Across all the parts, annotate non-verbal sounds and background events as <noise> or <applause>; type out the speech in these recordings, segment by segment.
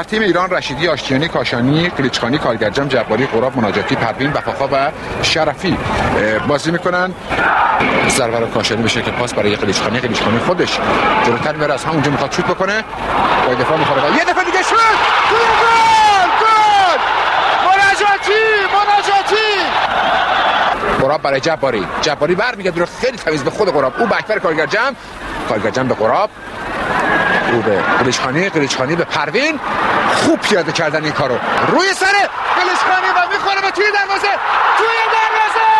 در تیم ایران رشیدی آشتیانی کاشانی قلیچخانی کارگرجم جباری قراب مناجاتی پروین وفاخا و شرفی بازی می‌کنن. سرور کاشانی به شکل پاس برای قلیچخانی قلیچخانی خودش جلوتر میره از همونجا می‌خواد شوت بکنه. با دفاع می‌خوره یه دفعه دیگه شوت! گل گل مناجاتی مناجاتی! قراب برای جباری. جباری برمیگرده رو خیلی تمیز به خود قراب. او بکبر کارگرجم کارگرجم به قراب. او به قلیچخانی قلیچخانی به پروین خوب پیاده کردن این کارو. روی سر قلیچخانی و می‌خوره به توی دروازه. توی دروازه!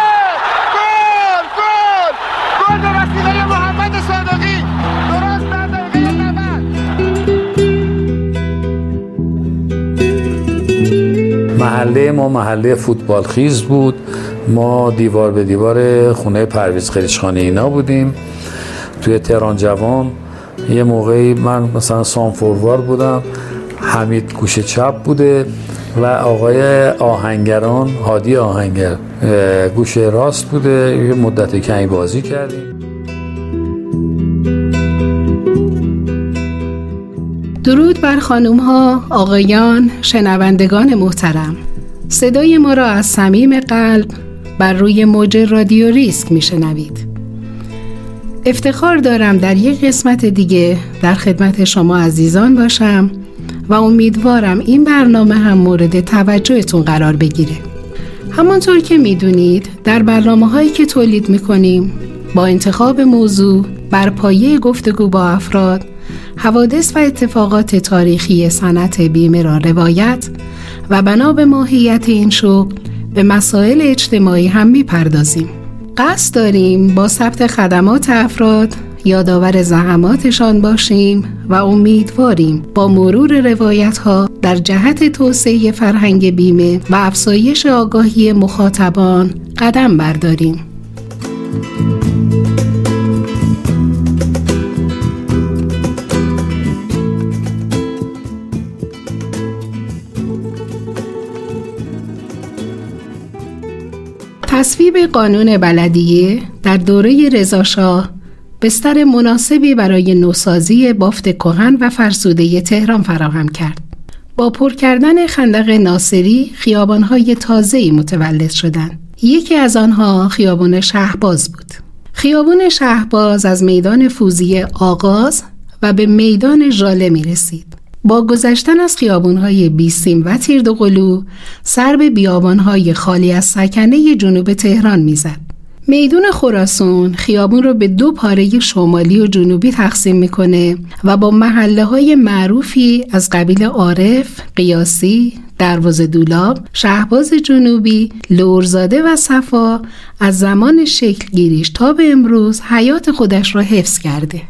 گل گل! گل به وسیله محمد صادقی. درست در دقیقه 90 محله ما محله فوتبال خیز بود. ما دیوار به دیوار خونه پرویز قلیچخانی اینا بودیم. توی تهران جوان یه موقعی من مثلا سام فوروار بودم حمید گوشه چپ بوده و آقای آهنگران هادی آهنگر گوشه راست بوده یه مدت کمی بازی کردیم. درود بر خانوم ها، آقایان، شنوندگان محترم. صدای ما را از صمیم قلب بر روی موج رادیو ریسک میشنوید. افتخار دارم در یک قسمت دیگه در خدمت شما عزیزان باشم و امیدوارم این برنامه هم مورد توجهتون قرار بگیره. همانطور که می‌دونید در برنامه هایی که تولید می‌کنیم با انتخاب موضوع بر پایه گفتگو با افراد حوادث و اتفاقات تاریخی صنعت بیمه را روایت و بنا به ماهیت این شغل به مسائل اجتماعی هم می‌پردازیم. قصد داریم با ثبت خدمات افراد یادآور زحماتشان باشیم و امیدواریم با مرور روایت ها در جهت توسعه فرهنگ بیمه و افزایش آگاهی مخاطبان قدم برداریم. تصویب قانون بلدیه در دوره رضاشاه بستر مناسبی برای نوسازی بافت کهن و فرسوده تهران فراهم کرد. با پر کردن خندق ناصری خیابانهای تازه‌ای متولد شدند. یکی از آنها خیابان شهباز بود. خیابان شهباز از میدان فوزی آغاز و به میدان ژاله می رسید. با گذشتن از خیابونهای بیسیم و تیردوقلو سر به بیابانهای خالی از سکنه جنوب تهران می‌زد. میدون خراسون خیابون رو به دو پاره شمالی و جنوبی تقسیم می‌کنه و با محله های معروفی از قبیل عارف، قیاسی، دروازه دولاب، شهباز جنوبی، لورزاده و صفا از زمان شکل گیریش تا به امروز حیات خودش را حفظ کرده.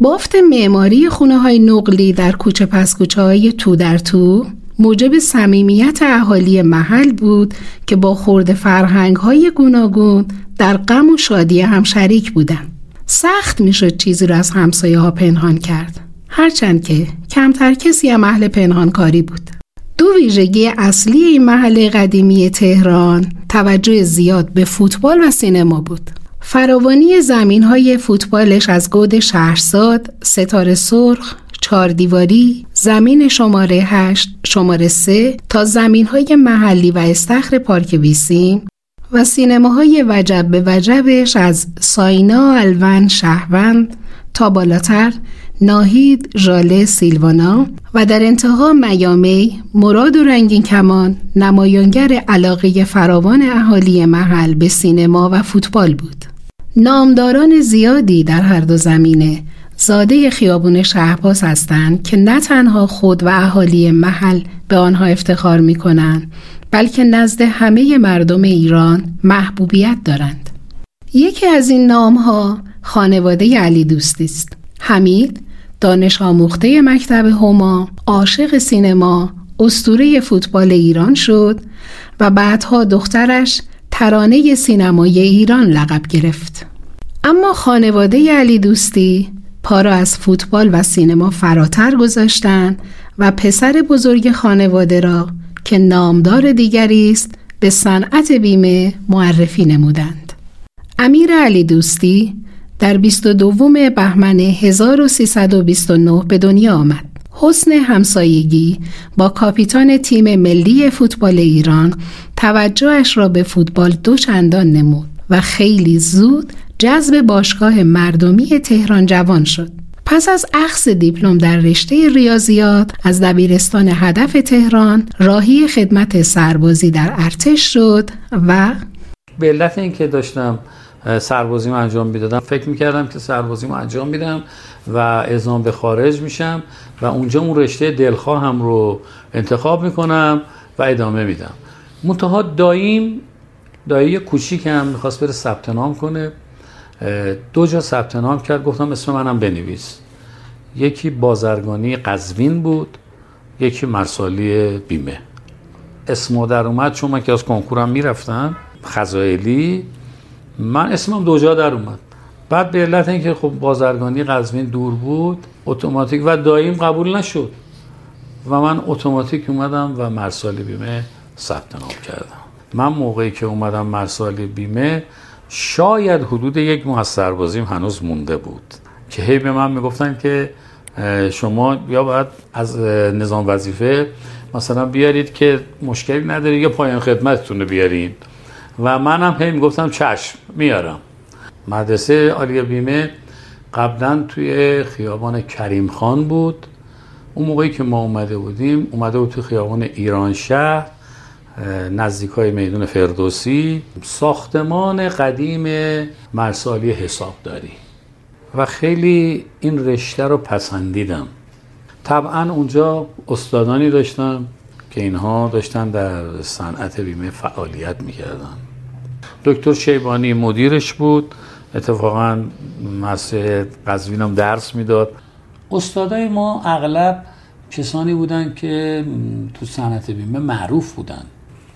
بافت معماری خونه های نقلی در کوچه پس کوچه های تو در تو موجب صمیمیت اهالی محل بود که با خورد فرهنگ های گوناگون در غم و شادی هم شریک بودند. سخت می‌شد چیزی را از همسایه ها پنهان کرد. هرچند که کمتر کسی هم اهل پنهانکاری بود. دو ویژگی اصلی این محله قدیمی تهران توجه زیاد به فوتبال و سینما بود. فراوانی زمین های فوتبالش از گود شهرزاد، ستاره سرخ، چهاردیواری، زمین شماره 8 شماره 3 تا زمین های محلی و استخر پارک ویسیم و سینماهای وجب به وجبش از ساینا، الون، شهوند تا بالاتر ناهید، ژاله، سیلوانا و در انتها میامی، مراد و رنگین کمان نمایانگر علاقه فراوان اهالی محل به سینما و فوتبال بود. نامداران زیادی در هر دو زمینه زاده خیابون شهباز هستند که نه تنها خود و اهالی محل به آنها افتخار می کنند بلکه نزد همه مردم ایران محبوبیت دارند. یکی از این نام ها خانواده علی دوستی است. حمید دانش آموخته مکتب هما، عاشق سینما، استوره فوتبال ایران شد و بعدها دخترش ترانه سینمای ایران لقب گرفت. اما خانواده علی دوستی پا از فوتبال و سینما فراتر گذاشتن و پسر بزرگ خانواده را که نامدار دیگری است به صنعت بیمه معرفی نمودند. امیر علی دوستی در 22 بهمن 1329 به دنیا آمد. حسن همسایگی با کاپیتان تیم ملی فوتبال ایران توجهش را به فوتبال دو چندان نمود و خیلی زود جذب باشگاه مردمی تهران جوان شد. پس از اخذ دیپلم در رشته ریاضیات از دبیرستان هدف تهران راهی خدمت سربازی در ارتش شد و به علت اینکه داشتم سربازی انجام می‌دادم فکر می‌کردم که سربازی انجام میدم و ازام به خارج میشم و اونجا اون رشته دلخواه هم رو انتخاب می‌کنم و ادامه میدم منتها داییم دایی کوچیکم می‌خواست بره ثبت نام کنه دو جا ثبت نام کرد گفتم اسم منم بنویس. یکی بازرگانی قزوین بود یکی مرسالی بیمه. اسم در اومد چون من که از کنکورم می‌رفتم خزائلی من اسمم دو جا در اومد. بعد به علت اینکه خب بازرگانی قزوین دور بود اتوماتیک و دایم قبول نشد. و من اتوماتیک اومدم و مرسالی بیمه ثبت نام کردم. من موقعی که اومدم مرسالی بیمه شاید حدود یک ماه از سربازیم هنوز مونده بود. که هی به من می‌گفتن که شما یا باید از نظام وظیفه مثلا بیارید که مشکلی نداری یا پایان خدمتتون رو بیارین و منم هی می‌گفتم چشم میارم. مدرسه عالی بیمه قبلا توی خیابان کریم خان بود. اون موقعی که ما اومده بودیم اومده بود توی خیابان ایران شهر. نزدیک های میدون فردوسی ساختمان قدیم مرسالی حسابداری. و خیلی این رشته رو پسندیدم. طبعا اونجا استادانی داشتم که اینها داشتن در صنعت بیمه فعالیت می‌کردن. دکتر شیبانی مدیرش بود. اتفاقا مسجد قزوین هم درس می‌داد. استادای ما اغلب کسانی بودن که تو صنعت بیمه معروف بودن.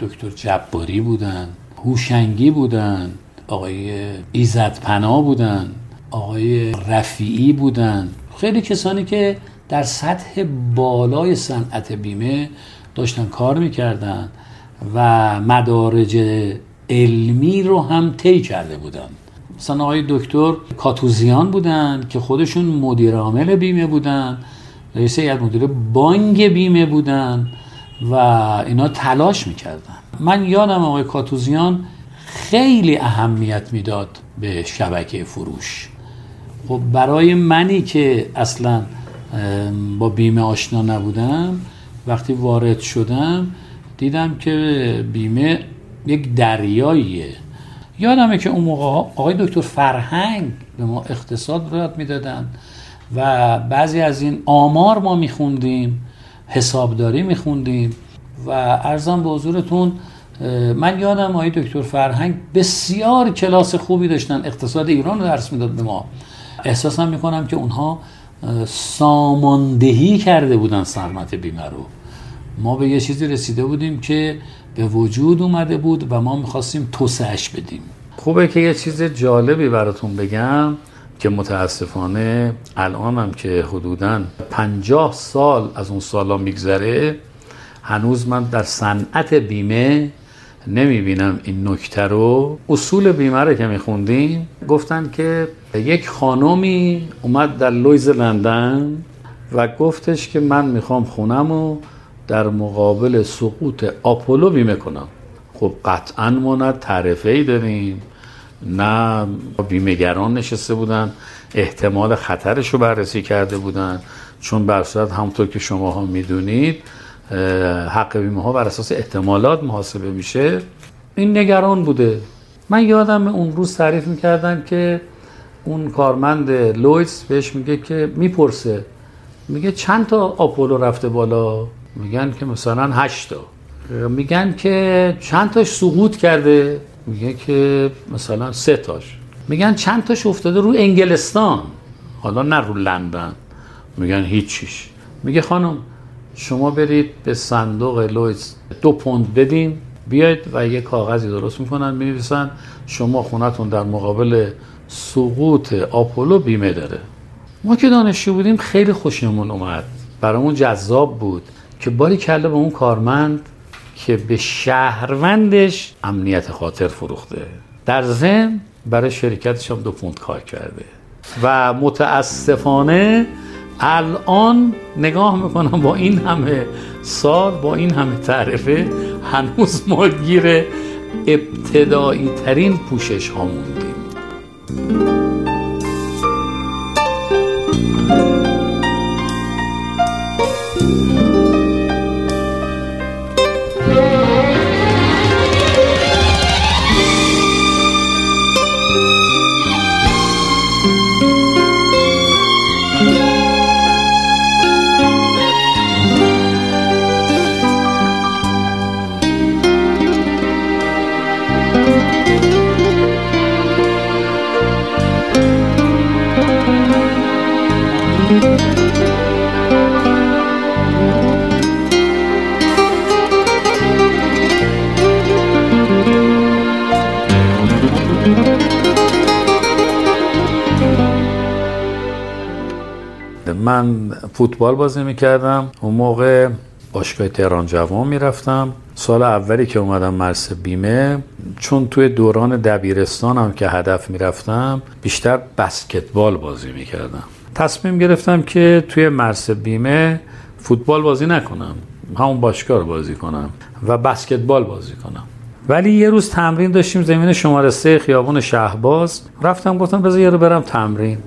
دکتر جباری بودن هوشنگی بودن آقای ایزد پنا بودن آقای رفیعی بودن. خیلی کسانی که در سطح بالای صنعت بیمه داشتن کار می‌کردن و مدارج علمی رو هم طی کرده بودن. مثلا آقای دکتر کاتوزیان بودن که خودشون مدیر عامل بیمه بودن رئیس هیئت مدیره بانک بیمه بودن. و اینا تلاش می‌کردن. من یادم آقای کاتوزیان خیلی اهمیت می‌داد به شبکه فروش. خب برای منی که اصلا با بیمه آشنا نبودم وقتی وارد شدم دیدم که بیمه یک دریاییه. یادمه که اون موقع آقای دکتر فرهنگ به ما اقتصاد یاد می‌دادن و بعضی از این آمار ما میخوندیم. حسابداری میخوندیم و ارزم به حضورتون من یادم آقای دکتر فرهنگ بسیار کلاس خوبی داشتن اقتصاد ایران رو درس می‌داد به ما. احساسم می‌کنم که اونها ساماندهی کرده بودن سرمت بیمه رو. ما به یه چیزی رسیده بودیم که به وجود اومده بود و ما می‌خواستیم توسعش بدیم. خوبه که یه چیز جالبی براتون بگم. که متاسفانه الانم که حدودا پنجاه سال از اون سالا میگذره هنوز من در صنعت بیمه نمی‌بینم این نکته رو. اصول بیمه رو که میخوندیم گفتن که یک خانومی اومد در لویز لندن و گفتش که من می‌خوام خونم و در مقابل سقوط آپولو بیمه کنم. خب قطعا ما نه تعرفه ای داریم. نه بیمهگران نشسته بودن احتمال خطرش رو بررسی کرده بودن. چون بر صورت همونطور که شما ها می‌دونید حق بیمه ها بر اساس احتمالات محاسبه میشه. این نگران بوده. من یادم اون روز تعریف می‌کردن که اون کارمند لویس بهش میگه که می‌پرسه. میگه چند تا آپولو رفته بالا؟ میگن که مثلا هشتا میگن که چند تاش سقوط کرده؟ میگه که مثلا سه تاش. میگن چند تاش افتاده رو انگلستان؟ حالا نه رو لندن. میگن هیچیش. میگه خانم شما برید به صندوق لویس دو پوند بدین بیاید و یه کاغذی درست می‌کنن می‌نویسن. شما خونتون در مقابل سقوط آپولو بیمه داره. ما که دانشجو بودیم خیلی خوشمون اومد. برامون جذاب بود که باری کله به اون کارمند که به شهروندش امنیت خاطر فروخته. در ضمن برای شرکتش هم دو پوند کار کرده. و متاسفانه الان نگاه می‌کنم با این همه سال با این همه تعرفه هنوز ما گیر ابتدایی ترین پوشش ها موندیم من فوتبال بازی می‌کردم. اون موقع باشگاه تهران جوان می‌رفتم. سال اولی که اومدم مرس بیمه چون توی دوران دبیرستانم که هدف می‌رفتم بیشتر بسکتبال بازی می‌کردم. تصمیم گرفتم که توی مرس بیمه فوتبال بازی نکنم. همون باشگاه رو بازی کنم و بسکتبال بازی کنم. ولی یه روز تمرین داشتیم زمین شماره سه خیابون شهباز. رفتم گفتم بذار یه رو برم تمرین.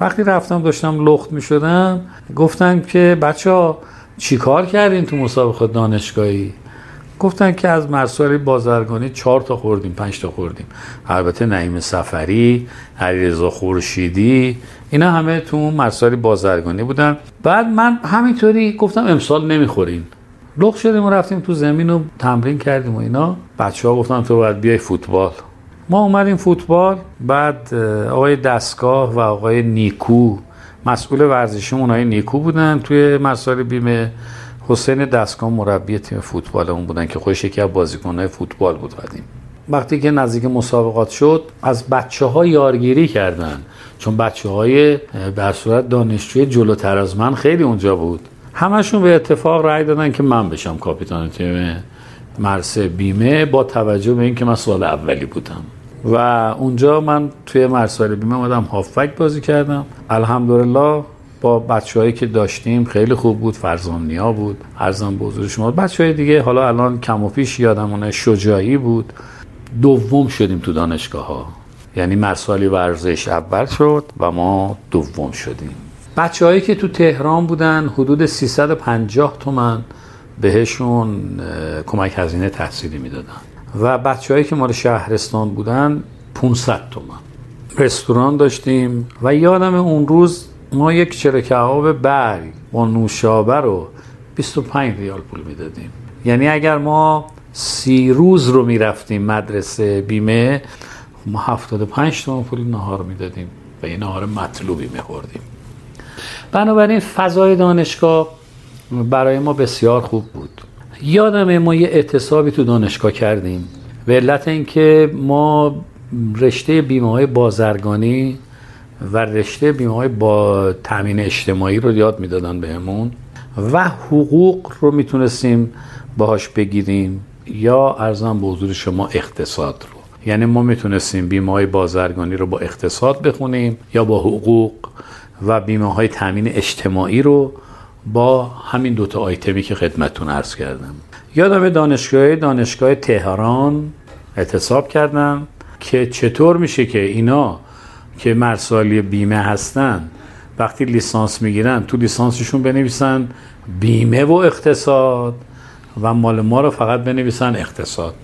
وقتی رفتم داشتم لخت می شدم گفتن که بچه ها چی کار کردین تو مسابقه دانشگاهی؟ گفتن که از مرسال بازرگانی چهار تا خوردیم پنج تا خوردیم. البته نعیم سفری علیرضا خورشیدی اینا همه تو مرسال بازرگانی بودن. بعد من همینطوری گفتم امسال نمی‌خوریم لخت شدیم و رفتیم تو زمین و تمرین کردیم و اینا. بچه ها گفتن تو باید بیای فوتبال. ما اومدیم فوتبال بعد آقای دستگاه و آقای نیکو مسئول ورزشی آقای نیکو بودن. توی مسائل بیمه حسین دستگاه مربی تیم فوتبال اون بودن که خودش یکی از بازیکنهای فوتبال بود قدیم. وقتی که نزدیک مسابقات شد از بچه ها یارگیری کردن. چون بچه های بر صورت دانشجوی جلوتر از من خیلی اونجا بود. همشون به اتفاق رأی دادن که من بشم کاپیتان تیم مرسه بیمه با توجه به اینکه من سال اولی بودم. و اونجا من توی مرسال بیمه آمدم هافک بازی کردم. الحمدلله با بچههایی که داشتیم خیلی خوب بود فرزانیا بود ارزم به شما. بچه های دیگه حالا الان کم و پیش یادمونه شجاعی بود. دوم شدیم تو دانشگاه ها یعنی مرسالی ورزش اول شد و ما دوم شدیم. بچه هایی که تو تهران بودن حدود 350 تومن بهشون کمک هزینه تحصیلی می‌دادن. و بچههایی که مال شهرستان بودن 500 تومن. رستوران داشتیم و یادم اون روز ما یک چرا کباب برگ با نوشابه رو 25 ریال پول می‌دادیم. یعنی اگر ما سی روز رو می‌رفتیم مدرسه بیمه ما 75 تومن پول نهار می‌دادیم و این نهار مطلوبی میخوردیم. بنابراین فضای دانشگاه برای ما بسیار خوب بود. یادم ما یه اعتصابی تو دانشگاه کردیم. به علت اینکه ما رشته بیمه های بازرگانی و رشته بیمه با تامین اجتماعی رو یاد می‌دادن بهمون و حقوق رو می‌تونستیم باهاش بگیریم یا ارزم به حضور شما اقتصاد رو. یعنی ما می‌تونستیم بیمه های بازرگانی رو با اقتصاد بخونیم یا با حقوق و بیمه های تامین اجتماعی رو با همین دوتا آیتمی که خدمتتون عرض کردم. یادم دانشگاه دانشگاه تهران اعتصاب کردم که چطور میشه که اینا که مرسالی بیمه هستن وقتی لیسانس می‌گیرن تو لیسانسشون بنویسن بیمه و اقتصاد و مال ما رو فقط بنویسن اقتصاد.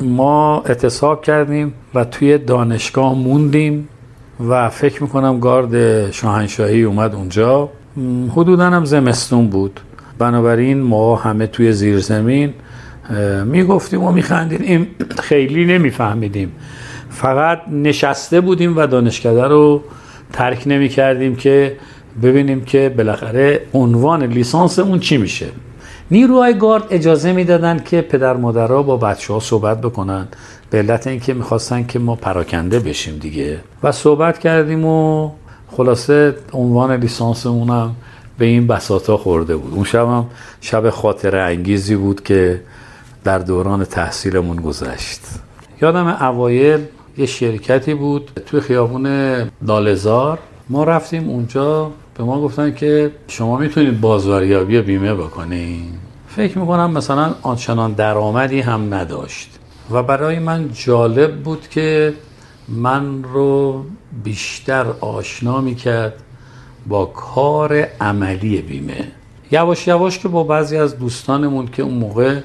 ما اعتصاب کردیم و توی دانشگاه موندیم و فکر می‌کنم گارد شاهنشاهی اومد اونجا. حدودا هم زمستون بود. بنابراین ما همه توی زیر زمین می‌گفتیم و میخندیدیم. خیلی نمیفهمیدیم. فقط نشسته بودیم و دانشکده رو ترک نمی کردیم که ببینیم که بالاخره عنوان لیسانس اون چی میشه. نیروهای گارد اجازه می‌دادن که پدر مادرها با بچه ها صحبت بکنن. به علت اینکه می‌خواستن که ما پراکنده بشیم دیگه. و صحبت کردیم و خلاصه عنوان لیسانسمونم به این بساطا خورده بود. اون شب شب خاطر انگیزی بود که در دوران تحصیلمون گذشت. یادم اوایل یه شرکتی بود توی خیابون لالزار ما رفتیم اونجا به ما گفتن که شما می‌تونید بازاریابی بیمه بکنید فکر می‌کنم مثلا آنچنان درآمدی هم نداشت. و برای من جالب بود که من رو بیشتر آشنا می‌کرد با کار عملی بیمه. یواش یواش که با بعضی از دوستانمون که اون موقع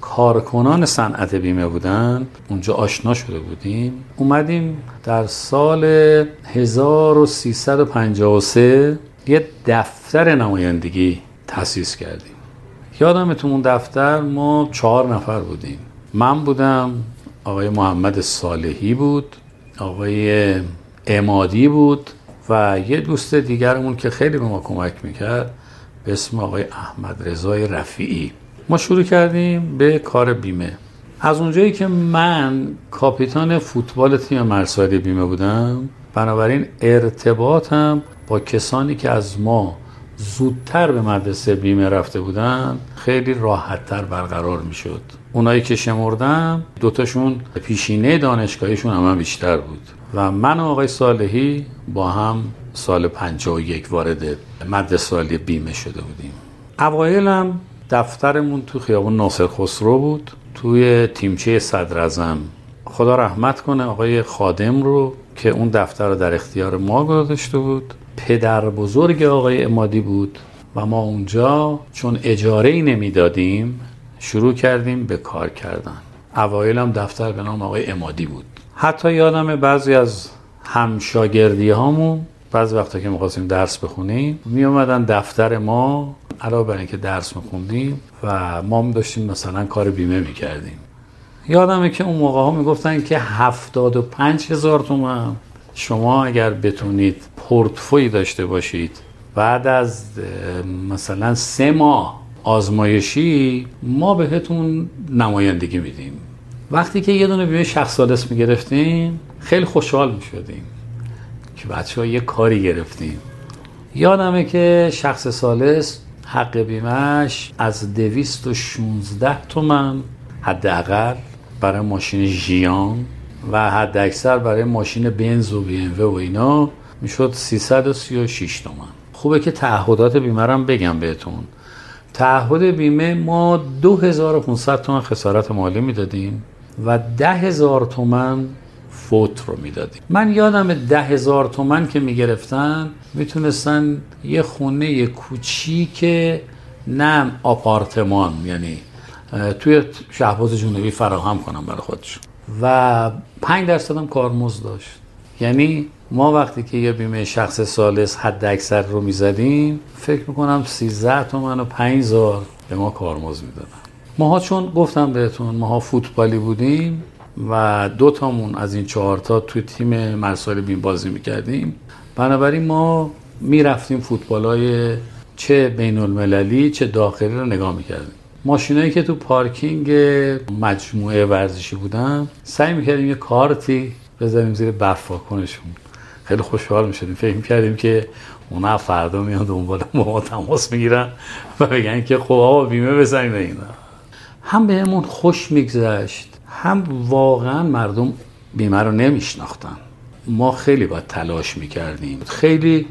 کارکنان صنعت بیمه بودن اونجا آشنا شده بودیم اومدیم در سال 1353 یه دفتر نمایندگی تأسیس کردیم. یادم تو اون دفتر ما چهار نفر بودیم. من بودم آقای محمد صالحی بود آقای امادی بود و یه دوست دیگرمون که خیلی به ما کمک می‌کرد به اسم آقای احمد رضای رفیعی. ما شروع کردیم به کار بیمه. از اونجایی که من کاپیتان فوتبال تیم مرساری بیمه بودم بنابراین ارتباطم با کسانی که از ما زودتر به مدرسه بیمه رفته بودن خیلی راحتتر برقرار می شد اونایی که شمردم دوتاشون پیشینه دانشگاهیشون هم, بیشتر بود. و من و آقای صالحی با هم سال 51 وارد مدرسه بیمه شده بودیم. اوایلم دفترمون تو خیابون ناصر خسرو بود توی تیمچه صدر خدا رحمت کنه آقای خادم رو که اون دفتر رو در اختیار ما گذاشته بود. پدر بزرگ آقای امادی بود و ما اونجا چون اجاره ای نمی‌دادیم شروع کردیم به کار کردن. اوایل هم دفتر به نام آقای امادی بود. حتی یادم بعضی از همشاگردی هامون بعضی وقتا که می‌خواستیم درس بخونیم می اومدن دفتر ما علاوه بر اینکه درس میخوندیم و ما داشتیم مثلا کار بیمه می‌کردیم. یادمه که اون موقع ها می‌گفتن که هفتاد و پنج هزار تومن شما اگر بتونید پورتفوی داشته باشید بعد از مثلا سه ماه آزمایشی ما بهتون نمایندگی میدیم. وقتی که یه دونه بیمه شخص سالس می‌گرفتیم خیلی خوشحال می‌شدیم که بچه ها یه کاری گرفتیم. یادمه که شخص سالس حق بیمهش از دویست و شونزده تومن حداقل برای ماشین ژیان و حد اکثر برای ماشین بنز و بی و اینا می‌شد 336 تومن. خوبه که تعهدات بیمه رو بگم بهتون. تعهد بیمه ما 2500 تومن خسارت مالی می‌دادیم و 10000 تومن فوت رو می‌دادیم. من یادم ده هزار تومن که می‌گرفتن می‌تونستن یه خونه کوچیک نه آپارتمان یعنی توی شهباز جنوبی فراهم کنم برای خودشون. و پنج درصد هم کارمزد داشت. یعنی ما وقتی که یه بیمه شخص سالس حد اکثر رو می‌زدیم فکر می‌کنم 13 تومن و 5000 به ما کارمزد می‌دادن. ماها چون گفتم بهتون ماها فوتبالی بودیم و دو تامون از این چهارتا توی تیم مرسال بین بازی می‌کردیم. بنابراین ما می‌رفتیم فوتبال های چه بین المللی چه داخلی رو نگاه می‌کردیم. ماشینایی که تو پارکینگ مجموعه ورزشی بودن سعی می‌کردیم یه کارتی بذاریم زیر برف خیلی خوشحال می‌شدیم. فکر می‌کردیم که اونا فردا میان دنبال ما تماس می‌گیرن و بگن که خب آقا بیمه بزنیم اینا. هم بهمون خوش میگذشت هم واقعا مردم بیمه رو نمیشناختن. ما خیلی باید تلاش می‌کردیم. خیلی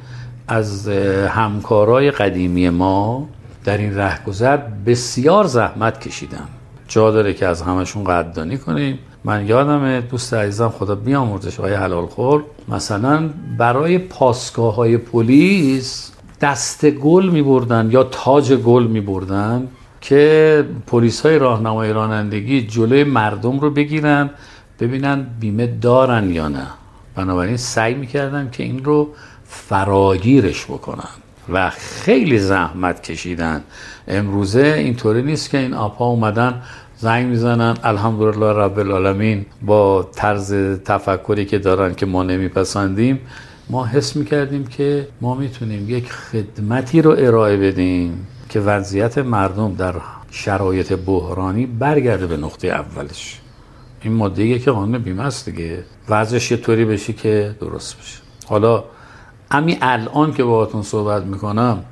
از همکارای قدیمی ما در این رهگذر بسیار زحمت کشیدن. جا داره که از همشون قدردانی کنیم. من یادم دوست عزیزم خدا بیامرزش آقای حلال خور مثلا برای پاسگاه های پلیس دست گل می بردن یا تاج گل می بردن که پلیس های راهنمای رانندگی جلوی مردم رو بگیرن ببینن بیمه دارن یا نه. بنابراین سعی می‌کردن که این رو فراگیرش بکنن و خیلی زحمت کشیدن. امروزه اینطوری نیست که این آپا اومدن زنگ می‌زنن الحمدلله رب العالمین با طرز تفکری که دارن که ما نمیپسندیم ما حس می‌کردیم که ما می‌تونیم یک خدمتی رو ارائه بدیم که وضعیت مردم در شرایط بحرانی برگرده به نقطه اولش. این ماده که قانون بیمه است دیگه. وضعش یه طوری بشه که درست بشه. حالا امی الان که باهاتون صحبت می‌کنم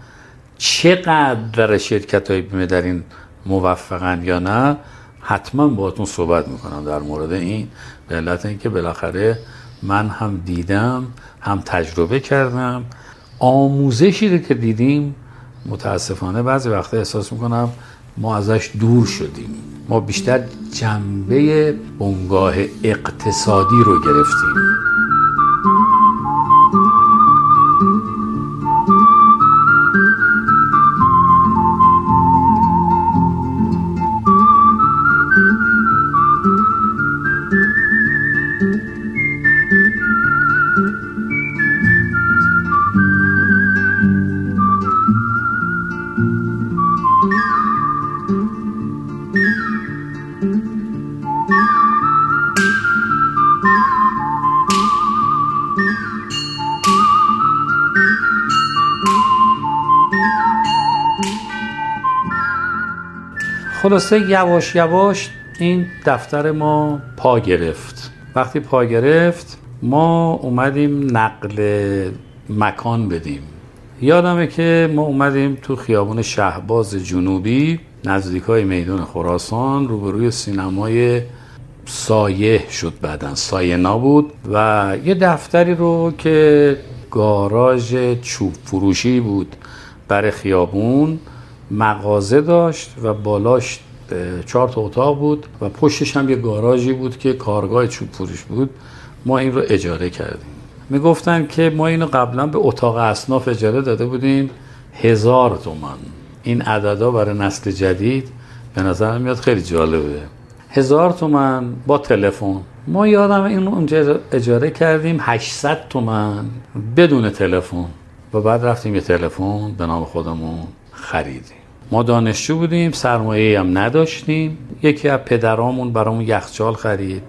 چقدر شرکت های بیمه در این موفقن یا نه؟ حتما باهاتون صحبت می‌کنم در مورد این به علت اینکه بالاخره من هم دیدم هم تجربه کردم. آموزشی که دیدیم متاسفانه بعضی وقتا احساس می‌کنم ما ازش دور شدیم. ما بیشتر جنبه بنگاه اقتصادی رو گرفتیم. خلاصه یواش یواش این دفتر ما پا گرفت. وقتی پا گرفت ما اومدیم نقل مکان بدیم. یادمه که ما اومدیم تو خیابون شهباز جنوبی نزدیک های میدون خراسان روبروی سینمای سایه شد بعدا. سایه نابود و یه دفتری رو که گاراژ چوب فروشی بود برای خیابون مغازه داشت و بالاش چهار تا اتاق بود و پشتش هم یه گاراژی بود که کارگاه چوب فروش بود. ما این رو اجاره کردیم. می‌گفتن که ما اینو قبلا به اتاق اصناف اجاره داده بودیم. هزار تومن این عددا برای نسل جدید به نظر میاد خیلی جالبه. هزار تومن با تلفن. ما یادم این اونجا اجاره کردیم. 800 تومن بدون تلفن. و بعد رفتیم یه تلفن به نام خودمون. خریدیم. ما دانشجو بودیم سرمایه هم نداشتیم. یکی از پدرامون برامون یخچال خرید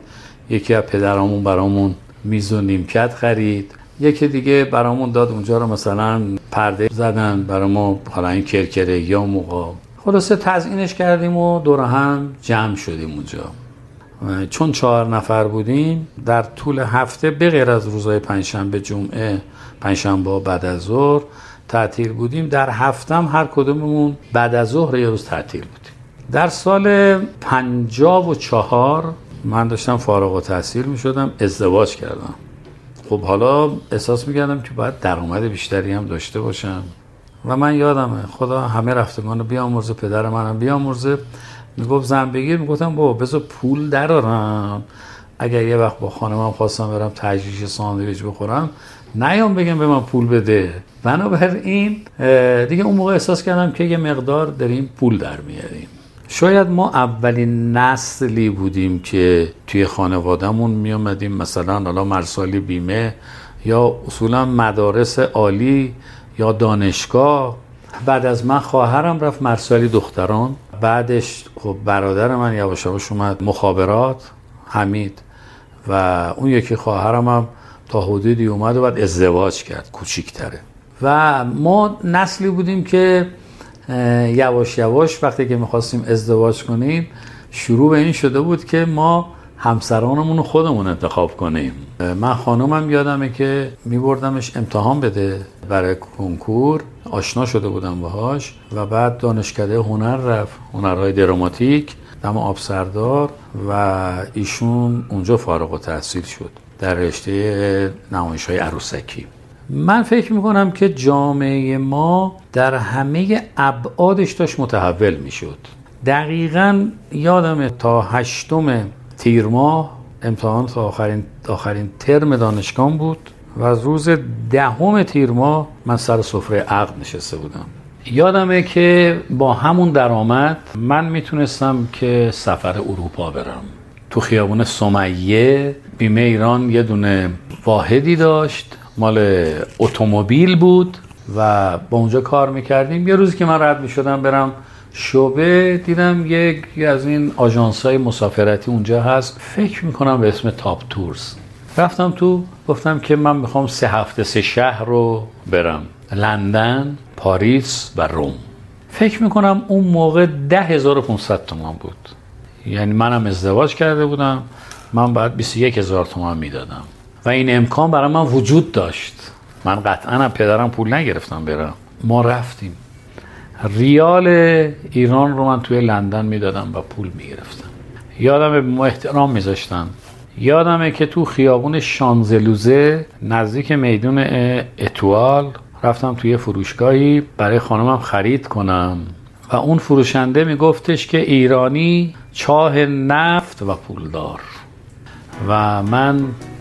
یکی از پدرامون برامون میز و نیمکت خرید. یکی دیگه برامون داد اونجا رو مثلا پرده زدن برای ما حالا این کرکره یا موقع خلاصه تزینش کردیم و دور هم جمع شدیم اونجا. چون چهار نفر بودیم در طول هفته به غیر از روزهای پنجشنبه جمعه پنجشنبه بعد از ظهر تعطیل بودیم در هفتم هر کدوممون بعد از ظهر یه روز تعطیل بودیم. در سال پنجاب و چهار من داشتم فارغ و تحصیل می شدم ازدواج کردم. خب حالا احساس می کردم که باید درآمد بیشتری هم داشته باشم. و من یادمه خدا همه رفتگان بیامرزه پدر منم بیامرزه. می‌گفت زن بگیر می‌گفتم بابا بذار پول درارم اگر یه وقت با خانمم خواستم برم تجریش ساندویچ بخورم نیام بگم به من پول بده. بنابراین دیگه اون موقع احساس کردم که یه مقدار داریم پول در میاریم. شاید ما اولین نسلی بودیم که توی خانوادهمون می اومدیم مثلا حالا مرسالی بیمه یا اصولا مدارس عالی یا دانشگاه. بعد از من خواهرم رفت مرسالی دختران. بعدش خب برادر من یواش یواش اومد مخابرات حمید. و اون یکی خواهرم هم تا حدودی اومد و بعد ازدواج کرد کوچیکتره. و ما نسلی بودیم که یواش یواش وقتی که می‌خواستیم ازدواج کنیم شروع به این شده بود که ما همسرانمون رو خودمون انتخاب کنیم. من خانومم یادمه که میبردمش امتحان بده برای کنکور. آشنا شده بودم باهاش و بعد دانشکده هنر رفت هنرهای دراماتیک دم آبسردار و ایشون اونجا فارغ و تحصیل شد در رشته نمایش های عروسکی. من فکر می‌کنم که جامعه ما در همه ابعادش داشت متحول می‌شد. دقیقا یادم تا هشتم تیر ماه امتحان تا آخرین, آخرین ترم دانشگاه بود و از روز دهم تیر ماه من سر سفره عقد نشسته بودم. یادمه که با همون درآمد من می‌تونستم که سفر اروپا برم. تو خیابون سمیه بیمه ایران یه دونه واحدی داشت. مال اتومبیل بود و با اونجا کار می‌کردیم. یه روزی که من رد می‌شدم برم شعبه دیدم یک از این آژانس های مسافرتی اونجا هست. فکر می‌کنم به اسم تاپ تورز رفتم تو گفتم که من می‌خوام سه هفته سه شهر رو برم. لندن پاریس و روم. فکر می‌کنم اون موقع ده 10500 تومان بود. یعنی منم ازدواج کرده بودم. من باید 21 هزار تومان می‌دادم. و این امکان برای من وجود داشت. من قطعا هم پدرم پول نگرفتم برم. ما رفتیم. ریال ایران رو من توی لندن می‌دادم و پول می‌گرفتم. یادم ما احترام میذاشتن. یادمه که تو خیابون شانزلوزه نزدیک میدون اتوال رفتم توی فروشگاهی برای خانمم خرید کنم. و اون فروشنده میگفتش که ایرانی چاه نفت و پولدار. و من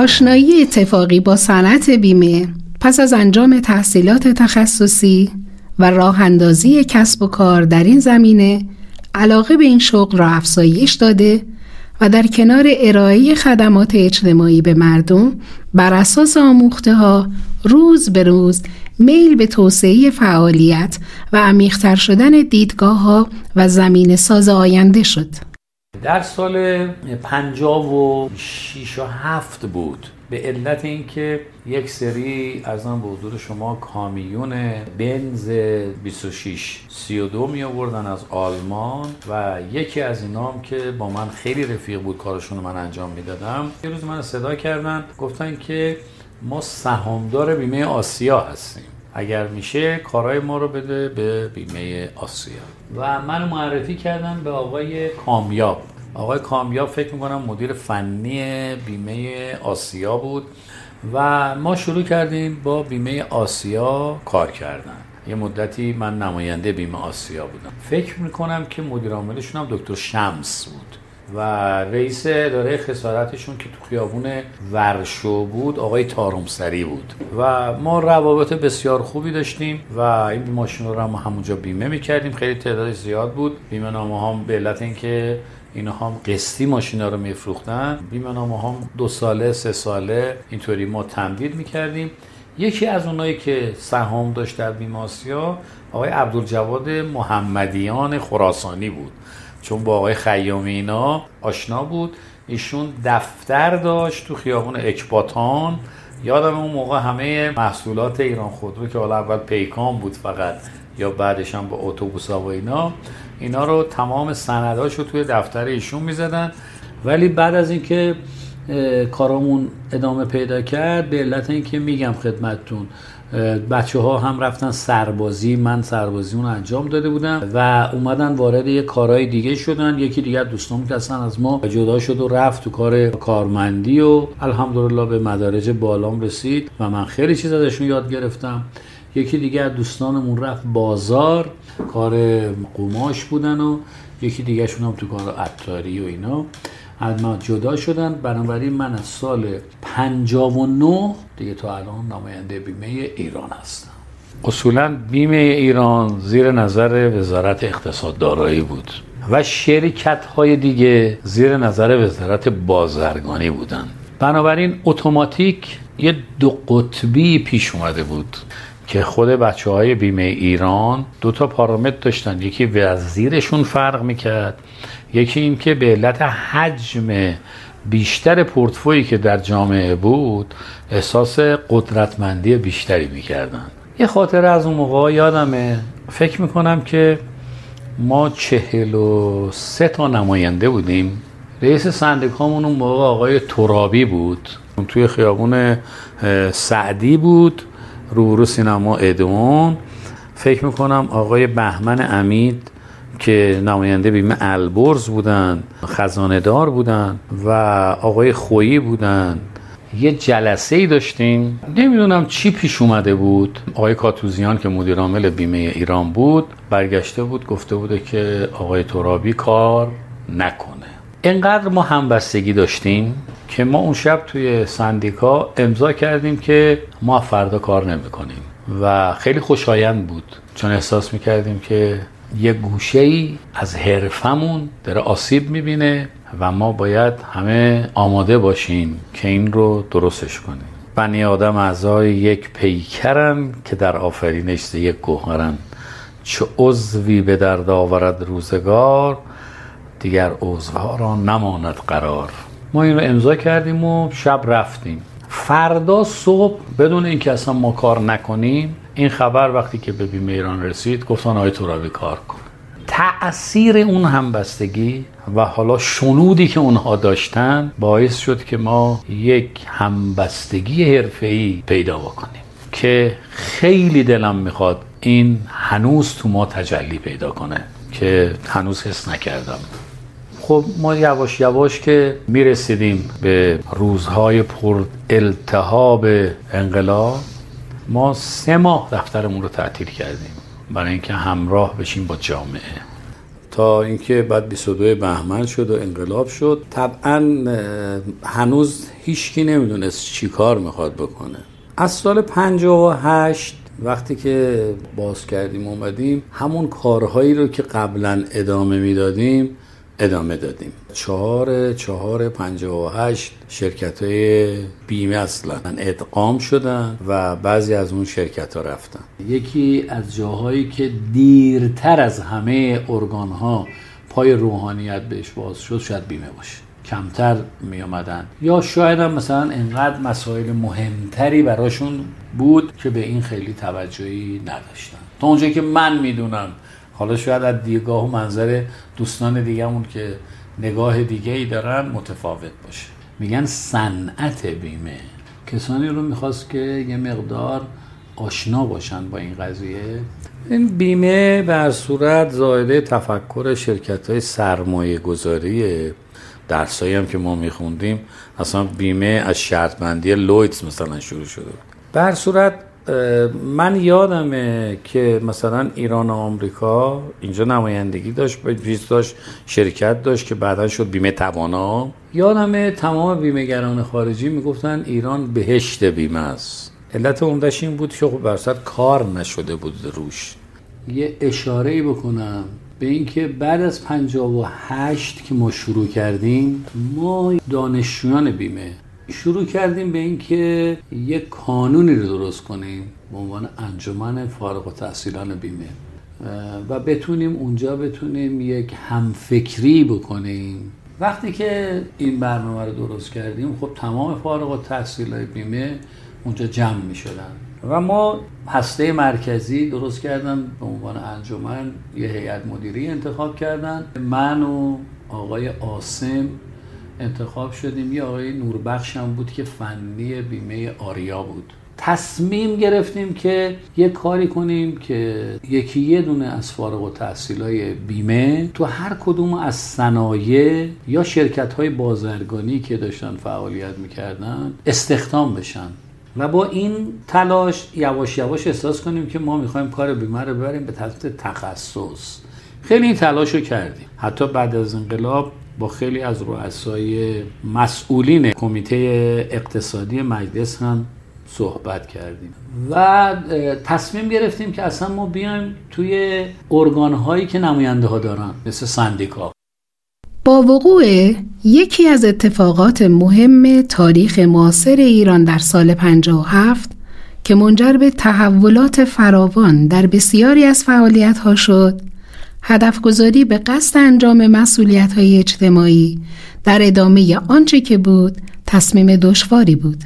آشنایی اتفاقی با صنعت بیمه پس از انجام تحصیلات تخصصی و راه اندازی کسب و کار در این زمینه علاقه به این شغل را افزایش داده و در کنار ارائه خدمات اجتماعی به مردم بر اساس آموخته ها روز به روز میل به توسعه فعالیت و عمیقتر شدن دیدگاه ها و زمین ساز آینده شد. در سال 56 و 7 بود. به علت اینکه یک سری ارزم به حضور شما کامیون بنز 26 32 می آوردن از آلمان و یکی از اینام که با من خیلی رفیق بود کارشون رو من انجام می‌دادم. یه روز من صدا کردن گفتن که ما سهامدار بیمه آسیا هستیم. اگر میشه کارهای ما رو بده به بیمه آسیا. و من معرفی کردم به آقای کامیاب. آقای کامیاب فکر می‌کنم مدیر فنی بیمه آسیا بود و ما شروع کردیم با بیمه آسیا کار کردن. یه مدتی من نماینده بیمه آسیا بودم. فکر می‌کنم که مدیر عاملشون هم دکتر شمس بود. و رئیس اداره خسارتشون که تو خیابون ورشو بود آقای تارومسری بود. و ما روابط بسیار خوبی داشتیم و این ماشین رو هم همونجا بیمه می‌کردیم. خیلی تعداد زیاد بود. بیمه نامه هم به علت اینکه اینا هم قسطی ماشینا رو میفروختن بیمه نامه هم دو ساله سه ساله اینطوری ما تمدید می‌کردیم. یکی از اونایی که سهام داشت در بیمه آسیا آقای عبدالجواد محمدیان خراسانی بود. چون با آقای خیامی اینا آشنا بود. ایشون دفتر داشت تو خیابون اکباتان. یادم اون موقع همه محصولات ایران خودرو که حالا اول پیکان بود فقط یا بعدش هم با اتوبوس و اینا اینا رو تمام سنداش رو توی دفتر ایشون می‌زدن. ولی بعد از اینکه کارامون ادامه پیدا کرد به علت اینکه میگم خدمتتون بچه ها هم رفتن سربازی من سربازی اون انجام داده بودم و اومدن وارد یه کارهای دیگه شدن. یکی دیگه دوستان که اصلا از ما جدا شد و رفت تو کار کارمندی و الحمدلله به مدارج بالام رسید و من خیلی چیز ازشون یاد گرفتم. یکی دیگه دوستانمون رفت بازار کار قماش بودن و یکی دیگه شون هم تو کار عطاری و اینا. از ما جدا شدن. بنابراین من از سال 59 دیگه تا الان نماینده بیمه ایران هستم. اصولا بیمه ایران زیر نظر وزارت اقتصاد دارایی بود و شرکت های دیگه زیر نظر وزارت بازرگانی بودن. بنابراین اتوماتیک یه دو قطبی پیش اومده بود که خود بچه های بیمه ایران دو تا پارامتر داشتن. یکی وزیرشون فرق می‌کرد یکی این که به علت حجم بیشتر پورتفویی که در جامعه بود احساس قدرتمندی بیشتری می‌کردن. یه خاطر از اون موقع یادمه. فکر می‌کنم که ما چهل و سه تا نماینده بودیم. رئیس سندکامون اون موقع آقای ترابی بود. توی خیابون سعدی بود. روبرو سینما ادون فکر می‌کنم آقای بهمن امید که نماینده بیمه البرز بودن خزانه دار بودن و آقای خویی بودن. یه جلسه ای داشتیم. نمی‌دونم چی پیش اومده بود. آقای کاتوزیان که مدیر عامل بیمه ایران بود برگشته بود گفته بوده که آقای ترابی کار نکنه. انقدر ما همبستگی داشتیم که ما اون شب توی سندیکا امضا کردیم که ما فردا کار نمی‌کنیم. و خیلی خوشایند بود. چون احساس می‌کردیم که یه گوشه ای از حرفمون داره آسیب می‌بینه و ما باید همه آماده باشیم که این رو درستش کنیم. بنی آدم اعضای یک پیکرن که در آفرینش یک گوهرن. چه عضوی به درد آورد روزگار دیگر عضوها را نماند قرار. ما این رو امضا کردیم و شب رفتیم. فردا صبح بدون اینکه اصلا ما کار نکنیم این خبر وقتی که به بیمه ایران رسید گفتن آقای ترابی کار کن. تأثیر اون همبستگی و حالا شنودی که اونها داشتن باعث شد که ما یک همبستگی حرفه‌ای پیدا بکنیم که خیلی دلم می‌خواد این هنوز تو ما تجلی پیدا کنه که هنوز حس نکردم. خب ما یواش یواش که می‌رسیدیم به روزهای پر التهاب انقلاب ما سه ماه دفترمون رو تعطیل کردیم. برای اینکه همراه بشیم با جامعه. تا اینکه بعد 22 بهمن شد و انقلاب شد طبعا هنوز هیچکی نمی‌دونست چی کار می‌خواد بکنه. از سال 58 وقتی که باز کردیم اومدیم همون کارهایی رو که قبلا ادامه می‌دادیم ادامه دادیم. چهار چهار پنجه و هشت شرکت های بیمه اصلا ادغام شدن و بعضی از اون شرکت ها رفتن. یکی از جاهایی که دیرتر از همه ارگان ها پای روحانیت بهش باز شد شاید بیمه باشه. کمتر می آمدن یا شاید هم مثلا انقدر مسائل مهمتری براشون بود که به این خیلی توجهی نداشتن. تا اونجایی که من می‌دونم حالا شاید از دیگاه و منظر دوستان دیگهمون که نگاه دیگه ای دارن متفاوت باشه. میگن صنعت بیمه. کسانی رو می‌خواست که یه مقدار آشنا باشن با این قضیه. این بیمه بر صورت زایده تفکر شرکت های سرمایه گذاریه درسایی هم که ما میخوندیم. اصلا بیمه از شرطبندی لویتس مثلا شروع شده بر صورت من یادمه که مثلا ایران و آمریکا اینجا نمایندگی داشت بیز داشت شرکت داشت که بعدا شد بیمه توانا. یادمه تمام بیمهگران خارجی می‌گفتن ایران بهشت بیمه است. علت عمدش این بود که خب برصد کار نشده بود روش. یه اشاره بکنم به اینکه بعد از 58 که ما شروع کردیم ما دانشجویان بیمه شروع کردیم به اینکه یک قانونی رو درست کنیم به عنوان انجمن فارغ و تحصیلان بیمه. و بتونیم اونجا بتونیم یک همفکری بکنیم. وقتی که این برنامه رو درست کردیم خب تمام فارغ و تحصیل بیمه اونجا جمع می شدن و ما هسته مرکزی درست کردن به عنوان انجمن یه هیئت مدیری انتخاب کردن. من و آقای آسم انتخاب شدیم. یه آقای نوربخش هم بود که فنی بیمه آریا بود. تصمیم گرفتیم که یه کاری کنیم که یکی یه دونه از فارغ و های بیمه تو هر کدوم از صنایع یا شرکت های بازرگانی که داشتن فعالیت می‌کردن استخدام بشن. و با این تلاش یواش یواش احساس کنیم که ما می‌خوایم کار بیمه رو ببریم به طرف تخصص. خیلی این تلاش رو کردیم. حتی بعد از انقلاب با خیلی از رؤسای مسئولین کمیته اقتصادی مجلس هم صحبت کردیم. و تصمیم گرفتیم که اصلا ما بیایم توی ارگان هایی که نماینده ها دارن مثل سندیکا. با وقوع یکی از اتفاقات مهم تاریخ معاصر ایران در سال 57 که منجر به تحولات فراوان در بسیاری از فعالیت ها شد هدف گذاری به قصد انجام مسئولیت های اجتماعی در ادامه آنچه که بود تصمیم دشواری بود.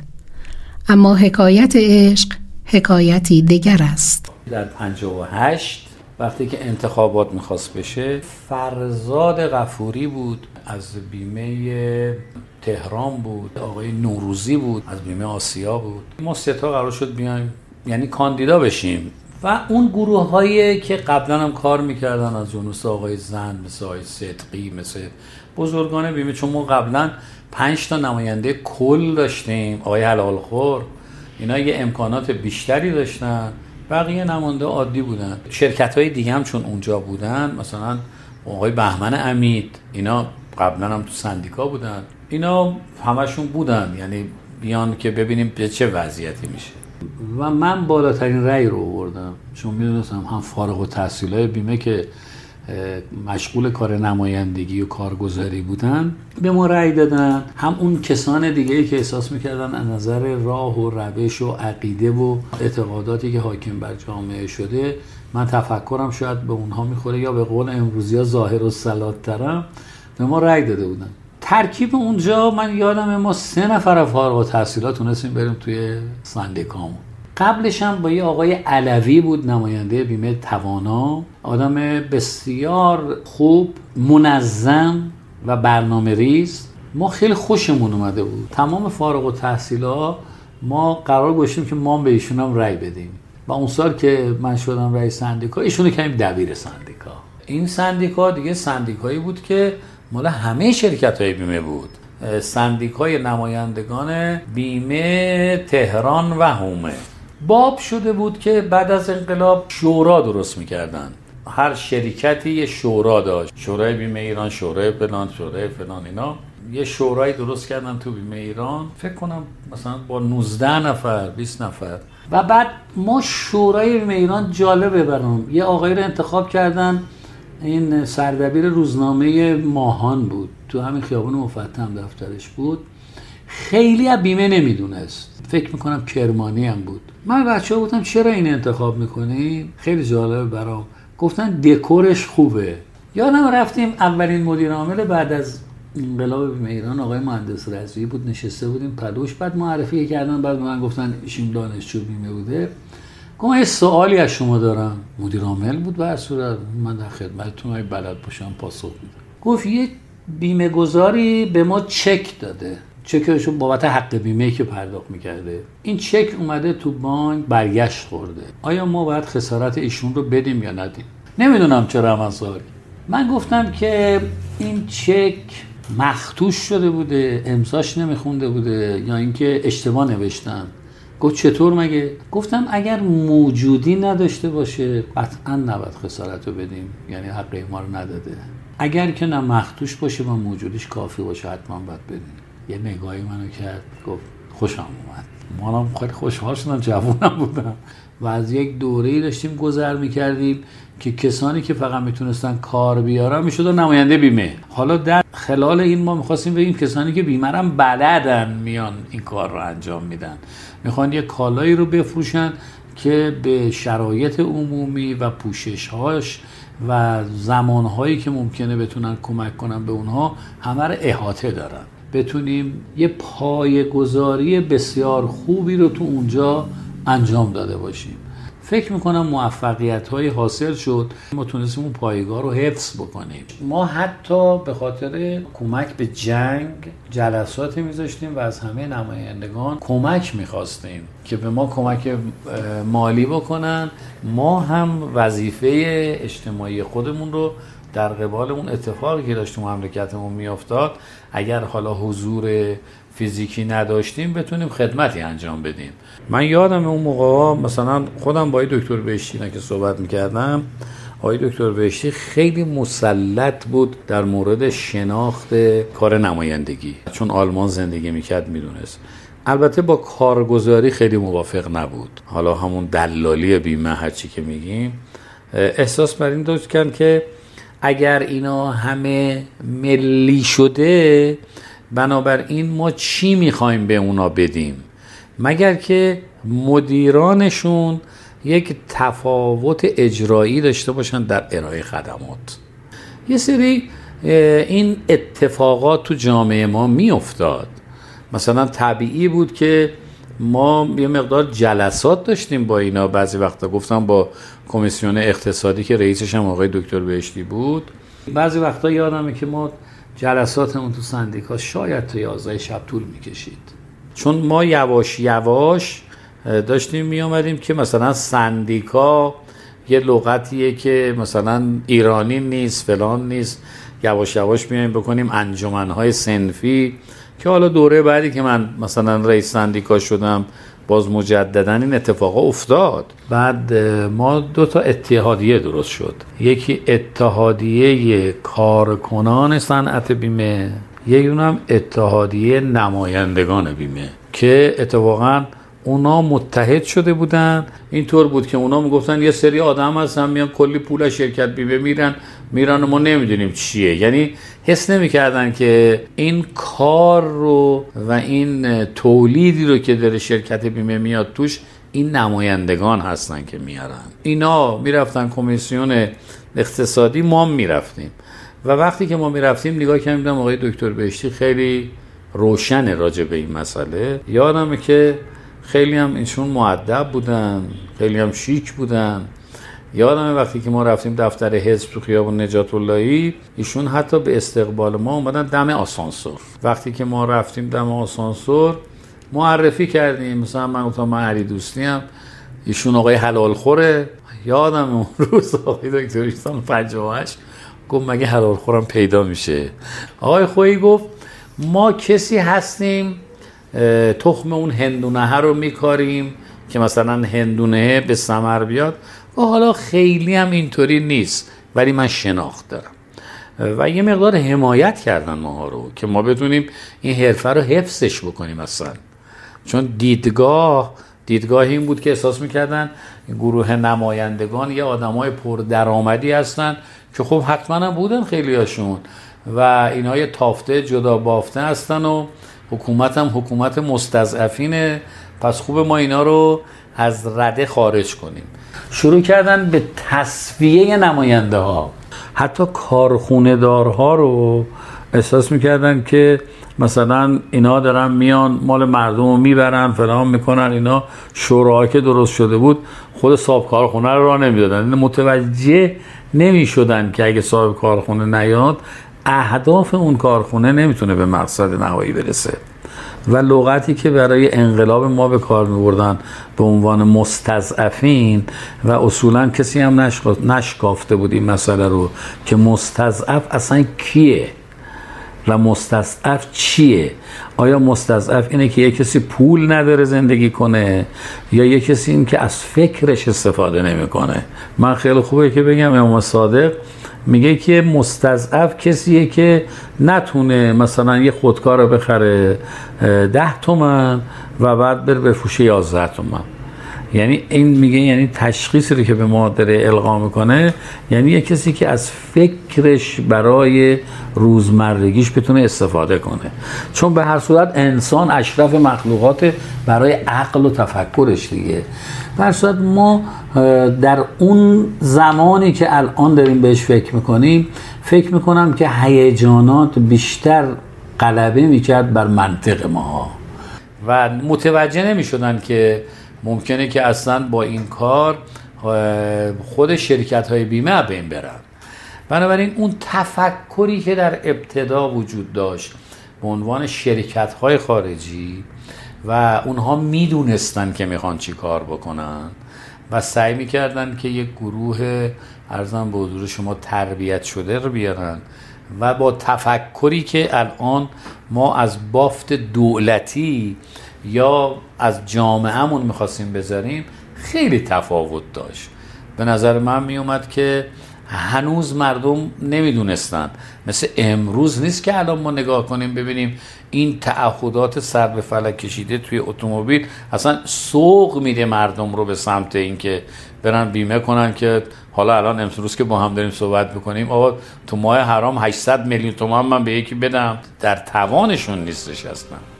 اما حکایت عشق حکایتی دیگر است. در 58 وقتی که انتخابات می‌خواست بشه فرزاد غفوری بود از بیمه تهران بود آقای نوروزی بود از بیمه آسیا بود. ما سه قرار شد بیایم یعنی کاندیدا بشیم. و اون گروه هایی که قبلا هم کار می‌کردن از جنوس آقای زن مثل آقای صدقی مثل بزرگان بیمه چون ما قبلا پنج تا نماینده کل داشتیم. آقای حلال خور اینا یه امکانات بیشتری داشتن. بقیه نماینده عادی بودن. شرکت های دیگه هم چون اونجا بودن مثلا آقای بهمن امید اینا قبلا هم تو سندیکا بودن. اینا همشون بودن. یعنی بیان که ببینیم به چه وضعیتی میشه. و من بالاترین رأی رو آوردم. چون می‌دونستم هم فارغ و تحصیل بیمه که مشغول کار نمایندگی و کارگزاری بودن به ما رأی دادن. هم اون کسان دیگه که احساس می‌کردن از نظر راه و روش و عقیده و اعتقاداتی که حاکم بر جامعه شده من تفکرم شاید به اونها می‌خوره یا به قول امروزی ها ظاهر و سلات ترم به ما رأی داده بودن. ترکیب اونجا من یادم ما سه نفر فارغ و تحصیلات تونستیم بریم توی سندیکامون قبلش هم با یه آقای علوی بود نماینده بیمه توانا. آدم بسیار خوب منظم و برنامه ریز. ما خیلی خوشمون اومده بود. تمام فارغ و تحصیلا ما قرار گذاشتیم که ما به ایشون هم رأی بدیم. و اون سال که من شدم رئیس سندیکا ایشونو کردیم دبیر سندیکا. این سندیکا دیگه سندیکایی بود که مال همه شرکت های بیمه بود. سندیکای نمایندگان بیمه تهران و هومه. باب شده بود که بعد از انقلاب شورا درست می‌کردن. هر شرکتی یه شورا داشت. شورای بیمه ایران شورای فلان شورای فلان اینا. یه شورای درست کردن تو بیمه ایران. فکر کنم مثلا با 19 نفر 20 نفر. و بعد ما شورای بیمه ایران جالبه برام. یه آقای رو انتخاب کردن. این سردبیر روزنامه ماهان بود. تو همین خیابان مفتم دفترش بود. خیلی از بیمه نمی‌دونست. فکر می‌کنم کرمانی هم بود. من بچه ها بودم چرا این انتخاب می‌کنی؟ خیلی جالبه برام. گفتن دکورش خوبه. یادم رفتیم اولین مدیر عامل بعد از انقلاب بیمه ایران آقای مهندس رضوی بود. نشسته بودیم پدوش بعد معرفی کردن. بعد من گفتن ایشون دانشجو بیمه بوده. گفتم یه سوالی از شما دارم. مدیر عامل بود بر صورت. من در خدمتتون های بلد باشم پاسخ میدم. گفت یه بیمه گذاری به ما چک داده. چکش بابت حق بیمه که پرداخت می‌کرده. این چک اومده تو بانک برگشت خورده. آیا ما باید خسارت ایشون رو بدیم یا ندیم؟ نمی‌دونم چرا من من گفتم که این چک مختوش شده بوده امضاش نمیخونده بوده یا اینکه اشتباه نوشتن. گفت چطور مگه؟ گفتم اگر موجودی نداشته باشه قطعا نباید خسارت رو بدیم. یعنی حق ما رو نداده. اگر که نه مختوش باشه و موجودیش کافی باشه حتما باید بدیم. یه نگاهی منو کرد گفت خوشم اومد. منم خیلی خوشحال شدم جوونم بودم. و از یک دوره داشتیم گذر می‌کردیم. که کسانی که فقط می‌تونستن کار بیارن می‌شدن نماینده بیمه. حالا در خلال این ما می‌خواستیم بگیم کسانی که بیمه هم بلدن میان این کار رو انجام میدن. می‌خوان یه کالایی رو بفروشن که به شرایط عمومی و پوششهاش و زمانهایی که ممکنه بتونن کمک کنن به اونها همه رو احاطه دارن. بتونیم یه پای گذاری بسیار خوبی رو تو اونجا انجام داده باشیم. فکر می‌کنم موفقیت های حاصل شد. ما تونستیم اون پایگاه رو حفظ بکنیم. ما حتی به خاطر کمک به جنگ جلساتی میذاشتیم و از همه نمایندگان کمک می‌خواستیم که به ما کمک مالی بکنن. ما هم وظیفه اجتماعی خودمون رو در قبال اون اتفاقی که داشت تو مملکتمون میافتاد اگر حالا حضور فیزیکی نداشتیم بتونیم خدمتی انجام بدیم. من یادم اون موقع مثلا خودم با دکتر بهشتی که صحبت می‌کردم آقای دکتر بهشتی خیلی مسلط بود در مورد شناخت کار نمایندگی. چون آلمان زندگی می‌کرد می‌دونست. البته با کارگزاری خیلی موافق نبود. حالا همون دلالی بیمه هرچی که میگیم. احساس بر این داشت که اگر اینا همه ملی شده بنابراین ما چی می‌خوایم به اونا بدیم؟ مگر که مدیرانشون یک تفاوت اجرایی داشته باشن در ارائه خدمات. یه سری این اتفاقات تو جامعه ما میافتاد. مثلا طبیعی بود که ما یه مقدار جلسات داشتیم با اینا. بعضی وقتا گفتم با کمیسیون اقتصادی که رئیسش هم آقای دکتر بهشتی بود. بعضی وقتا یادمه که ما جلساتمون تو سندیکا شاید تا 11 شب طول می‌کشید. چون ما یواش یواش داشتیم می آمدیم که مثلا سندیکا یه لغتیه که مثلا ایرانی نیست فلان نیست. یواش یواش میایم بکنیم انجمنهای سنفی که حالا دوره بعدی که من مثلا رئیس سندیکا شدم باز مجددا این اتفاق افتاد. بعد ما دو تا اتحادیه درست شد. یکی اتحادیه کارکنان صنعت بیمه یکی هم اتحادیه نمایندگان بیمه که اتفاقا اونا متحد شده بودن. اینطور بود که اونا می‌گفتن یه سری آدم هستن میان کلی پول شرکت بیمه میرن میرن ما نمی‌دونیم چیه. یعنی حس نمی‌کردن که این کار رو و این تولیدی رو که داره شرکت بیمه میاد توش این نمایندگان هستن که میارن. اینا می‌رفتن کمیسیون اقتصادی ما می‌رفتیم. و وقتی که ما می‌رفتیم نگاه کردیم آقای دکتر بهشتی خیلی روشن راجع به این مسئله. یادمه که خیلی هم ایشون معدب بودن خیلی هم شیک بودن. یادم وقتی که ما رفتیم دفتر حزب تو خیابون نجات اللهی ایشون حتی به استقبال ما اومدن دم آسانسور. وقتی که ما رفتیم دم آسانسور معرفی کردیم. مثلا من گفتم من علی دوستی هم ایشون آقای حلال خوره. یادم اون روز آقای دکتر ایشتان 58 گفت مگه حلال خورم پیدا میشه؟ آقای خویی گفت ما کسی هستیم تخم اون هندونه رو میکاریم که مثلا هندونه به سمر بیاد. و حالا خیلی هم اینطوری نیست ولی من شناخت دارم. و یه مقدار حمایت کردن ما رو که ما بتونیم این حرفه رو حفظش بکنیم اصلا. چون دیدگاه دیدگاه این بود که احساس می‌کردن گروه نمایندگان یه آدمای پر درآمدی هستن که خب حتما هم بودن خیلی هاشون و اینا یه تافته جدا بافته هستن و حکومت هم حکومت مستضعفینه. پس خوب ما اینا رو از رده خارج کنیم. شروع کردن به تصفیه نماینده ها حتی کارخونه دارها رو احساس می‌کردن که مثلا اینا دارن میان مال مردم رو می‌برن فلان می‌کنن اینا شورا که درست شده بود خود صاحب کارخونه رو را نمی‌دادن. متوجه نمی‌شدن که اگه صاحب کارخونه نیاد اهداف اون کارخونه نمی‌تونه به مقصد نهایی برسه. و لغتی که برای انقلاب ما به کار میبردن به عنوان مستضعفین و اصولا کسی هم نشکافته بود این مسئله رو که مستضعف اصلا کیه؟ و مستضعف چیه؟ آیا مستضعف اینه که یه کسی پول نداره زندگی کنه یا یه کسی این که از فکرش استفاده نمی‌کنه؟ من خیلی خوبه که بگم امام صادق میگه که مستضعف کسیه که نتونه مثلا یه خودکار رو بخره ده تومن و بعد بره بفروشه یازده تومن. یعنی این میگه یعنی تشخیصی رو که به ما داره القا می‌کنه یعنی یه کسی که از فکرش برای روزمرگیش بتونه استفاده کنه. چون به هر صورت انسان اشرف مخلوقات برای عقل و تفکرش دیگه. به هر صورت ما در اون زمانی که الان داریم بهش فکر می‌کنیم فکر می‌کنم که هیجانات بیشتر غلبه می‌کرد بر منطق ما و متوجه نمی‌شدن که ممکنه که اصلا با این کار خود شرکت های بیمه بین برن. بنابراین اون تفکری که در ابتدا وجود داشت به عنوان شرکت های خارجی و اونها می‌دونستن که می‌خوان چی کار بکنن و سعی می‌کردن که یک گروه ارزم به حضور شما تربیت شده رو بیارن و با تفکری که الان ما از بافت دولتی یا از جامعهمون می‌خواستیم بذاریم خیلی تفاوت داشت. به نظر من میومد که هنوز مردم نمی‌دونستن. مثل امروز نیست که الان ما نگاه کنیم ببینیم این تعهدات سر به فلک کشیده توی اتومبیل اصلا سوق میده مردم رو به سمت اینکه برن بیمه کنن که حالا الان امروز که با هم داریم صحبت بکنیم آقا تو ماه حرام 800 میلیون تومان من به یکی بدم. در توانشون نیستش اصلا.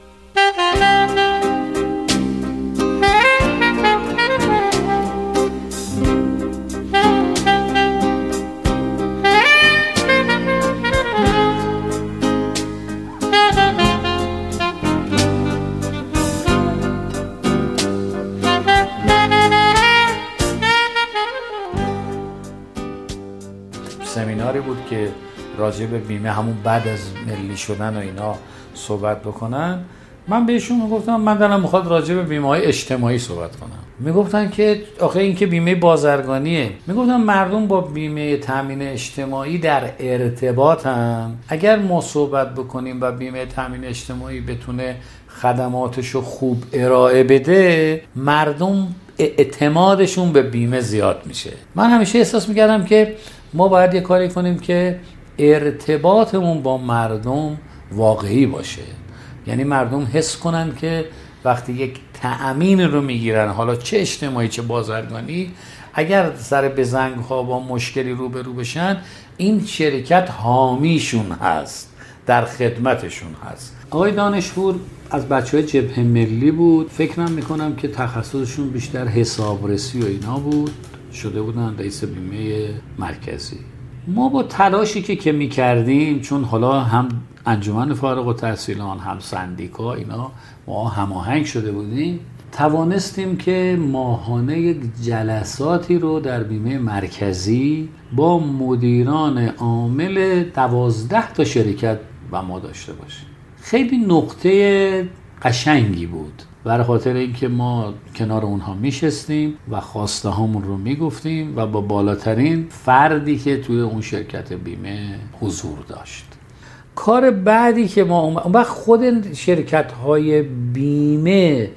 به بیمه همون بعد از ملی شدن و اینا صحبت بکنن من بهشون گفتم من دارم می‌خواد راجع به بیمه های اجتماعی صحبت کنم. می‌گفتن که آخه این که بیمه بازرگانیه. می‌گفتن مردم با بیمه تامین اجتماعی در ارتباطن. اگر ما صحبت بکنیم و بیمه تامین اجتماعی بتونه خدماتشو خوب ارائه بده مردم اعتمادشون به بیمه زیاد میشه. من همیشه احساس می‌کردم که ما باید یه کاری کنیم که ارتباطمون با مردم واقعی باشه. یعنی مردم حس کنن که وقتی یک تأمین رو می‌گیرن حالا چه اجتماعی چه بازرگانی اگر سر بزنگ ها با مشکلی روبرو بشن این شرکت حامیشون هست در خدمتشون هست. آقای دانشپور از بچه های جبه ملی بود. فکرم می‌کنم که تخصصشون بیشتر حسابرسی و اینا بود. شده بودن رئیس بیمه مرکزی. ما با تلاشی که که می‌کردیم چون حالا هم انجمن فارغ و تحصیلان هم سندیکا اینا ما هماهنگ شده بودیم توانستیم که ماهانه یک جلساتی رو در بیمه مرکزی با مدیران عامل دوازده تا شرکت و ما داشته باشیم. خیلی نقطه قشنگی بود. برای خاطر اینکه ما کنار اونها میشستیم و خواسته هامون رو می‌گفتیم و با بالاترین فردی که توی اون شرکت بیمه حضور داشت. کار بعدی که ما اون وقت خود شرکت های بیمه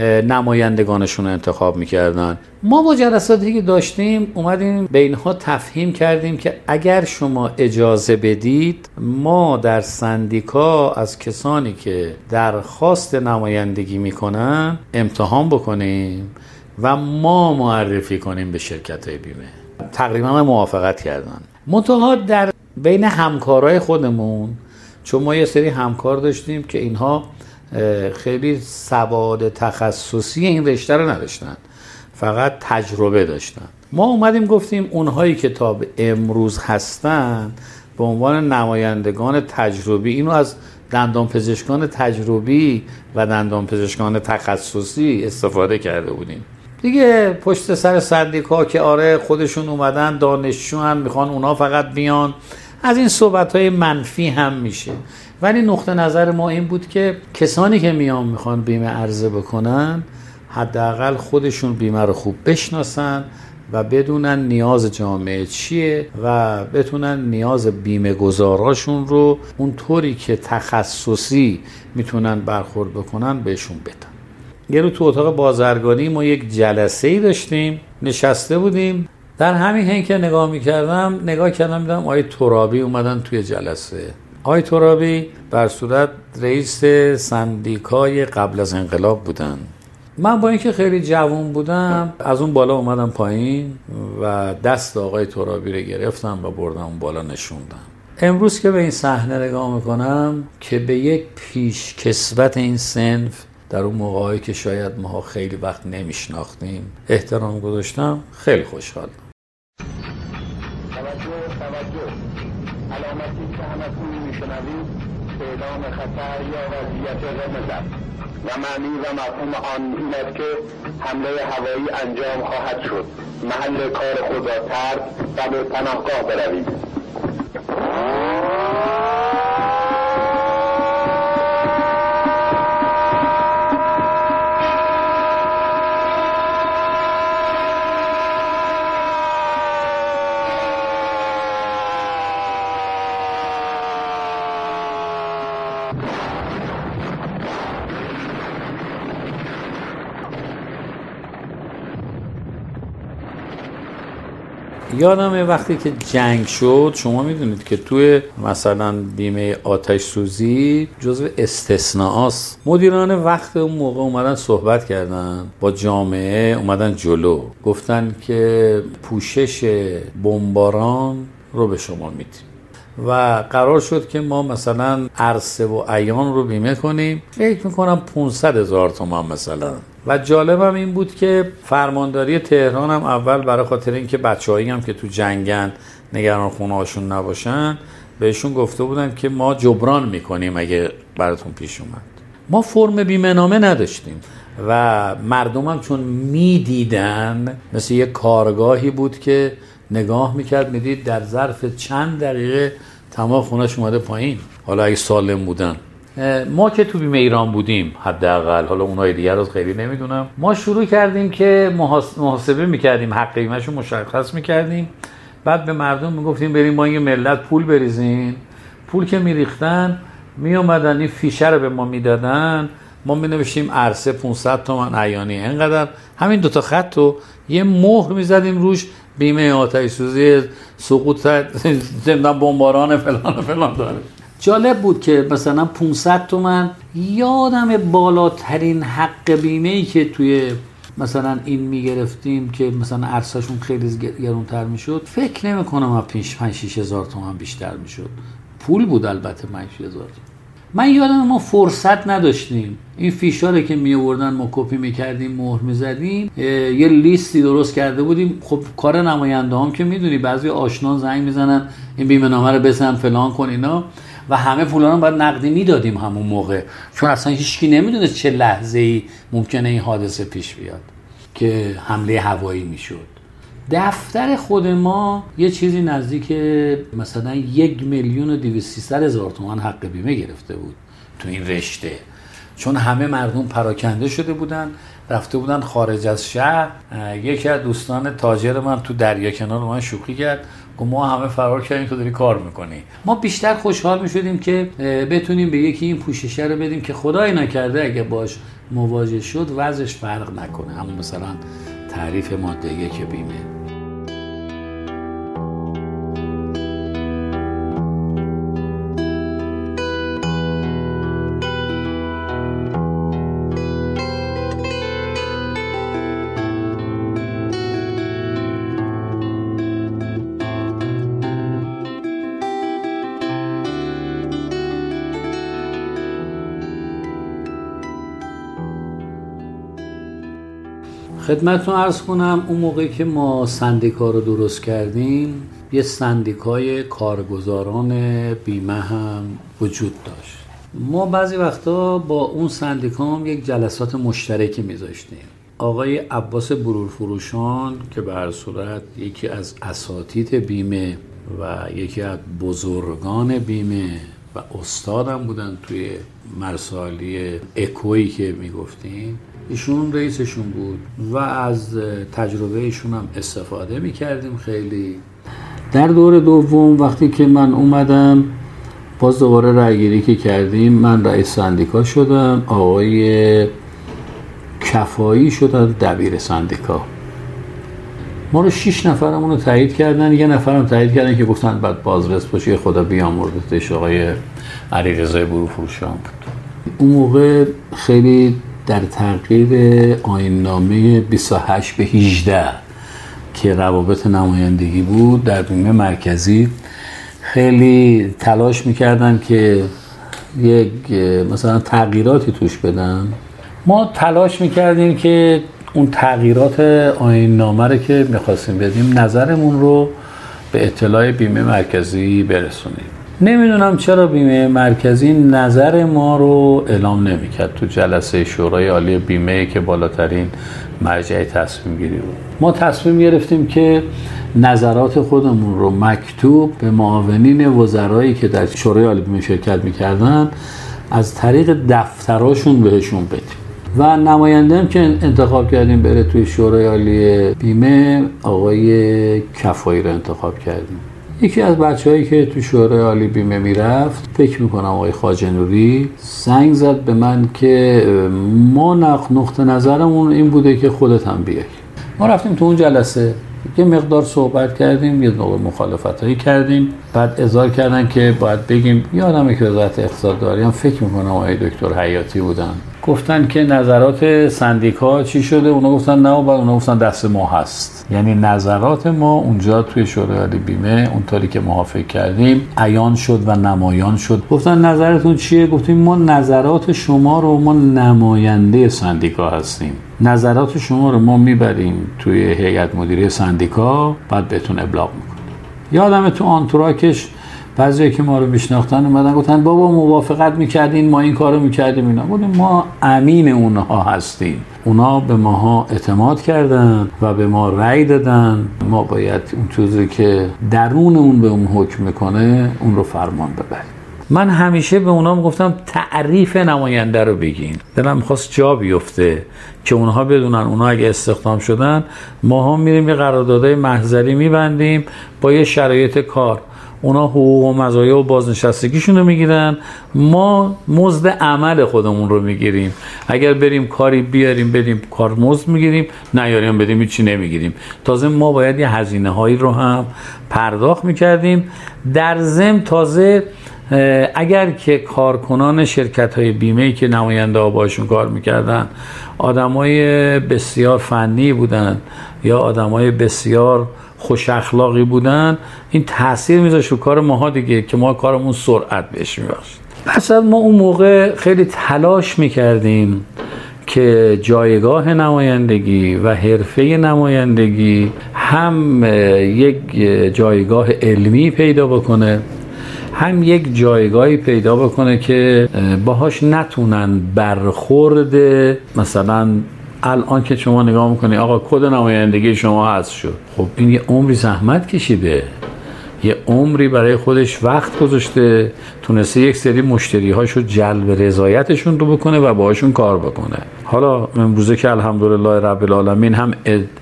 نمایندگانشون رو انتخاب می‌کردن. ما با جلساتی که داشتیم اومدیم به اینها تفهیم کردیم که اگر شما اجازه بدید ما در سندیکا از کسانی که درخواست نمایندگی می‌کنن امتحان بکنیم و ما معرفی کنیم به شرکت های بیمه. تقریبا موافقت کردن. منتها در بین همکارای خودمون چون ما یه سری همکار داشتیم که اینها خیلی سواد تخصصی این رشته رو نداشتن. فقط تجربه داشتن. ما اومدیم گفتیم اونهایی که تا امروز هستن به عنوان نمایندگان تجربی اینو از دندان پزشکان تجربی و دندان پزشکان تخصصی استفاده کرده بودیم. دیگه پشت سر سندیکا که آره خودشون اومدن دانشجو هم می‌خوان اونا فقط بیان. از این صحبت های منفی هم میشه. ولی نقطه نظر ما این بود که کسانی که میان می‌خوان بیمه عرضه بکنن حداقل خودشون بیمه رو خوب بشناسن و بدونن نیاز جامعه چیه و بتونن نیاز بیمه گذاراشون رو اونطوری که تخصصی می‌تونن برخورد بکنن بهشون بدن. یه رو تو اتاق بازرگانی ما یک جلسه ای داشتیم نشسته بودیم. در همین هنگ که نگاه می‌کردم نگاه کردم دیدم آقای ترابی اومدن توی جلسه. آقای ترابی بر صورت رئیس سندیکای قبل از انقلاب بودن. من با اینکه خیلی جوان بودم از اون بالا اومدم پایین و دست آقای ترابی رو گرفتم و بردم اون بالا نشوندم. امروز که به این صحنه نگاه می‌کنم که به یک پیش کسوت این سنف در اون موقعی که شاید ما خیلی وقت نمیشناختیم احترام گذاشتم خیلی خوشحال علامتی که میشنوید اعلام خطر یا وضعیت قرمز است. و معنی و مفهوم آن این است که حمله هوایی انجام خواهد شد. محل کار خود را ترک و به پناهگاه بروید یادمه وقتی که جنگ شد شما می‌دونید که توی مثلا بیمه آتش سوزی جزو استثناءاست مدیران وقت اون موقع اومدن صحبت کردن. با جامعه اومدن جلو. گفتن که پوشش بمباران رو به شما میدیم. و قرار شد که ما مثلا عرصه و ایان رو بیمه کنیم. فکر می‌کنم 500 هزار تومان مثلا. و جالبم این بود که فرمانداری تهران هم اول برای خاطر اینکه بچه‌هایی هم که تو جنگن نگران خونه هاشون نباشن بهشون گفته بودن که ما جبران می‌کنیم اگه براتون پیش اومد. ما فرم بیمه نامه نداشتیم و مردم هم چون می‌دیدن مثل یه کارگاهی بود که نگاه می‌کرد می‌دید در ظرف چند دقیقه تمام خونش اومده پایین. حالا اگه سالم بودن. ما که تو بیمه ایران بودیم حداقل حالا اونای دیگر رو خیلی نمی‌دونم. ما شروع کردیم که محاسبه می‌کردیم حق قیمتش رو مشخص می‌کردیم. بعد به مردم می‌گفتیم بریم ما یه ملت پول بریزین پول که میریختن میومدن این فیشه رو به ما می‌دادن. ما می نوشتیم عرصه 500 تومن عیانی. اینقدر همین دوتا خط رو یه مهر می‌زدیم روش. بیمه آتش سوزی سقوط زندان بمباران فلان فلان داره. جالب بود که مثلا 500 تومن یادم بالاترین حق بیمه ای که توی مثلا این می‌گرفتیم که مثلا ارساشون خیلی گرونتر می‌شد. فکر نمی کنم از 5 6 هزار تومن بیشتر می‌شد. پول بود البته 5 هزار من یادم ما فرصت نداشتیم. این فیشاره که می آوردن ما کپی می‌کردیم مهر می‌زدیم یه لیستی درست کرده بودیم. خب کار نماینده هم که می‌دونی بعضی آشنا زنگ می‌زنن این بیمه نامه رو بزن فلان کن اینا. و همه پولا رو باید نقدی می‌دادیم همون موقع. چون اصلا هیچکی نمی‌دونه چه لحظه ای ممکنه این حادثه پیش بیاد که حمله هوایی می‌شد. دفتر خود ما یه چیزی نزدیک مثلا یک میلیون و دیویست هزار تومان حق بیمه گرفته بود تو این رشته. چون همه مردم پراکنده شده بودن رفته بودن خارج از شهر. یکی از دوستان تاجر من تو دریا کنار من شوخی کرد. گفت ما همه فرار کردیم تو داری کار می‌کنی. ما بیشتر خوشحال می‌شدیم که بتونیم به یکی این پوششه رو بدیم که خدای نکرده اگه باش مواجه شد وضعش فرق نکنه. همون مثلا تعریف ماده یک بیمه. خدمتتون ارز کنم اون موقعی که ما سندیکا رو درست کردیم یه سندیکای کارگزاران بیمه هم وجود داشت. ما بعضی وقتا با اون سندیکا هم یک جلسات مشترکی میذاشتیم. آقای عباس برورفروشان که به هر صورت یکی از اساتید بیمه و یکی از بزرگان بیمه و استادم بودن توی مرسالی اکویی که می‌گفتیم ایشون رئیسشون بود و از تجربه ایشون هم استفاده می‌کردیم خیلی. در دور دوم وقتی که من اومدم باز دوباره رأیگیری که کردیم من رئیس سندیکا شدم آقای کفایی شدن دبیر سندیکا. ما رو شیش نفرمون رو تایید کردن. یه نفرم تایید کردن که گفتن بعد بازرس باشه خدا بیامردتش آقای علی رضای برو فروشان بود. اون موقع خیلی در تغییر آین نامه 28 به 18 که روابط نمایندگی بود در بیمه مرکزی خیلی تلاش می‌کردن که یک مثلا تغییراتی توش بدن. ما تلاش می‌کردیم که اون تغییرات آین نامه رو که می‌خواستیم بدیم نظرمون رو به اطلاع بیمه مرکزی برسونیم. نمی‌دونم چرا بیمه مرکزی نظر ما رو اعلام نمی‌کرد تو جلسه شورای عالی بیمه که بالاترین مرجع تصمیم گیری بود. ما تصمیم گرفتیم که نظرات خودمون رو مکتوب به معاونین وزرایی که در شورای عالی بیمه شرکت می‌کردن از طریق دفتراشون بهشون بدیم. و نماینده هم که انتخاب کردیم بره توی شورای عالی بیمه آقای کفایی رو انتخاب کردیم. یکی از بچههایی که تو شورای عالی بیمه می‌رفت فکر می‌کنم آقای خاجنوری زنگ زد به من که ما نقطه نظرمون این بوده که خودت هم بیای. ما رفتیم تو اون جلسه. یه مقدار صحبت کردیم یه نوع مخالفت هایی کردیم. بعد ازار کردن که باید بگیم یادمه که وزارت اقتصاد داریم فکر می‌کنم آقای دکتر حیاتی بودن. گفتن که نظرات سندیکا چی شده؟ اونا گفتن نه و اونا گفتن دست ما هست. یعنی نظرات ما اونجا توی شورای بیمه اونطوری که ما کردیم عیان شد و نمایان شد. گفتن نظرتون چیه؟ گفتیم ما نظرات شما رو ما نماینده سندیکا هستیم. نظرات شما رو ما می‌بریم توی هیئت مدیره سندیکا بعد بهتون ابلاغ می‌کنیم. یادم تو آنتراکش بعضی که ما رو میشناختن اومدن گفتن بابا موافقت می‌کردین ما این کارو می‌کردیم. اینا. بودیم ما امین اونها هستیم. اونا به ماها اعتماد کردن و به ما رأی دادن. ما باید اون چیزی که درون اون به اون حکم می‌کنه اون رو فرمان ببریم. من همیشه به اونا گفتم تعریف نماینده رو بگین. دلم خواست جا بیفته که اونها بدونن اونها اگه استخدام شدن ما هم میریم یه قراردادهای محضری میبندیم با یه شرایط کار. اونا حقوق و مزایا و بازنشستگیشون رو می‌گیرن. ما مزد عمل خودمون رو می‌گیریم. اگر بریم کاری بیاریم بدیم کار مزد می‌گیریم نیاریم بدیم هیچی نمی‌گیریم. تازه ما باید یه هزینه هایی رو هم پرداخت می‌کردیم. در ضمن تازه اگر که کارکنان شرکت های بیمه که نماینده ها باشون کار می‌کردن آدمای بسیار فنی بودن یا آدمای بسیار خوش اخلاقی بودن این تاثیر میذاشت رو کار ماها دیگه که ما کارمون سرعت بهش می‌باشد پس ما اون موقع خیلی تلاش می‌کردیم که جایگاه نمایندگی و حرفه نمایندگی هم یک جایگاه علمی پیدا بکنه. هم یک جایگاهی پیدا بکنه که باهاش نتونن برخورد. مثلا الان که شما نگاه می‌کنی آقا کد نمایندگی شما هست شد. خب این یه عمری زحمت کشیده. یه عمری برای خودش وقت گذاشته تونسته یک سری مشتری هاشو جلب رضایتشون رو بکنه و باهاشون کار بکنه. حالا امروزه که الحمدلله رب العالمین هم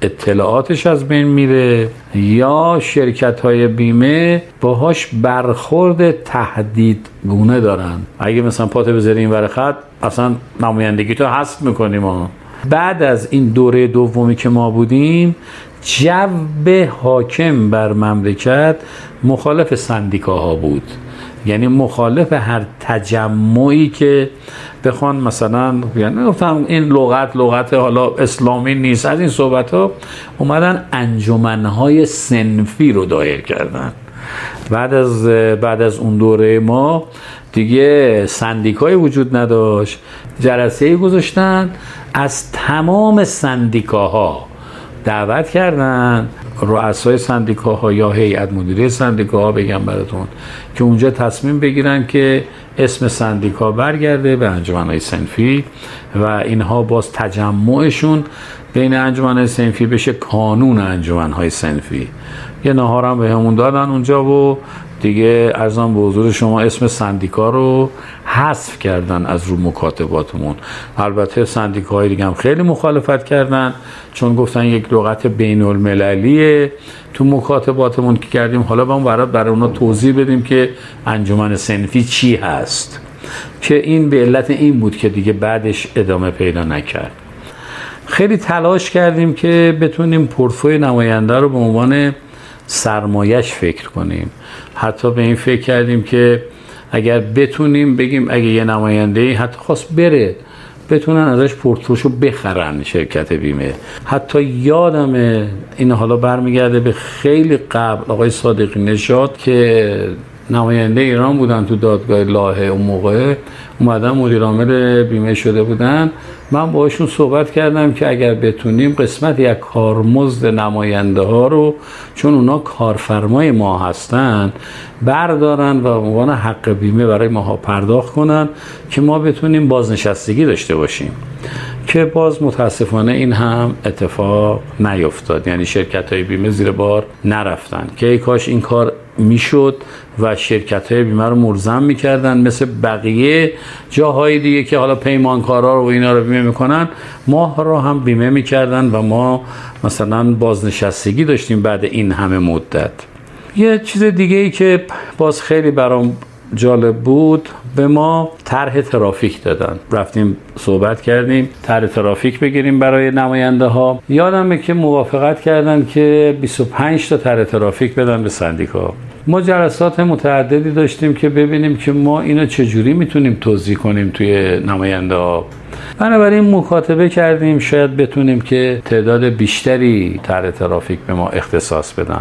اطلاعاتش از بین میره یا شرکت های بیمه باهاش برخورد تهدید گونه دارن. اگه مثلا پات بذاری این خط اصلا نمایندگی تو حذف می‌کنیم ها. بعد از این دوره دومی که ما بودیم جو حاکم بر مملکت مخالف سندیکاها بود. یعنی مخالف هر تجمعی که بخوان مثلا یعنی گفتم این لغت لغت حالا اسلامی نیست. از این صحبت ها اومدن انجمنهای سنفی رو دایر کردن. بعد از بعد از اون دوره ما دیگه سندیکای وجود نداشت. جلسه ای گذاشتن. از تمام سندیکاها دعوت کردن. رؤسای سندیکاها یا هیئت مدیره سندیکاها بگم براتون که اونجا تصمیم بگیرن که اسم سندیکا برگرده به انجمنهای سنفی و اینها باز تجمعشون بین انجمنهای سنفی بشه کانون انجمنهای سنفی. یه نهارم به همون دادن اونجا و دیگه ارزان به حضور شما اسم سندیکا رو حذف کردن از رو مکاتباتمون. البته سندیکاهای دیگه هم خیلی مخالفت کردن چون گفتن یک لغت بین المللیه تو مکاتباتمون که کردیم حالا با برای برای اونا توضیح بدیم که انجمن سنفی چی هست. که این به علت این بود که دیگه بعدش ادامه پیدا نکرد. خیلی تلاش کردیم که بتونیم پورتفوی نماینده رو به عنوان سرمایش فکر کنیم. حتی به این فکر کردیم که اگر بتونیم بگیم اگه یه نماینده حتی خواست بره بتونن ازش پورتفوشو بخرن شرکت بیمه. حتی یادم این حالا برمیگرده به خیلی قبل آقای صادقی نشاد که نماینده ایران بودن تو دادگاه لاهه اون موقع. اومدن مدیر عامل بیمه شده بودن. من باشون صحبت کردم که اگر بتونیم قسمت یک کارمزد نماینده ها رو چون اونا کارفرمای ما هستن بردارن و عنوان حق بیمه برای ماها پرداخت کنن که ما بتونیم بازنشستگی داشته باشیم. که باز متاسفانه این هم اتفاق نیفتاد. یعنی شرکت های بیمه زیر بار نرفتن. که ای کاش این کار می‌شد و شرکت های بیمه رو مرزم می‌کردن. مثل بقیه جاهای دیگه که حالا پیمانکارا رو و اینا رو بیمه می‌کنن ماه رو هم بیمه می‌کردن و ما مثلا بازنشستگی داشتیم بعد این همه مدت. یه چیز دیگه ای که باز خیلی برام جالب بود. به ما طرح ترافیک دادن. رفتیم صحبت کردیم. طرح ترافیک بگیریم برای نماینده ها یادمه که موافقت کردن که 25 تا طرح ترافیک بدن به سندیکا. ما جلسات متعددی داشتیم که ببینیم که ما اینو چجوری می‌تونیم توضیح کنیم توی نماینده ها. بنابراین مکاتبه کردیم شاید بتونیم که تعداد بیشتری تر ترافیک به ما اختصاص بدن.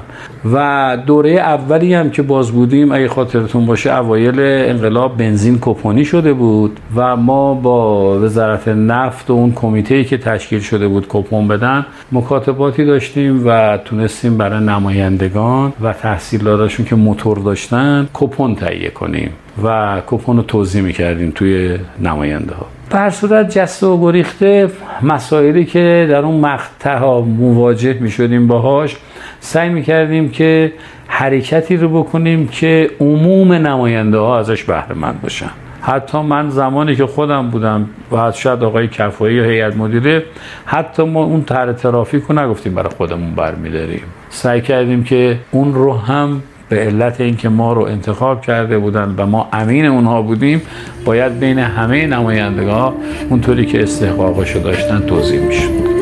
و دوره اولی هم که باز بودیم اگه خاطرتون باشه اوایل انقلاب بنزین کپونی شده بود و ما با وزارت نفت و اون کمیته که تشکیل شده بود کپون بدن مکاتباتی داشتیم و تونستیم برای نمایندگان و تحصیلاتشون که موتور داشتن کپون تهیه کنیم و کپون رو توضیح می‌کردیم توی نماینده ها. بر صورت جسته و گریخته مسائلی که در اون مقطع مواجه می شدیم باهاش سعی می کردیم که حرکتی رو بکنیم که عموم نماینده ها ازش بهره مند باشن. حتی من زمانی که خودم بودم و شاید آقای کفایی یا هیئت مدیره حتی ما اون طرح ترافیک رو نگفتیم برای خودمون برمیداریم. سعی کردیم که اون رو هم به علت اینکه ما رو انتخاب کرده بودن و ما امین اونها بودیم باید بین همه نمایندگان اونطوری که استحقاقشو داشتن توضیح می‌شد.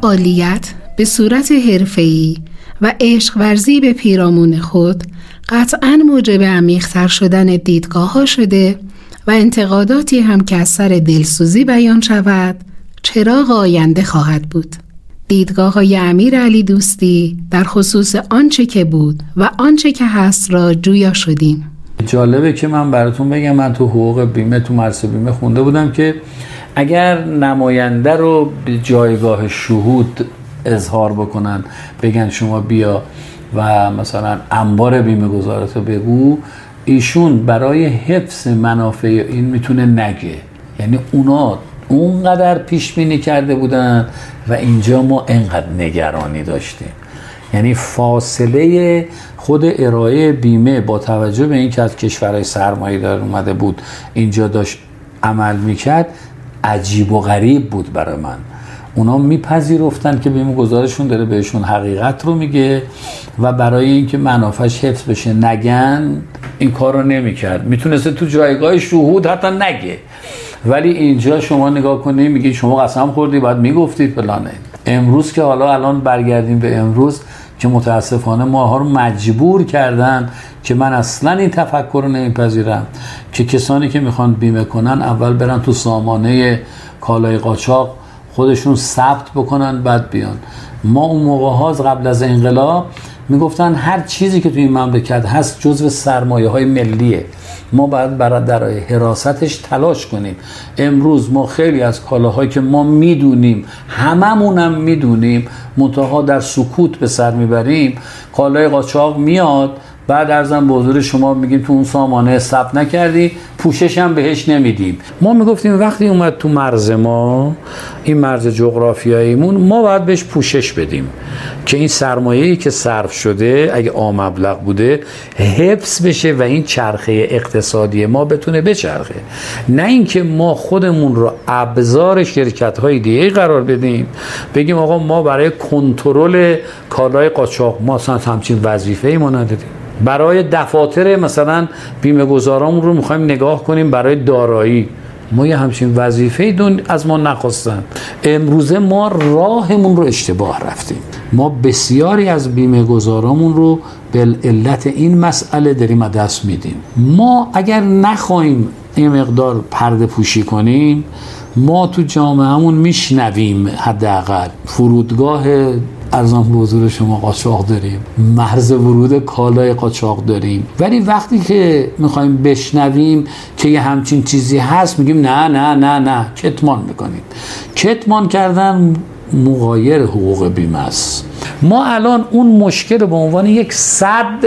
فعالیت به صورت حرفه‌ای و عشق ورزی به پیرامون خود قطعا موجب عمیقتر شدن دیدگاه ها شده و انتقاداتی هم که از سر دلسوزی بیان شود چراغ آینده خواهد بود. دیدگاه های امیر علی دوستی در خصوص آنچه که بود و آنچه که هست را جویا شدیم. جالبه که من براتون بگم من تو حقوق بیمه تو مرس بیمه خونده بودم که اگر نماینده رو به جایگاه شهود اظهار بکنن بگن شما بیا و مثلا انبار بیمه گذارت رو بگو ایشون برای حفظ منافع این می‌تونه نگه. یعنی اونا اونقدر پیش بینی کرده بودن و اینجا ما انقدر نگرانی داشتیم. یعنی فاصله خود ارائه بیمه با توجه به اینکه از کشورهای سرمایه دار اومده بود اینجا داشت عمل می‌کرد عجیب و غریب بود برای من. اونا میپذیرفتن که بیمه گذارشون داره بهشون حقیقت رو میگه و برای اینکه منافعش حفظ بشه نگن این کار رو نمی‌کرد. می‌تونسته تو جایگاه شهود حتی نگه. ولی اینجا شما نگاه کنید میگی شما قسم خوردی باید می‌گفتید فلانه. امروز که حالا الان برگردیم به امروز که متاسفانه ماها رو مجبور کردن که من اصلا این تفکر رو نمیپذیرم که کسانی که می‌خوان بیمه کنن اول برن تو سامانه کالای قاچاق خودشون ثبت بکنن بعد بیان. ما اون موقع ها قبل از انقلاب می‌گفتن هر چیزی که توی این مملکت هست جزو سرمایه های ملیه. ما باید برای در حراستش تلاش کنیم. امروز ما خیلی از کالاهایی که ما می‌دونیم هممونم می‌دونیم منتها در سکوت به سر می‌بریم کالای قاچاق میاد بعد ارزم به حضور شما میگیم تو اون سامانه ثبت نکردی پوشش هم بهش نمیدیم. ما می‌گفتیم وقتی اومد تو مرز ما این مرز جغرافیاییمون ما باید بهش پوشش بدیم که این سرمایه‌ای که صرف شده اگه آمبلغ بوده حفظ بشه و این چرخه اقتصادی ما بتونه بچرخه. نه اینکه ما خودمون رو ابزار شرکت های دیگه قرار بدیم. بگیم آقا ما برای کنترل کالای قاچاق ما همچین وظیفه ای ما ندادیم برای دفاتر مثلا بیمه گذارامون رو می‌خوایم نگاه کنیم برای دارایی. ما یه همچین وظیفه دون از ما نخواستن. امروزه ما راهمون رو اشتباه رفتیم. ما بسیاری از بیمه گذارامون رو به علت این مسئله داریم دست میدیم. ما اگر نخواهیم این مقدار پرده پوشی کنیم ما تو جامعهمون میشنویم حداقل. فرودگاه ارزان به حضور شما قاچاق داریم. مرز ورود کالای قاچاق داریم. ولی وقتی که می‌خوایم بشنویم که یه همچین چیزی هست میگیم نه نه نه نه. کتمان می‌کنیم کتمان کردن مغایر حقوق بیمه است. ما الان اون مشکل به عنوان یک صد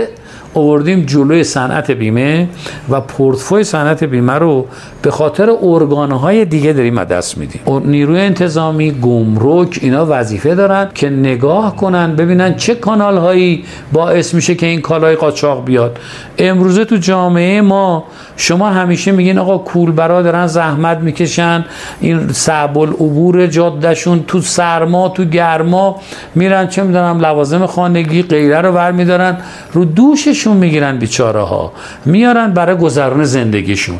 آوردیم جلوی صنعت بیمه و پورتفوی صنعت بیمه رو به خاطر ارگانهای دیگه داریم دست میدیم. نیروی انتظامی گمرک اینا وظیفه دارن که نگاه کنن ببینن چه کانال هایی باعث میشه که این کالای قاچاق بیاد. امروزه تو جامعه ما شما همیشه میگین آقا کولبرا دارن زحمت می‌کشن این صعب العبور جادهشون تو سرما تو گرما میرن چه می‌دونم لوازم خانگی غیره رو برمیدارن. رو دوششون می‌گیرن بیچاره ها میارن برای گذران زندگیشون.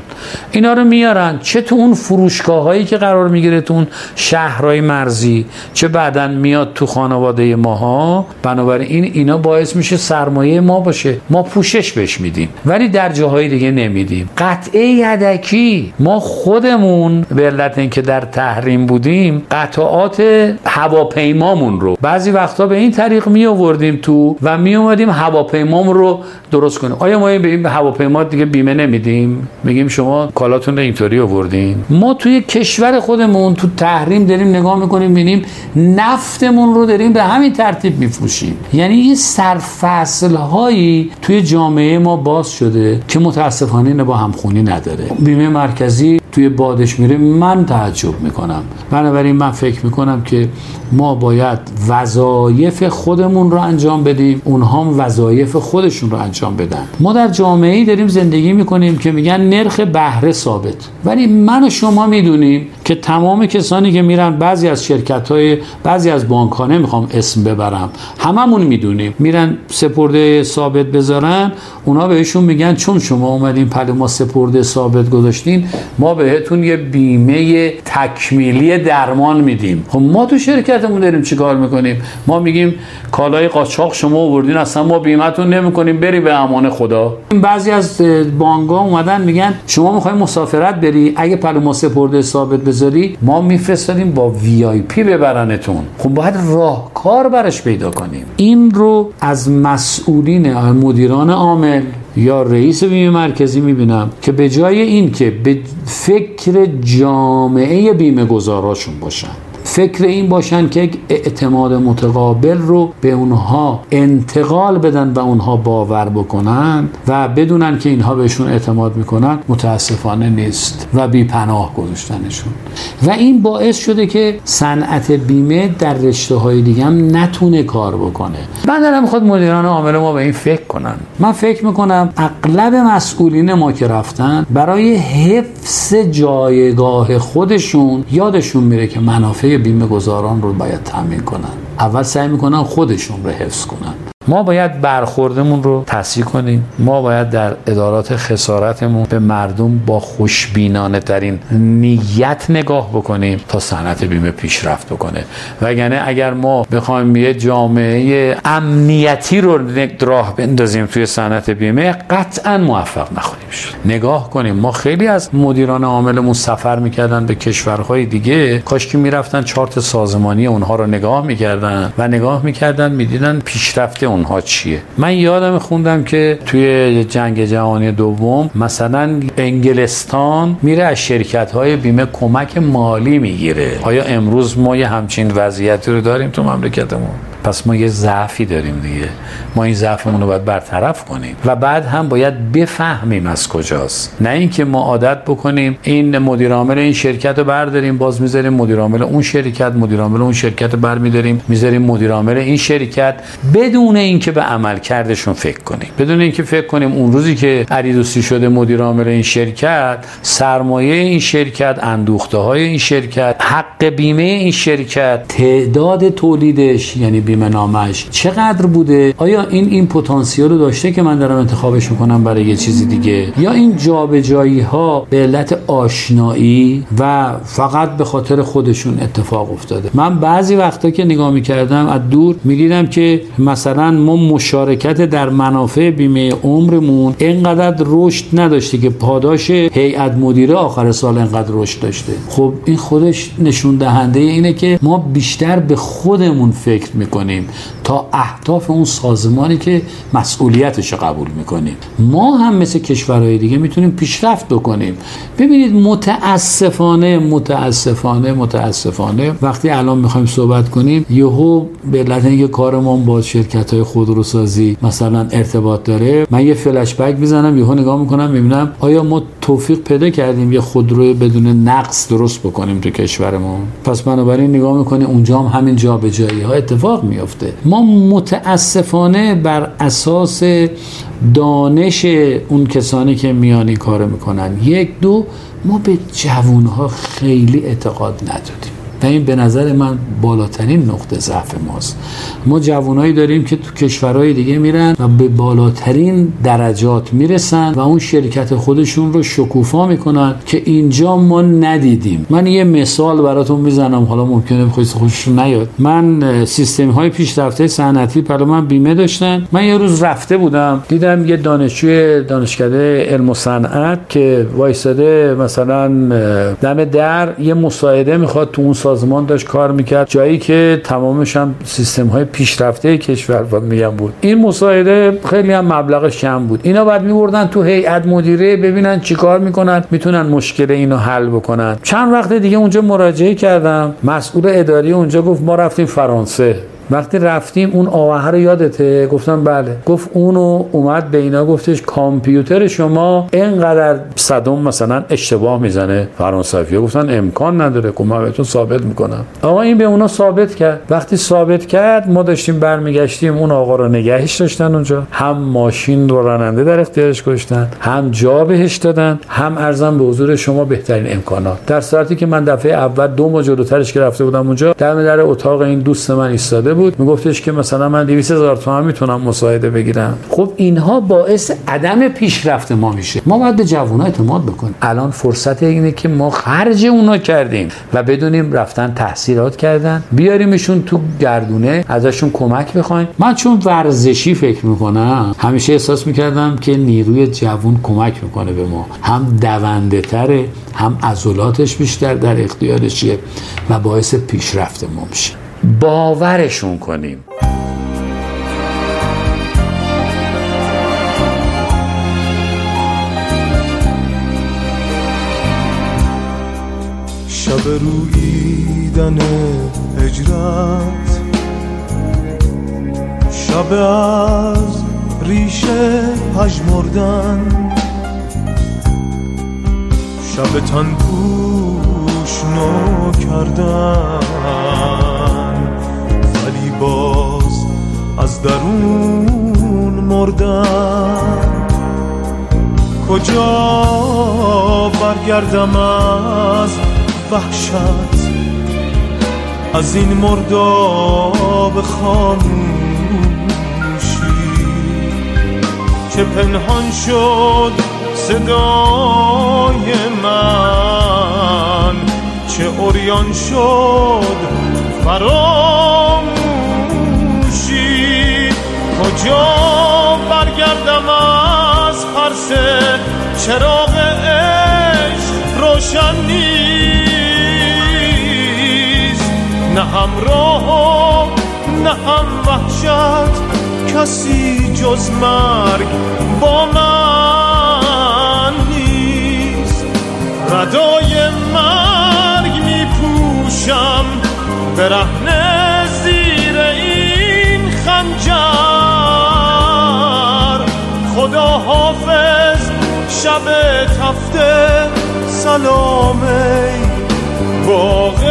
اینا رو میارن چه تو اون فروشگاه هایی که قرار می‌گیره تو اون شهرهای مرزی چه بعدا میاد تو خانواده ماها. بنابراین این اینا باعث میشه سرمایه ما باشه. ما پوشش بهش میدیم. ولی در جاهای دیگه نمیدیم. قطعه یدکی. ما خودمون به علت اینکه در تحریم بودیم قطعات هواپیمامون رو. بعضی وقتا به این طریق می آوردیم تو و می اومدیم هواپیمامون رو درست کنیم. آیا ما به این هواپیما دیگه بیمه نمیدیم؟ میگیم شما کالاتون اینطوری آوردین. ما توی کشور خودمون تو تحریم داریم نگاه می‌کنیم ببینیم نفتمون رو داریم به همین ترتیب میفروشیم. یعنی این سرفصل هایی توی جامعه ما باز شده که متاسفانه با همخونی نداره. بیمه مرکزی توی بادش میره من تعجب می‌کنم. بنابراین من فکر می‌کنم که ما باید وظایف خودمون رو انجام بدیم اونها هم وظایف خودشون رو انجام بدن. ما در جامعه ای داریم زندگی می‌کنیم که میگن نرخ بهره ثابت. ولی من و شما می‌دونیم که تمام کسانی که میرن بعضی از شرکت های بعضی از بانک ها نمی‌خوام اسم ببرم هممون می‌دونیم. میرن سپرده ثابت بذارن اونا بهشون میگن چون شما اومدین پل ما سپرده ثابت گذاشتین ما بهتون یه بیمه تکمیلی درمان میدیم. خب ما تو شرکتمون داریم چیکار می‌کنیم؟ ما میگیم کالای قاچاق شما آوردین اصلا ما بیمهتون نمی‌کنیم بری به امان خدا. بعضی از بانگا اومدن میگن شما می‌خوای مسافرت بری اگه پل ما سپرده ثابت بذاری ما میفرستادیم با وی آی پی ببرنتون. خب باید راهکار برش پیدا کنیم. این رو از مسئولین مدیران عامل یا رئیس بیمه مرکزی می‌بینم که به جای این که به فکر جامعه بیمه گذاراشون باشن. فکر این باشن که اعتماد متقابل رو به اونها انتقال بدن و اونها باور بکنن و بدونن که اینها بهشون اعتماد می‌کنن متاسفانه نیست و بی پناه گذاشتنشون. و این باعث شده که صنعت بیمه در رشته های دیگه هم نتونه کار بکنه. من دارم می‌خواد مدیران عامل ما به این فکر کنن. من فکر می‌کنم اغلب مسئولین ما که رفتن برای حفظ جایگاه خودشون یادشون میره که منافع بیمه گذاران رو باید تامین کنن. اول سعی می‌کنن خودشون رو حفظ کنن. ما باید برخوردمون رو تصحیح کنیم. ما باید در ادارات خسارتمون به مردم با خوشبینانه ترین نیت نگاه بکنیم تا صنعت بیمه پیشرفت بکنه. وگرنه اگر ما بخوایم یه جامعه امنیتی رو راه بندازیم توی صنعت بیمه قطعا موفق نخواهیم شد. نگاه کنیم. ما خیلی از مدیران عاملمون سفر می‌کردن به کشورهای دیگه. کاش که می‌رفتن چارت سازمانی اونها رو نگاه می‌کردن و نگاه می‌کردن می‌دیدن پیشرفت اونها چیه؟ من یادم خوندم که توی جنگ جهانی دوم مثلا انگلستان میره از شرکت های بیمه کمک مالی می‌گیره. آیا امروز ما یه همچین وضعیتی رو داریم تو مملکتمون؟ پس ما یه ضعفی داریم دیگه. ما این ضعفمون رو باید برطرف کنیم. و بعد هم باید بفهمیم از کجاست. نه اینکه ما عادت بکنیم این مدیر عامل این شرکت رو برداریم باز می‌ذاریم مدیر عامل اون شرکت مدیر عامل اون شرکت رو برمیداریم می‌ذاریم مدیر عامل این شرکت بدون اینکه به عمل کردشون فکر کنیم. بدون اینکه فکر کنیم اون روزی که عریدوسی شده مدیر عامل این شرکت سرمایه این شرکت اندوخته های این شرکت حق بیمه این شرکت تعداد تولیدش یعنی بیمه نامش چقدر بوده؟ آیا این این پتانسیل رو داشته که من دارم انتخابش می‌کنم برای یه چیزی دیگه؟ یا این جابجایی ها به علت آشنایی و فقط به خاطر خودشون اتفاق افتاده؟ من بعضی وقتا که نگاه می‌کردم از دور می‌دیدم که مثلا ما مشارکت در منافع بیمه عمرمون اینقدر رشد نداشته که پاداش هیئت مدیره آخر سال اینقدر رشد داشته. خب این خودش نشون دهنده اینه که ما بیشتر به خودمون فکر می‌کنیم. بکنیم تا اهداف اون سازمانی که مسئولیتش رو قبول می‌کنیم. ما هم مثل کشورهای دیگه می‌تونیم پیشرفت بکنیم. ببینید متاسفانه متاسفانه متاسفانه وقتی الان می‌خوایم صحبت کنیم یهو به علت اینکه کارمون با شرکت های خودروسازی مثلا ارتباط داره من یه فلش بک می‌زنم یهو نگاه می‌کنم می‌بینم آیا ما توفیق پیدا کردیم یه خودرو بدون نقص درست بکنیم تو کشورمون. پس بنابراین نگاه می‌کنیم اونجا هم همین جابجایی ها اتفاق میافته. ما متاسفانه بر اساس دانش اون کسانی که میانی کار می‌کنن یک دو ما به جوانها خیلی اعتقاد ندادیم و این به نظر من بالاترین نقطه ضعف ماست. ما جوانایی داریم که تو کشورهای دیگه میرن و به بالاترین درجات می‌رسن و اون شرکت خودشون رو شکوفا می‌کنن که اینجا ما ندیدیم. من یه مثال براتون می‌زنم حالا ممکنه خودش خوشش نیاد. من سیستم های پیشرفته صنعتی برای من بیمه داشتن. من یه روز رفته بودم دیدم یه دانشجوی دانشکده علم و صنعت که وایساده مثلا دم در یه مساعده می‌خواد تو اون سازمان داشت کار می‌کرد. جایی که تمامش هم سیستم های پیشرفته کشور میگم بود. این مساعده خیلی هم مبلغش کم بود. اینا بعد میبردن تو هیئت مدیره ببینن چیکار می‌کنن می‌تونن مشکل اینو حل بکنن. چند وقت دیگه اونجا مراجعه کردم. مسئول اداری اونجا گفت ما رفتیم فرانسه. وقتی رفتیم اون آوه رو یادته؟ گفتم بله. گفت اونو اومد به اینا گفتش کامپیوتر شما اینقدر صدم مثلا اشتباه می‌زنه. فرانسوی گفتن امکان نداره. که من بهتون ثابت می‌کنم. آقا این به اونا ثابت کرد. وقتی ثابت کرد ما داشتیم برمیگشتیم. اون آقا رو نگهش داشتن اونجا. هم ماشین رو راننده در اختیارش گذاشتن. هم جا بهش دادن. هم ارزم به حضور شما بهترین امکانات. در صورتی که من دفعه اول دو ما جلوترش که رفته بودم اونجا در در اتاق این دوست من ایستاده بود. میگفتش که مثلا من 200 هزار تومان می‌تونم مساعده بگیرم. خب اینها باعث عدم پیشرفت ما میشه. ما باید به جوونا اعتماد بکنیم. الان فرصت اینه که ما خرج اونا کردیم و بدونیم رفتن تحصیلات کردن. بیاریمشون تو گردونه ازشون کمک بخوایم. من چون ورزشی فکر می‌کنم همیشه احساس می‌کردم که نیروی جوون کمک می‌کنه به ما. هم دونده تره هم عضلاتش بیشتر در اختیارشیه و باعث پیشرفت ما میشه. باورشون کنیم. شب رویدن هجرت شب از ریشه پژمردن شب تن پوش نو کردن. باز از درون مردم. کجا برگردم از وحشت؟ از این مرداب خاموشی. که پنهان شد صدای من؟ چه اوریان شد فراموشی کجا برگردم از پرس چراغ عشق روشن نیست. نه همراه نه هم وحشت. کسی جز مرگ با من نیست. ردای مرگ می پوشم برهنه زیر این خنجر. خدا حافظ شب تفته باغ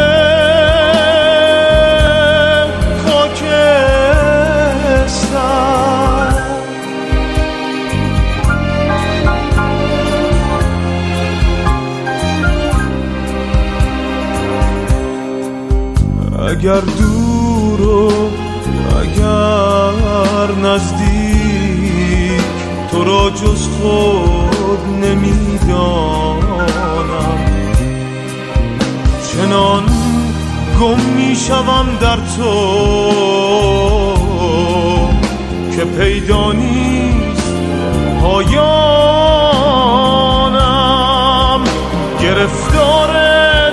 خاکستر اگر دور و اگر نزدیک جز خود نمی‌دانم. چنان گم می‌شوم در تو که پیدا نیست پایانم. گرفتار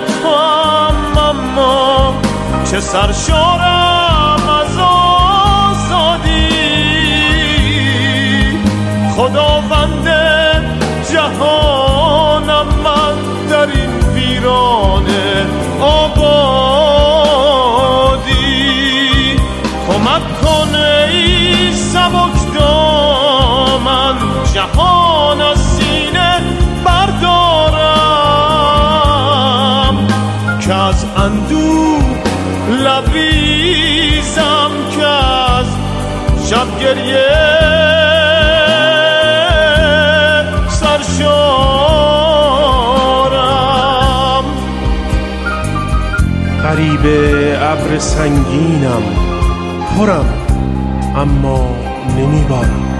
تو هم اما چه سرشارم. شب گریه سرشارم غریب ابر سنگینم پرم اما نمیبارم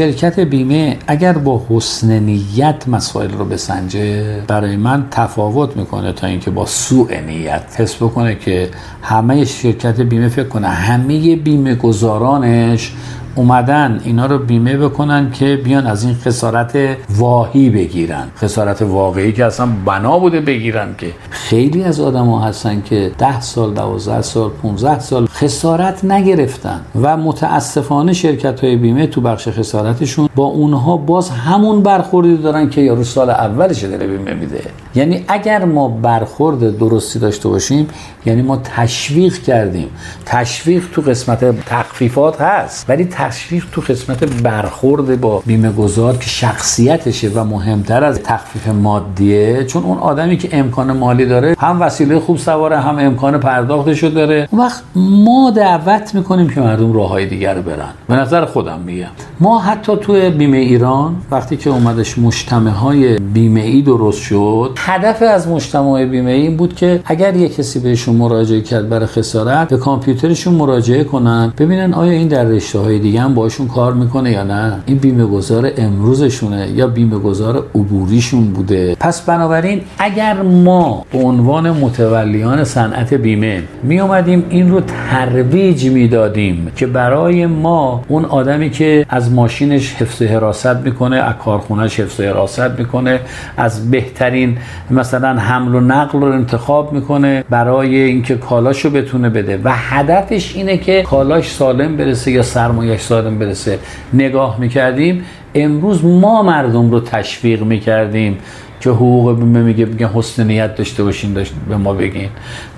شرکت بیمه اگر با حسن نیت مسائل رو بسنجه برای من تفاوت می‌کنه تا اینکه با سوء نیت حس بکنه که همه شرکت بیمه فکر کنه. همه بیمه گذارانش اومدن اینا رو بیمه بکنن که بیان از این خسارت واهی بگیرن. خسارت واقعی که اصلا بنا بوده بگیرن که. خیلی از آدم ها هستن که ده سال دوازده سال 15 سال خسارت نگرفتن و متاسفانه شرکت های بیمه تو بخش خسارتشون با اونها باز همون برخوردی دارن که یارو سال اولش داره بیمه میده. یعنی اگر ما برخورد درستی داشته باشیم یعنی ما تشویق کردیم. تشویق تو قسمت تخفیفات هست. ولی تشویق تو قسمت برخورد با بیمه گذار که شخصیتشه و مهمتر از تخفیف مادیه چون اون آدمی که امکان مالی داره هم وسیله خوب سواره هم امکان پرداختشو داره. اون وقت ما دعوت می‌کنیم که مردم راههای دیگر رو برن. به نظر خودم میگم. ما حتی تو بیمه ایران وقتی که اومدش مجتمع های بیمه ای درست شد هدف از مجتمع بیمه ای این بود که اگر یه کسی بهشون مراجعه کرد برای خسارت به کامپیوترشون مراجعه کنن ببینن آیا این در رشته های دیگه هم باشون کار می‌کنه یا نه؟ این بیمه گذار امروزشونه یا بیمه گذار عبوریشون بوده؟ پس بنابراین اگر ما به عنوان متولیان صنعت بیمه می اومدیم این رو ترویج می‌دادیم که برای ما اون آدمی که از ماشینش حفظ حراست می‌کنه از کارخونهش حفظ حراست می‌کنه از بهترین مثلا حمل و نقل رو انتخاب می‌کنه برای اینکه کالاشو بتونه بده. و هدفش اینه که کالاش سالم برسه یا سرمایهش سالم برسه. نگاه می‌کردیم. امروز ما مردم رو تشویق می‌کردیم که حقوق بیمه میگه میگن حسن نیت داشته باشین داشت به ما بگین.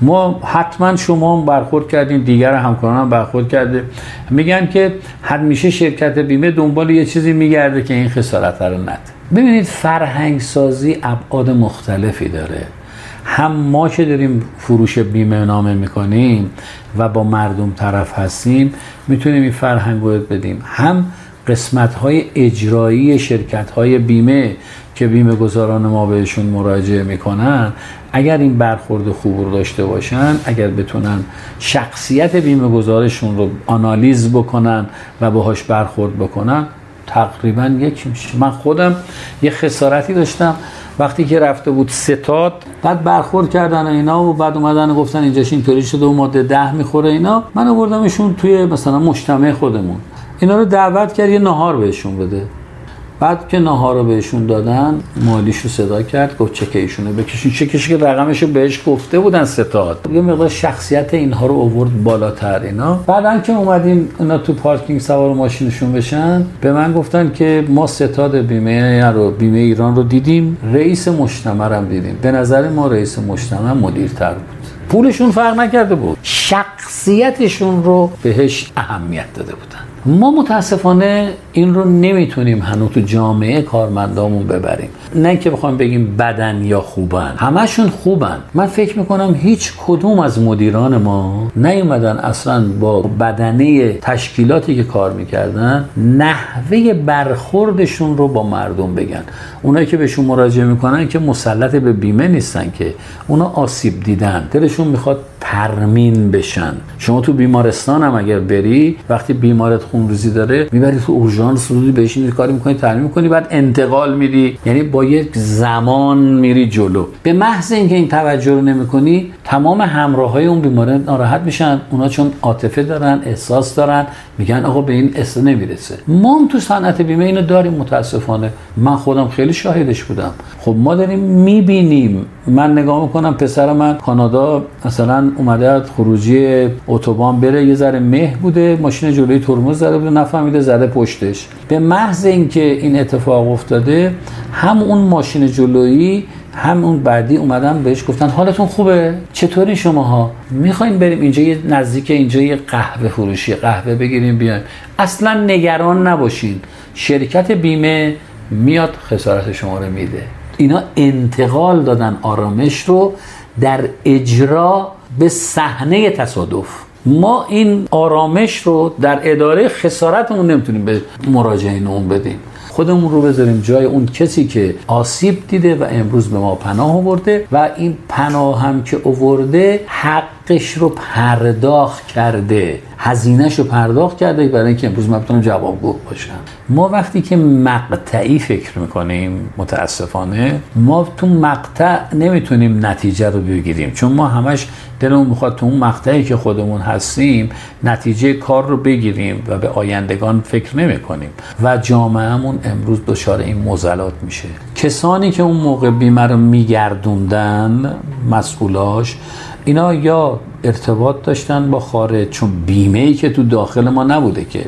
ما حتما شما هم برخورد کردین دیگر همکاران هم برخورد کرده. میگن که همیشه شرکت بیمه دنبال یه چیزی میگرده که این خسارت رو نده. ببینید فرهنگ سازی ابعاد مختلفی داره. هم ما که داریم فروش بیمه نامه می‌کنیم و با مردم طرف هستیم می‌تونیم این فرهنگ رو بدیم. هم قسمت های اجرایی شرکت های بیمه که بیمه گذاران ما بهشون مراجعه می‌کنن اگر این برخورد خوب رو داشته باشن اگر بتونن شخصیت بیمه گذارشون رو آنالیز بکنن و باهاش برخورد بکنن تقریبا یکی میشه من خودم یه خسارتی داشتم. وقتی که رفته بود ستاد بعد برخورد کردن اینا و بعد اومدن گفتن اینجاش اینطوری شده و ماده ده می‌خوره اینا. من آوردمشون توی مثلا مجتمع خودمون. اینا رو دعوت کرد یه نهار بهشون بده. بعد که نهار رو بهشون دادن مالیش رو صدا کرد گفت چک ایشونه بکشین. چکش که رقمش رو بهش گفته بودن ستاد. یه مقدار شخصیت اینها رو اوورد بالاتر اینا. بعدا که اومدیم اینا تو پارکینگ سوار ماشینشون بشن به من گفتن که ما ستاد بیمه رو بیمه ایران رو دیدیم. رئیس مجتمع رو دیدیم. به نظر ما رئیس مجتمع مدیرتر بود. پولشون فرق نکرده بود. شخصیتشون رو بهش اهمیت داده بودن. ما متاسفانه این رو نمی‌تونیم هنوز تو جامعه کارمندامون ببریم. نه که بخوایم بگیم بدن یا خوبن. همشون خوبن. من فکر می‌کنم هیچ کدوم از مدیران ما نیومدن اصلا با بدنه تشکیلاتی که کار می‌کردن نحوه برخوردشون رو با مردم بگن. اونایی که بهشون مراجعه می‌کنن که مسلط به بیمه نیستن که. اونا آسیب دیدن. دلشون می‌خواد ترمین بشن. شما تو بیمارستان هم اگر بری وقتی بیمارت خونریزی داره می‌بری تو اورژانس رو بهش کاری می‌کنی تعمین می‌کنی بعد انتقال میدی یعنی با یک زمان میری جلو. به محض اینکه این توجه رو نمی‌کنی تمام همراه های اون بیماره ناراحت میشن. اونا چون عاطفه دارن احساس دارن میگن آقا به این اصلا نمی‌رسه. ما هم تو صنعت بیمه اینو داریم متاسفانه. من خودم خیلی شاهدش بودم. خب ما داریم می‌بینیم. من نگاه می‌کنم پسر من کانادا مثلا اومده خروجی اتوبان بره یه ذره مه بوده ماشین جلوی ترمز زده بوده نفهمیده زده پشتش. به محض اینکه این اتفاق افتاده هم اون ماشین جلویی هم اون بعدی اومدن بهش گفتن حالتون خوبه؟ چطوری شماها؟ می‌خوایم بریم اینجا یه نزدیک اینجا یه قهوه فروشی قهوه بگیریم بیایم. اصلا نگران نباشین. شرکت بیمه میاد خسارت شما رو میده. اینا انتقال دادن آرامش رو در اجرا به صحنه تصادف. ما این آرامش رو در اداره خسارتمون نمی‌تونیم به مراجعین اون بدیم. خودمون رو بذاریم جای اون کسی که آسیب دیده و امروز به ما پناه آورده و این پناه هم که آورده حقش رو پرداخت کرده هزینهش رو پرداخت کرده برای اینکه امروز من بتونم جوابگو باشم. ما وقتی که مقطعی فکر می‌کنیم متاسفانه ما تو مقطع نمی‌تونیم نتیجه رو بگیریم. چون ما همش دلمون می‌خواد تو اون مقطعی که خودمون هستیم نتیجه کار رو بگیریم و به آیندگان فکر نمی کنیم و جامعهمون امروز دچار این مزلات میشه. کسانی که اون موقع بیمه رو میگردوندن مسئولاش اینا یا ارتباط داشتن با خارج چون بیمه ای که تو داخل ما نبوده که.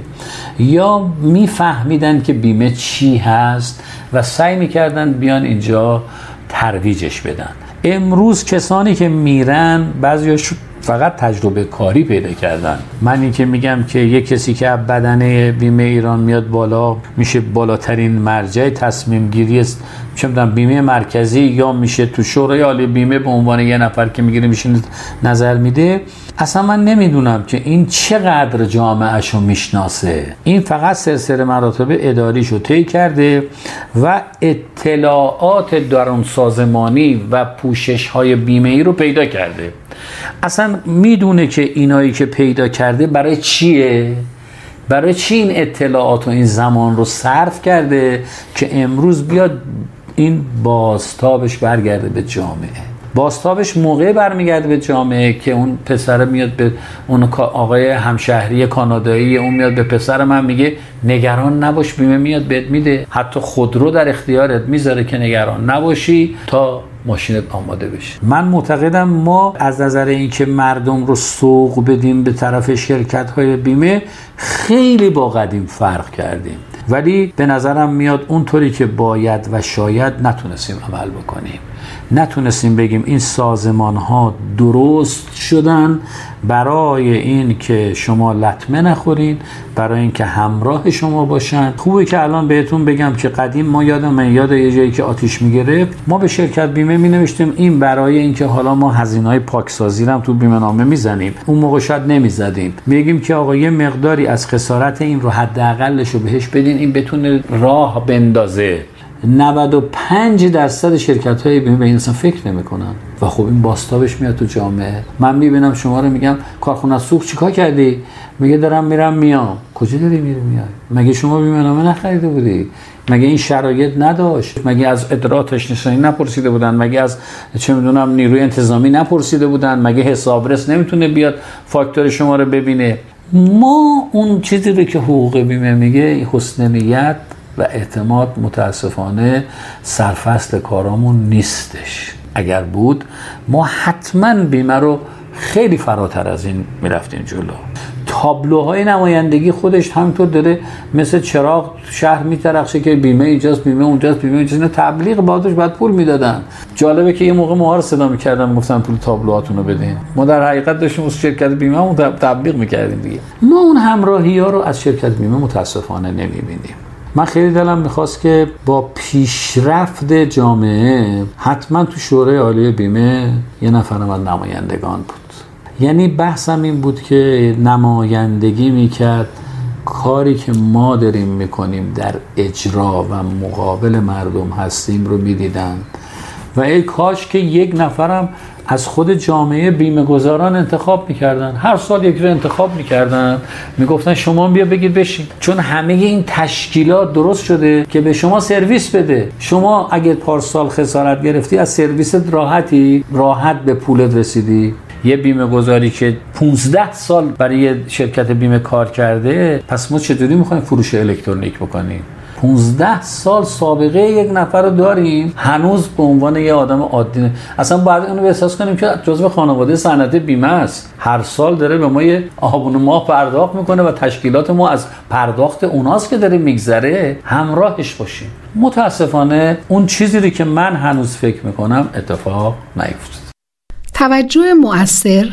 یا میفهمیدن که بیمه چی هست و سعی می‌کردن بیان اینجا ترویجش بدن. امروز کسانی که میرن بعضیاش فقط تجربه کاری پیدا کردن. من این که میگم که یک کسی که بدن بیمه ایران میاد بالا میشه بالاترین مرجع تصمیم گیری است. چه بیمه مرکزی یا میشه تو شورای عالی بیمه به عنوان یه نفر که می‌گیره میشه نظر میده. اصلا من نمی‌دونم که این چقدر جامعهشو می‌شناسه. این فقط سلسله مراتب اداریشو طی کرده و اطلاعات درون سازمانی و پوشش های بیمه ای رو پیدا کرده. اصلا می‌دونه که اینایی که پیدا کرده برای چیه؟ برای چی این اطلاعات و این زمان رو صرف کرده که امروز بیاد این بازتابش برگرده به جامعه؟ باستابش موقع برمیگرده به جامعه که اون پسر میاد به اون آقای همشهری کانادایی اون میاد به پسر من میگه نگران نباش بیمه میاد بهت میده. حتی خودرو در اختیارت می‌ذاره که نگران نباشی تا ماشینت آماده بشه. من معتقدم ما از نظر اینکه مردم رو سوق بدیم به طرف شرکت های بیمه خیلی با قدیم فرق کردیم. ولی به نظرم میاد اونطوری که باید و شاید نتونستیم عمل بکنیم. نتونستیم بگیم این سازمان ها درست شدن. برای این که شما لطمه نخورین برای اینکه همراه شما باشن. خوبه که الان بهتون بگم که قدیم ما یادم من یاد یه جایی که آتیش می‌گرفت ما به شرکت بیمه می نوشتیم این برای اینکه حالا ما هزینه های پاکسازی هم تو بیمه نامه می‌زنیم. اون موقع شاید نمی‌زدیم. میگیم که آقا یه مقداری از خسارت این رو حداقلش رو بهش بدین این بتونه راه بندازه. 95 درصد شرکت های بیمه به این اصلا فکر نمی‌کنن. و خب این باستابش میاد تو جامعه. من می‌بینم شما رو میگم کارخونه سوخت چیکار کردی؟ میگه دارم میرم میام. کجا داری میری میای؟ مگه شما بیمه نامه نخریده بودی؟ مگه این شرایط نداشت؟ مگه از اطلاعاتش نشانی نپرسیده بودن؟ مگه از چه می‌دونم نیروی انتظامی نپرسیده بودن؟ مگه حسابرس نمی‌تونه بیاد فاکتور شما رو ببینه؟ ما اون چیزی رو که حقوق بیمه میگه حسن نیت و اعتماد متاسفانه سرفصل کارامون نیستش. اگر بود ما حتما بیمه رو خیلی فراتر از این می‌رفتیم جلو. تابلوهای نمایندگی خودش همینطور داره مثل چراغ شهر میترخشه که بیمه اینجاست بیمه اونجاست بیمه اینجاست. اینا تبلیغ بادش بعد پول می‌دادن. جالبه که یه موقع ما رو صدا می‌کردن گفتن پول تابلوهاتون رو بدین. ما در حقیقت داشتیم از شرکت بیمه همون تبلیغ می‌کردیم دیگه. ما اون همراهی ها رو از شرکت بیمه متاسفانه نمی‌بینیم. من خیلی دلم می‌خواست که با پیشرفت جامعه حتما تو شورای عالی بیمه یه نفرم از نمایندگان بود. یعنی بحثم این بود که نمایندگی می‌کرد. کاری که ما داریم می‌کنیم در اجرا و مقابل مردم هستیم رو می‌دیدن. و ای کاش که یک نفرم از خود جامعه بیمه گذاران انتخاب می‌کردن. هر سال یک رو انتخاب می‌کردن. می‌گفتن شما بیا بگید بشین. چون همه این تشکیلات درست شده که به شما سرویس بده. شما اگه پارسال خسارت گرفتی از سرویس راحتی راحت به پولت رسیدی. یه بیمه گذاری که 15 سال برای شرکت بیمه کار کرده پس ما چطوری می‌خوایم فروش الکترونیک بکنیم؟ 15 سال سابقه یک نفر رو داریم. هنوز به عنوان یه آدم عادی اصلا باید اینو به احساس کنیم که جزو خانواده صنعت بیمه است. هر سال داره به ما یه آبون ماه پرداخت می‌کنه و تشکیلات ما از پرداخت اوناست که داره میگذره. همراهش باشیم. متاسفانه اون چیزی رو که من هنوز فکر می‌کنم اتفاق نیفتاد. توجه مؤثر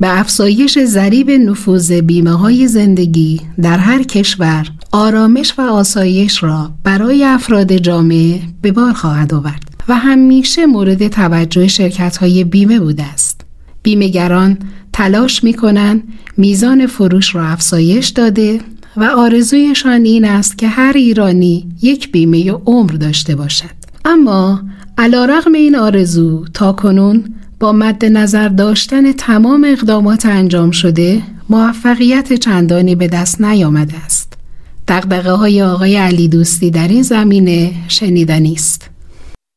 به افزایش ضریب نفوذ بیمه های زندگی در هر کشور آرامش و آسایش را برای افراد جامعه به بار خواهد آورد و همیشه مورد توجه شرکت های بیمه بوده است. بیمهگران تلاش می کنند میزان فروش را افزایش داده و آرزویشان این است که هر ایرانی یک بیمه عمر داشته باشد. اما علا رغم این آرزو تا کنون با مد نظر داشتن تمام اقدامات انجام شده موفقیت چندانی به دست نیامده است. دقدقه های آقای علی دوستی در این زمینه شنیدنی است.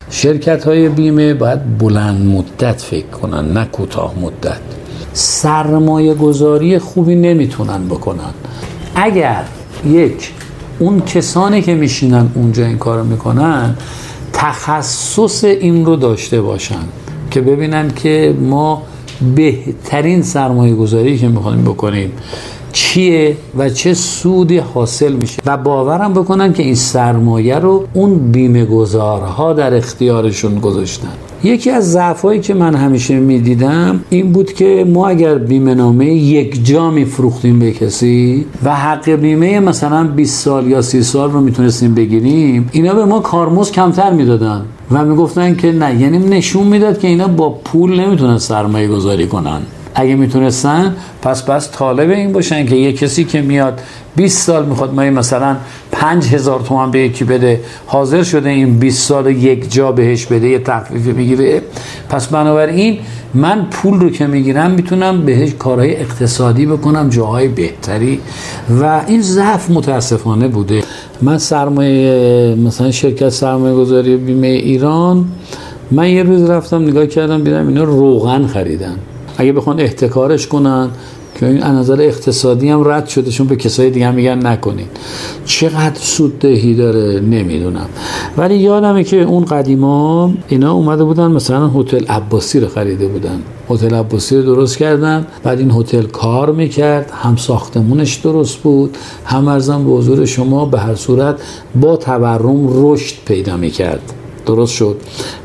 شرکت های بیمه باید بلند مدت فکر کنن نه کوتاه مدت سرمایه گذاری خوبی نمی‌تونن بکنن اگر یک اون کسانی که میشینن اونجا این کارو می‌کنن تخصص این رو داشته باشن که ببینن که ما بهترین سرمایه گذاری که می‌خوایم بکنیم چیه و چه سودی حاصل میشه و باورم بکنن که این سرمایه رو اون بیمه گذارها در اختیارشون گذاشتن. یکی از ضعفایی که من همیشه می‌دیدم این بود که ما اگر بیمه نامه یک جا میفروختیم به کسی و حق بیمه مثلا 20 سال یا 30 سال رو می‌تونستیم بگیریم اینا به ما کارمز کمتر می‌دادن و می‌گفتن که نه یعنی نشون می‌داد که اینا با پول نمی‌تونن سرمایه گذاری کنن. اگه می‌تونستن پس پس طالب این باشن که یه کسی که میاد 20 سال می‌خواد ما مثلا 5000 تومان به یکی بده حاضر شده این 20 سال یک جا بهش بده یه تخفیفی بگیره. پس بنابراین من پول رو که می‌گیرم می‌تونم بهش کارهای اقتصادی بکنم جاهای بهتری. و این ضعف متاسفانه بوده. من سرمایه مثلا شرکت سرمایه گذاری بیمه ایران من یه روز رفتم نگاه کردم دیدم اینا روغن خریدن. اگه بخوان احتکارش کنن که این نظر اقتصادی هم رد شده چون به کسای دیگه هم میگن نکنین. چقدر سود دهی داره نمی‌دونم. ولی یادمه که اون قدیما اینا اومده بودن مثلا هتل عباسی رو خریده بودن. هتل عباسی رو درست کردن بعد این هتل کار می‌کرد هم ساختمونش درست بود هم ارزم به حضور شما به هر صورت با تورم رشد پیدا می‌کرد. درست شد.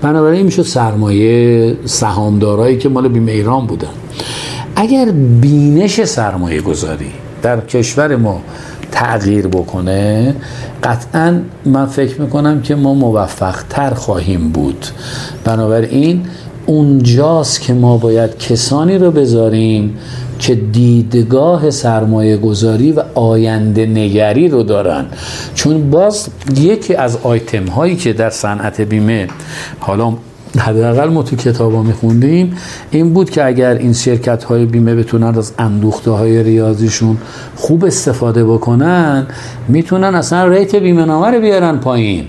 بنابراین می‌شد سرمایه سهامدارایی که مال بیمه ایران بودن. اگر بینش سرمایه گذاری در کشور ما تغییر بکنه قطعا من فکر می‌کنم که ما موفق تر خواهیم بود. بنابراین اونجاست که ما باید کسانی رو بذاریم که دیدگاه سرمایه گذاری و آینده نگری رو دارن. چون باز یکی از آیتم هایی که در صنعت بیمه حالا حداقل ما تو کتاب ها میخوندیم این بود که اگر این شرکت های بیمه بتونن از اندوخته های ریاضیشون خوب استفاده بکنن می‌تونن اصلا ریت بیمه نامه بیارن پایین.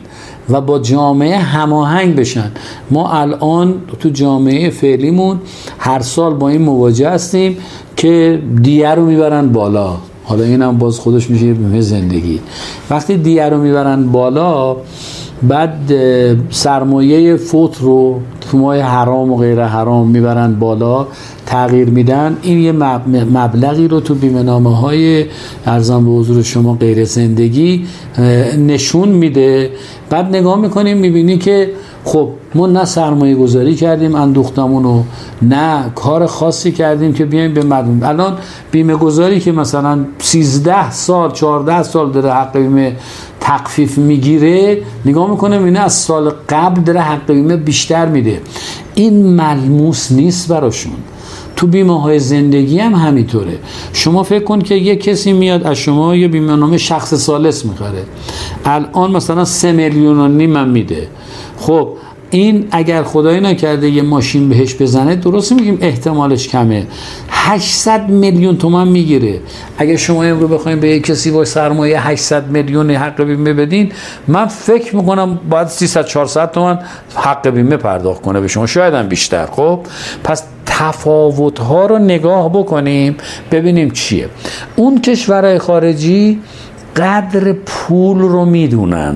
و با جامعه هماهنگ بشن. ما الان تو جامعه فعلیمون هر سال با این مواجه هستیم که دیه رو می‌برن بالا. حالا این هم باز خودش میشه بیمه زندگی. وقتی دیه رو می‌برن بالا بعد سرمایه فوت رو ماه حرام و غیر حرام می‌برن بالا تغییر میدن. این یه مبلغی رو تو بیمه نامه های ارزان به حضور شما غیر زندگی نشون میده. بعد نگاه می‌کنیم می‌بینی که خب ما نه سرمایه گذاری کردیم اندوختمون رو نه کار خاصی کردیم که بیایم به مردم. الان بیمه گذاری که مثلا 13 سال 14 سال داره حق بیمه تخفیف می‌گیره نگاه می‌کنه اینه از سال قبل داره حق بیمه بیشتر میده. این ملموس نیست براشون. تو بیمه های زندگی هم همینطوره. شما فکر کن که یه کسی میاد از شما یه بیمه نامه شخص سالس می‌خره. الان مثلا سه میلیون و نیم میده. خب این اگر خدایی نکرده یه ماشین بهش بزنه درست میگیم احتمالش کمه. 800 میلیون تومن می‌گیره. اگه شما امرو بخواید به کسی با سرمایه 800 میلیون حق بیمه بدین من فکر می‌کنم باید 300 400 تومن حق بیمه پرداخت کنه به شما. شاید هم بیشتر. خب پس تفاوت ها رو نگاه بکنیم ببینیم چیه. اون کشورهای خارجی قدر پول رو می‌دونن.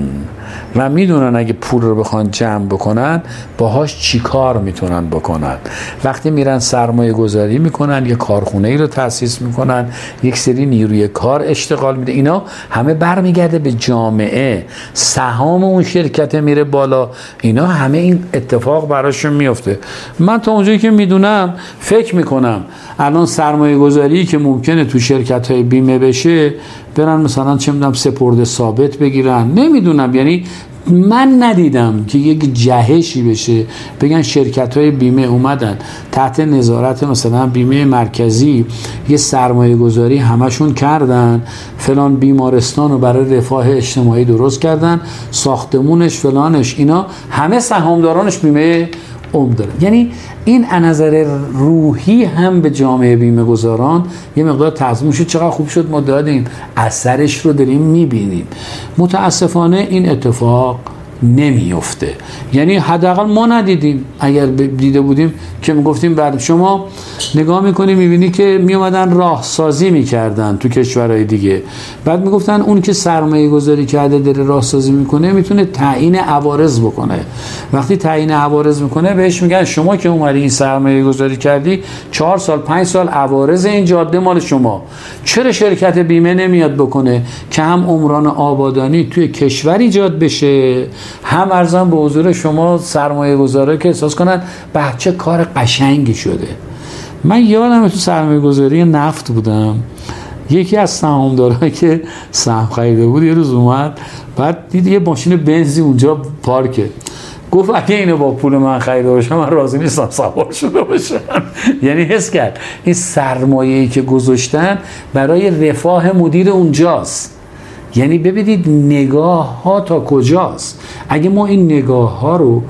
و می‌دونن اگه پول رو بخوان جمع بکنن باهاش چی کار می‌تونن بکنن. وقتی میرن سرمایه گذاری می‌کنن یه کارخونه ای رو تاسیس می‌کنن یک سری نیروی کار اشتغال میده. اینا همه برمیگرده به جامعه. سهام اون شرکت میره بالا. اینا همه این اتفاق براشون میفته من تا اونجایی که می‌دونم فکر می‌کنم الان سرمایه گذاری که ممکنه تو شرکت های بیمه بشه برن مثلا چه می‌دونم سپرده ثابت بگیرن. نمی‌دونم. یعنی من ندیدم که یک جهشی بشه. بگن شرکت های بیمه اومدن. تحت نظارت مثلا بیمه مرکزی یه سرمایه گذاری همشون کردن. فلان بیمارستان رو برای رفاه اجتماعی درست کردن. ساختمونش فلانش اینا همه سهامدارانش بیمه عمر داره. یعنی این نظر روحی هم به جامعه بیمه گذاران یه مقدار تعظیم شد چقدر خوب شد ما دادیم. اثرش رو داریم می‌بینیم. متاسفانه این اتفاق نمیفته یعنی حداقل ما ندیدیم. اگر دیده بودیم که می‌گفتیم بعد شما نگاه می‌کنی می‌بینی که میومدن راهسازی می‌کردن تو کشورهای دیگه. بعد می‌گفتن اون که سرمایه گذاری کرده داره راهسازی می‌کنه می‌تونه تعیین عوارض بکنه. وقتی تعیین عوارض می‌کنه بهش میگن شما که اومدی این سرمایه گذاری کردی چهار سال پنج سال عوارض این جاده مال شما. چرا شرکت بیمه نمیاد بکنه که هم عمران آبادانی توی کشور ایجاد بشه؟ هم ارزم به حضور شما سرمایه گذاره که احساس کنن بچه کار قشنگی شده. من یادم تو سرمایه گذاری نفت بودم. یکی از سهامدارا که سهم خریده بود یه روز اومد بعد دید یه ماشین بنزی اونجا پارکه. گفت اگه اینو با پول من خریده باشم من راضی نیستم سوار شده باشم. <laughs> یعنی حس کرد این سرمایه‌ای که گذاشتن برای رفاه مدیر اونجاست. یعنی ببینید نگاه ها تا کجاست. اگه ما این نگاه ها رو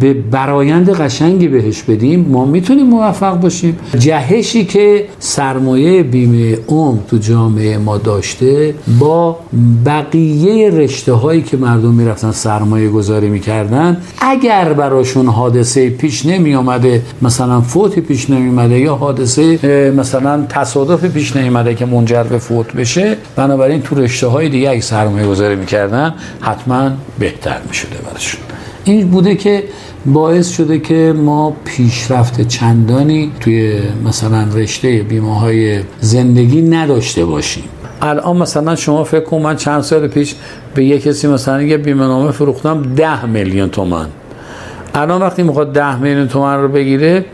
به برایند قشنگی بهش بدیم ما می‌تونیم موفق باشیم. جهشی که سرمایه بیمه عمر تو جامعه ما داشته با بقیه رشته هایی که مردم می‌رفتن سرمایه گذاری می‌کردن اگر براشون حادثه پیش نمی آمده مثلا فوت پیش نمی آمده یا حادثه مثلا تصادف پیش نمی آمده که منجر به فوت بشه بنابراین تو رشته های دیگه اگه سرمایه گذاری می‌کردن حتما بهتر می‌شده براشون. این بوده که باعث شده که ما پیشرفت چندانی توی مثلا رشته بیمه های زندگی نداشته باشیم. الان مثلا شما فکر کن من چند سال پیش به یه کسی مثلا یه بیمه نامه فروختم ده میلیون تومن الان وقتی می‌خواد ده میلیون تومن رو بگیره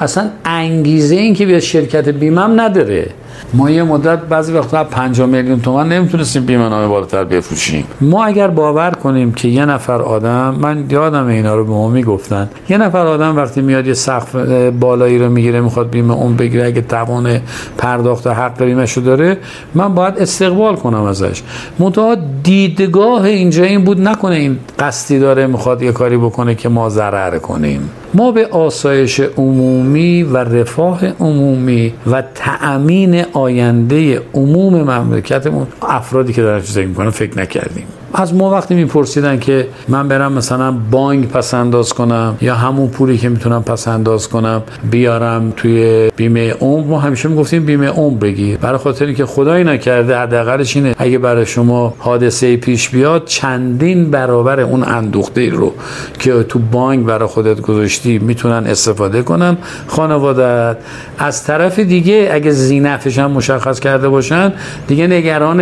اصلا انگیزه این که به شرکت بیمم نداره. ما یه مدت بعضی وقتا 5 میلیون تومان نمی‌تونستیم بیمه نامه بالاتر بفروشیم. ما اگر باور کنیم که یه نفر آدم من یادم اینا رو به ما می‌گفتن. یه نفر آدم وقتی میاد یه سقف بالایی رو می‌گیره می‌خواد بیمه اون بگیره اگه توان پرداخت حق بیمهشو داره من باید استقبال کنم ازش. منتها دیدگاه اینجا این بود نکنه این قصدی داره می‌خواد یه کاری بکنه که ما ضرر کنیم. ما به آسایش عمومی و رفاه عمومی و تأمین آینده عموم مملکتمون افرادی که دارن زندگی می‌کنن فکر نکردیم. از ما وقتی میپرسیدن که من برم مثلا بانک پس انداز کنم یا همون پولی که می‌تونم پس انداز کنم بیارم توی بیمه عمر ما همیشه می‌گفتیم بیمه عمر بگیر. برای خاطر اینکه خدایی نکرده حداقلش اینه اگه برای شما حادثه پیش بیاد چندین برابر اون اندوخته رو که تو بانک برای خودت گذاشتی می‌تونن استفاده کنن. خانوادت از طرف دیگه اگه زینفش هم مشخص کرده باشن دیگه نگران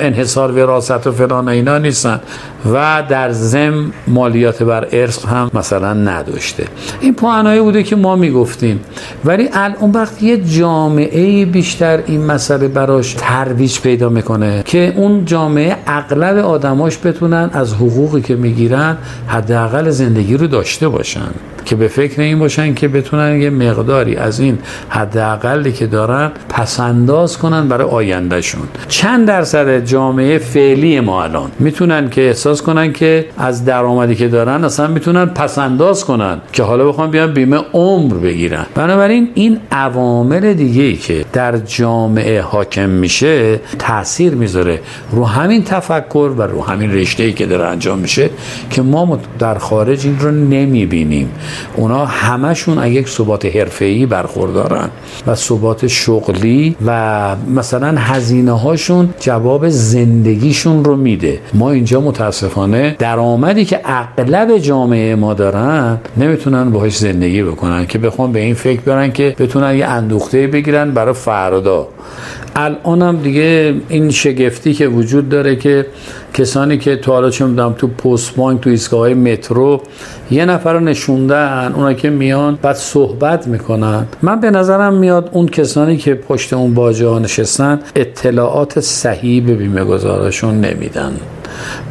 انحصار وراثت و فلان اینا نیستن. و در زم مالیات بر ارث هم مثلا نداشته. این پوانایی بوده که ما می‌گفتیم. ولی الان وقت یه جامعه بیشتر این مسئله براش ترویج پیدا می‌کنه که اون جامعه اغلب آدماش بتونن از حقوقی که می‌گیرن حداقل زندگی رو داشته باشن. که به فکر این باشن که بتونن یه مقداری از این حداقلی که دارن پسنداز کنن برای آیندهشون. چند درصد جامعه فعلی ما الان می‌تونن که احساس کنن که از درآمدی که دارن اصلا می‌تونن پسنداز کنن که حالا بخوام بیان بیمه عمر بگیرن. بنابراین این عوامل دیگه ای که در جامعه حاکم میشه تاثیر می‌ذاره رو همین تفکر و رو همین رشته ای که داره انجام میشه که ما در خارج این رو نمی‌بینیم. اونا همشون از یک ثبات حرفه‌ای برخوردارن و ثبات شغلی و مثلا هزینه هاشون جواب زندگیشون رو میده. ما اینجا متاسفانه درآمدی که اغلب جامعه ما دارن نمی‌تونن باهاش زندگی بکنن که بخوام به این فکر برن که بتونن یه اندوخته بگیرن برای فردا. الانم دیگه این شگفتی که وجود داره که کسانی که تو حالا چه می‌دونم تو پست بانک تو ایستگاه مترو یه نفر رو نشوندن اونا که میان بعد صحبت می‌کنن. من به نظرم میاد اون کسانی که پشت اون باجه ها نشستن اطلاعات صحیح به بیمه گذارشون نمیدن.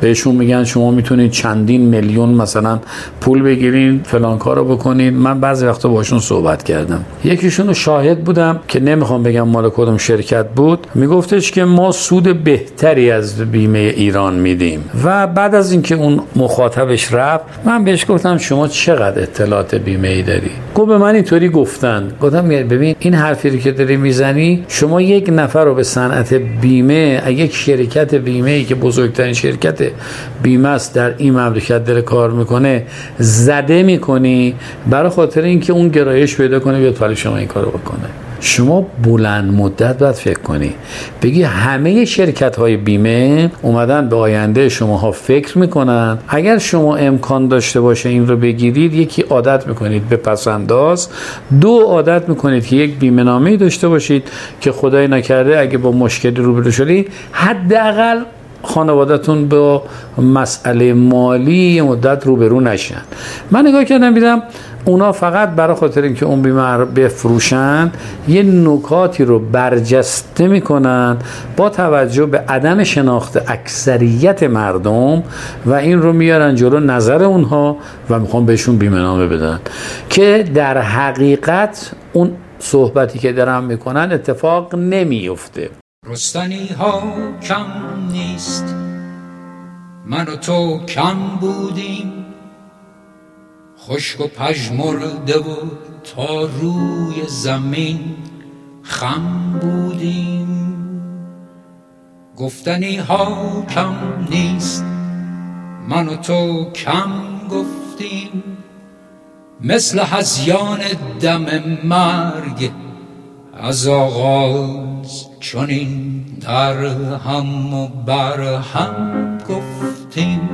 بهشون میگن شما می‌تونید چندین میلیون مثلا پول بگیرین فلان کارو بکنید من بعضی وقتا باشون صحبت کردم. یکیشون شاهد بودم که نمی‌خوام بگم مال کدوم شرکت بود. میگفتش که ما سود بهتری از بیمه ایران میدیم. و بعد از اینکه اون مخاطبش رفت من بهش گفتم شما چقدر اطلاعات بیمه ای داری؟ گفت به من اینطوری گفتن. گفتم ببین این حرفی که داری می‌زنی شما یک نفر رو به صنعت بیمه یک شرکت بیمه ای که بزرگترین بیمه است در این مملکت داره کار می‌کنه زده می‌کنی برای خاطر اینکه اون گرایش پیدا کنه بیاد ولی شما این کارو بکنه. شما بلند مدت باید فکر کنی. بگی همه شرکت های بیمه اومدن به آینده شماها فکر می‌کنن. اگر شما امکان داشته باشه این رو بگیرید یکی عادت می‌کنید به پسنداز دو عادت می‌کنید که یک بیمه نامه داشته باشید که خدای نکرده اگه با مشکلی روبرو شدید حداقل خانوادهتون با مسئله مالی مدت روبرو نشن من نگاه کردم دیدم اونا فقط برای خاطر اینکه اون بیمه رو بفروشن یه نکاتی رو برجسته می‌کنن با توجه به عدم شناخت اکثریت مردم و این رو میارن جلو نظر اونها و می‌خوان بهشون بیمه نامه بدن. که در حقیقت اون صحبتی که دارن می‌کنن اتفاق نمیفته رستنی ها کم نیست. من و تو کم بودیم. خشک و پژمرده و تا روی زمین خم بودیم. گفتنی ها کم نیست. من و تو کم گفتیم. مثل هزیان دم مرگ از آغاز چونین در هم و بر هم گفتیم.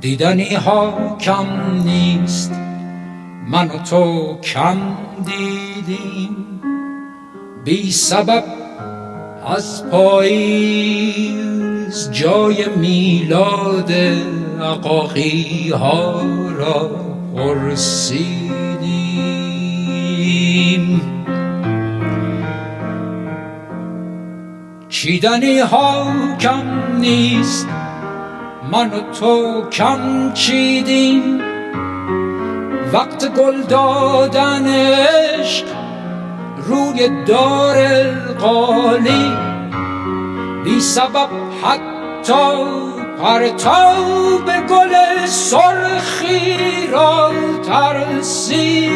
دیدنی ها کم نیست من و تو کم دیدیم. بی سبب از پاییز جای میلاد عقاقی ها را پرسیدیم چیدنی ها کم نیست. من و تو کم چیدیم. وقت گل دادن عشق روی دار قالی بی سبب حتی پرتاب گل سرخی را ترسیدیم.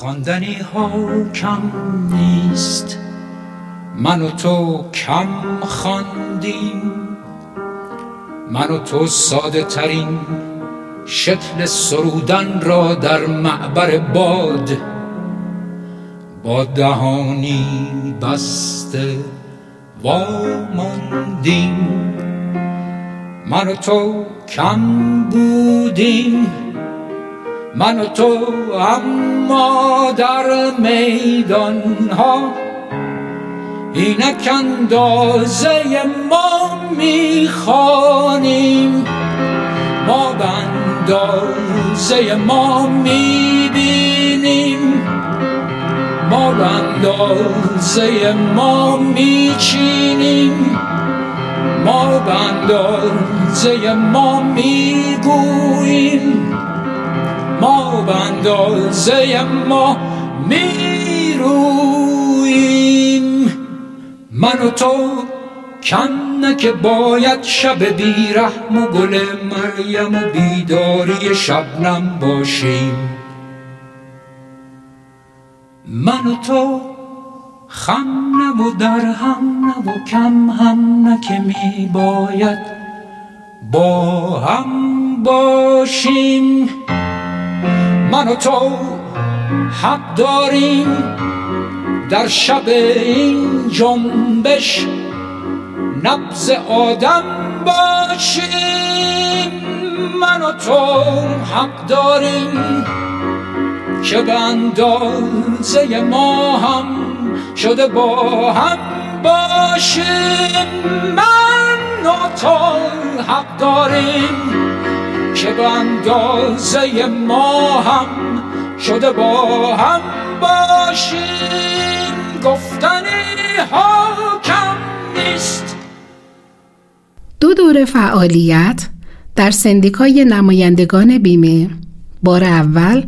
خواندنی ها کم نیست. من و تو کم خواندیم. من و تو ساده ترین شکل سرودن را در معبر باد. با دهانی بسته واماندیم. من و تو کم بودیم. من و تو اما در میدان ها اینک اندازه ما می‌خوانیم. ما به اندازه ما می‌بینیم. ما به اندازه ما میچینیم. ما به اندازه ما می‌گوییم. ما به اندازه ما می‌رویم. من و تو کنه که باید شب بیرحم و گل مریم و بیداری شبنم باشیم. من و تو خم نه و در هم نه و کم هم نه که می باید با هم باشیم. من و تو حق داریم در شب این جنبش نبز آدم باشیم. من و تو حق داریم که به اندازه ما هم شده با هم باشیم. من و تو حق داریم که به اندازه ما هم شده با هم باشیم. گفتنی ها کم نیست. دو دور فعالیت در سندیکای نمایندگان بیمه. بار اول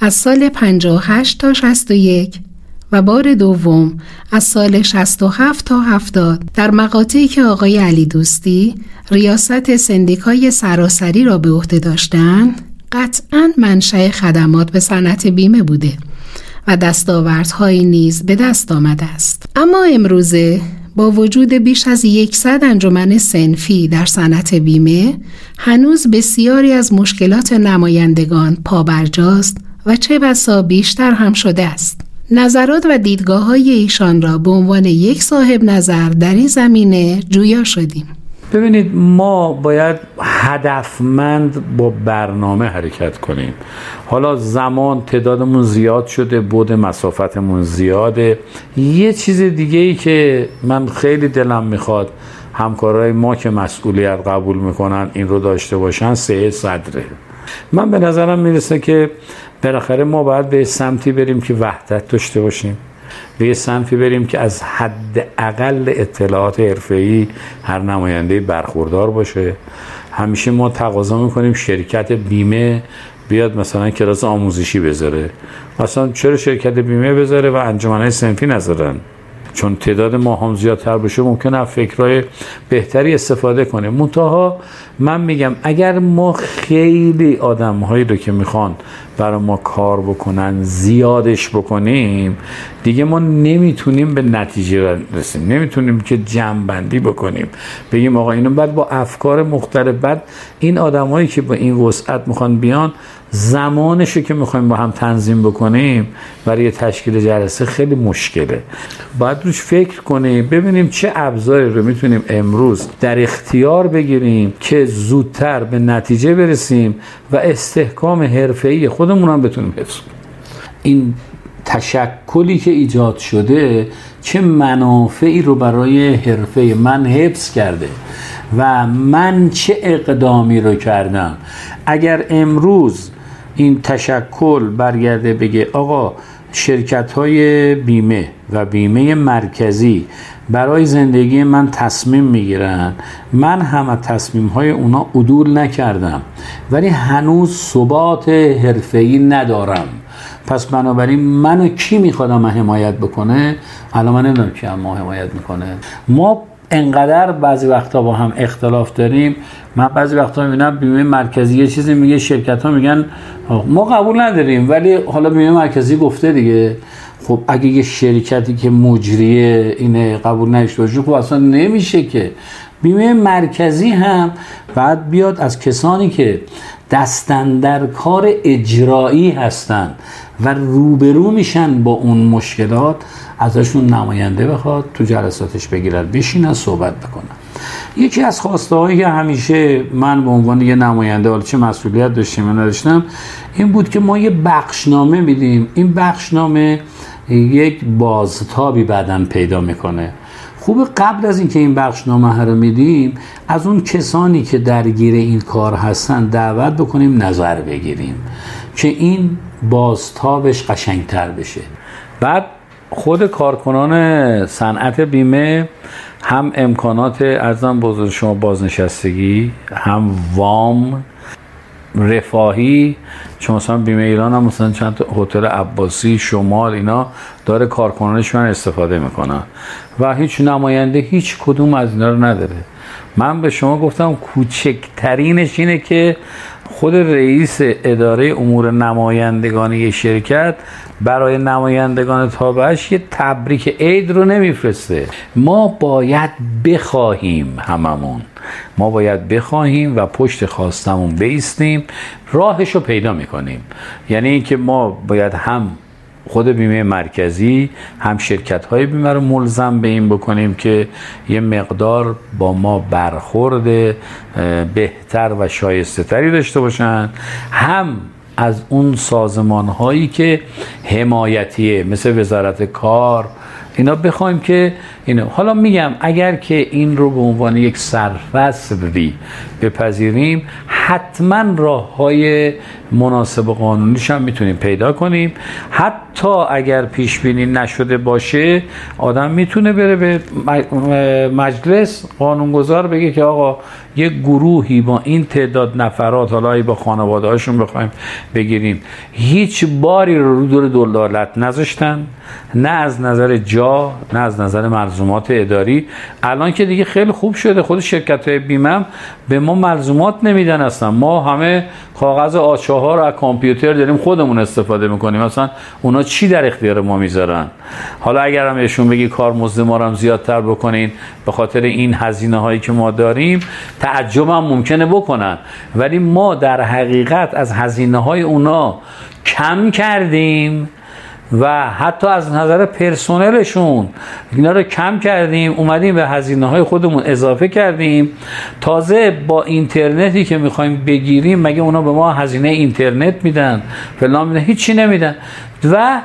از سال 58 تا 61 و بار دوم از سال 67 تا 70 در مقاطعی که آقای علی دوستی ریاست سندیکای سراسری را به عهده داشتند قطعا منشأ خدمات به صنعت بیمه بوده و دستاوردهایی نیز به دست آمده است. اما امروزه با وجود بیش از یکصد انجمن سنفی در صنعت بیمه هنوز بسیاری از مشکلات نمایندگان پابرجاست و چه بسا بیشتر هم شده است. نظرات و دیدگاه های ایشان را به عنوان یک صاحب نظر در این زمینه جویا شدیم. ببینید ما باید هدفمند با برنامه حرکت کنیم. حالا زمان تعدادمون زیاد شده بود مسافتمون زیاده. یه چیز دیگه ای که من خیلی دلم می‌خواد همکارای ما که مسئولیت قبول می‌کنن این رو داشته باشن سه صدره. من به نظرم می‌رسه که بالاخره ما باید به سمتی بریم که وحدت داشته باشیم. به یه سمتی بریم که از حد اقل اطلاعات حرفه‌ای هر نماینده برخوردار باشه. همیشه ما تقاضا می‌کنیم شرکت بیمه بیاد مثلا کلاس آموزشی بذاره. مثلا چرا شرکت بیمه بذاره و انجمنهای سنفی نذارن؟ چون تعداد ما هم زیادتر بشه ممکنه از فکرهای بهتری استفاده کنیم. منتها من میگم اگر ما خیلی آدم هایی رو که می‌خوان برای ما کار بکنن زیادش بکنیم دیگه ما نمی‌تونیم به نتیجه رسیم. نمی‌تونیم که جمع بکنیم. بگیم آقا اینو بعد با افکار مختلف بعد این آدمایی که با این وسعت می‌خوان بیان زمانشو که می‌خوایم با هم تنظیم بکنیم برای تشکیل جلسه خیلی مشکله. باید روش فکر کنیم ببینیم چه ابزاری رو می‌تونیم امروز در اختیار بگیریم که زودتر به نتیجه برسیم و استحکام حرفه‌ای خودمون هم بتونیم حفظ کنیم. این تشکلی که ایجاد شده چه منافعی رو برای حرفه من حفظ کرده و من چه اقدامی رو کردم؟ اگر امروز این تشکل برگرده بگه آقا شرکت های بیمه و بیمه مرکزی برای زندگی من تصمیم می‌گیرن. من هم از تصمیم های اونا عدول نکردم. ولی هنوز ثبات حرفه‌ای ندارم. پس بنابراین منو کی میخوادم حمایت بکنه؟ الان من نمی‌دونم کی ما حمایت می‌کنه. ما انقدر بعضی وقتا با هم اختلاف داریم. من بعضی وقتا می‌بینم بیمه مرکزی یه چیزی میگه شرکت ها میگن ما قبول نداریم ولی حالا بیمه مرکزی گفته دیگه. خب اگه یه شرکتی که مجریه اینه قبول نشته باشه خب اصلا نمیشه که. بیمه مرکزی هم بعد بیاد از کسانی که دستن کار اجرایی هستند و روبرو میشن با اون مشکلات ازشون نماینده بخواد تو جلساتش بگیرد بشینن صحبت بکنن. یکی از خواسته هایی که همیشه من به عنوان یه نماینده حالا چه مسئولیت داشتیم یا نداشتم این بود که ما یه بخشنامه میدیم. این بخشنامه یک بازتابی بعدا پیدا می‌کنه. خوب قبل از اینکه این بخشنامه رو میدیم از اون کسانی که درگیر این کار هستن دعوت بکنیم نظر بگیریم که این بازتابش قشنگتر بشه. بعد خود کارکنان صنعت بیمه هم امکانات ارزم بزرگ شما بازنشستگی هم وام رفاهی چون مثلا بیمه ایران هم مثلا چند هتل عباسی شمال اینا داره کارکنانشون استفاده می‌کنن. و هیچ نماینده هیچ کدوم از اینا رو نداره. من به شما گفتم کوچکترینش اینه که خود رئیس اداره امور نمایندگانی شرکت برای نمایندگان تابعش یه تبریک عید رو نمیفرسته. ما باید بخواهیم هممون. ما باید بخواهیم و پشت خواستمون بیستیم. راهش رو پیدا می‌کنیم. یعنی اینکه ما باید هم خود بیمه مرکزی هم شرکت های بیمه رو ملزم به این بکنیم که یه مقدار با ما برخورد بهتر و شایسته تری داشته باشن. هم از اون سازمان هایی که حمایتیه مثل وزارت کار اینا بخوایم که اینو حالا میگم اگر که این رو به عنوان یک سرفصلی بپذیریم حتما راه های مناسب قانونیش هم می‌تونیم پیدا کنیم. حتی اگر پیش بینی نشده باشه آدم می‌تونه بره به مجلس قانونگذار بگه که آقا یک گروهی با این تعداد نفرات حالا با خانواده هاشون بخوایم بگیریم هیچ باری رو رو دور دولت نذاشتن نه از نظر جا نه از نظر ملزومات اداری. الان که دیگه خیلی خوب شده خود شرکت های بیمم به ما ملزومات نمیدن اصلا. ما همه کاغذ آچه ها رو از کامپیوتر داریم خودمون استفاده می‌کنیم. مثلا اونا چی در اختیار ما می‌ذارن؟ حالا اگر هم بهشون بگی کار مزد ما هم زیادتر بکنین به خاطر این هزینه هایی که ما داریم تعجب هم ممکنه بکنن. ولی ما در حقیقت از هزینه های اونا کم کردیم. و حتی از نظر پرسنلشون اینا رو کم کردیم اومدیم به هزینه های خودمون اضافه کردیم. تازه با اینترنتی که می‌خوایم بگیریم مگه اونا به ما هزینه اینترنت میدن؟ فلان میدن هیچی نمیدن. و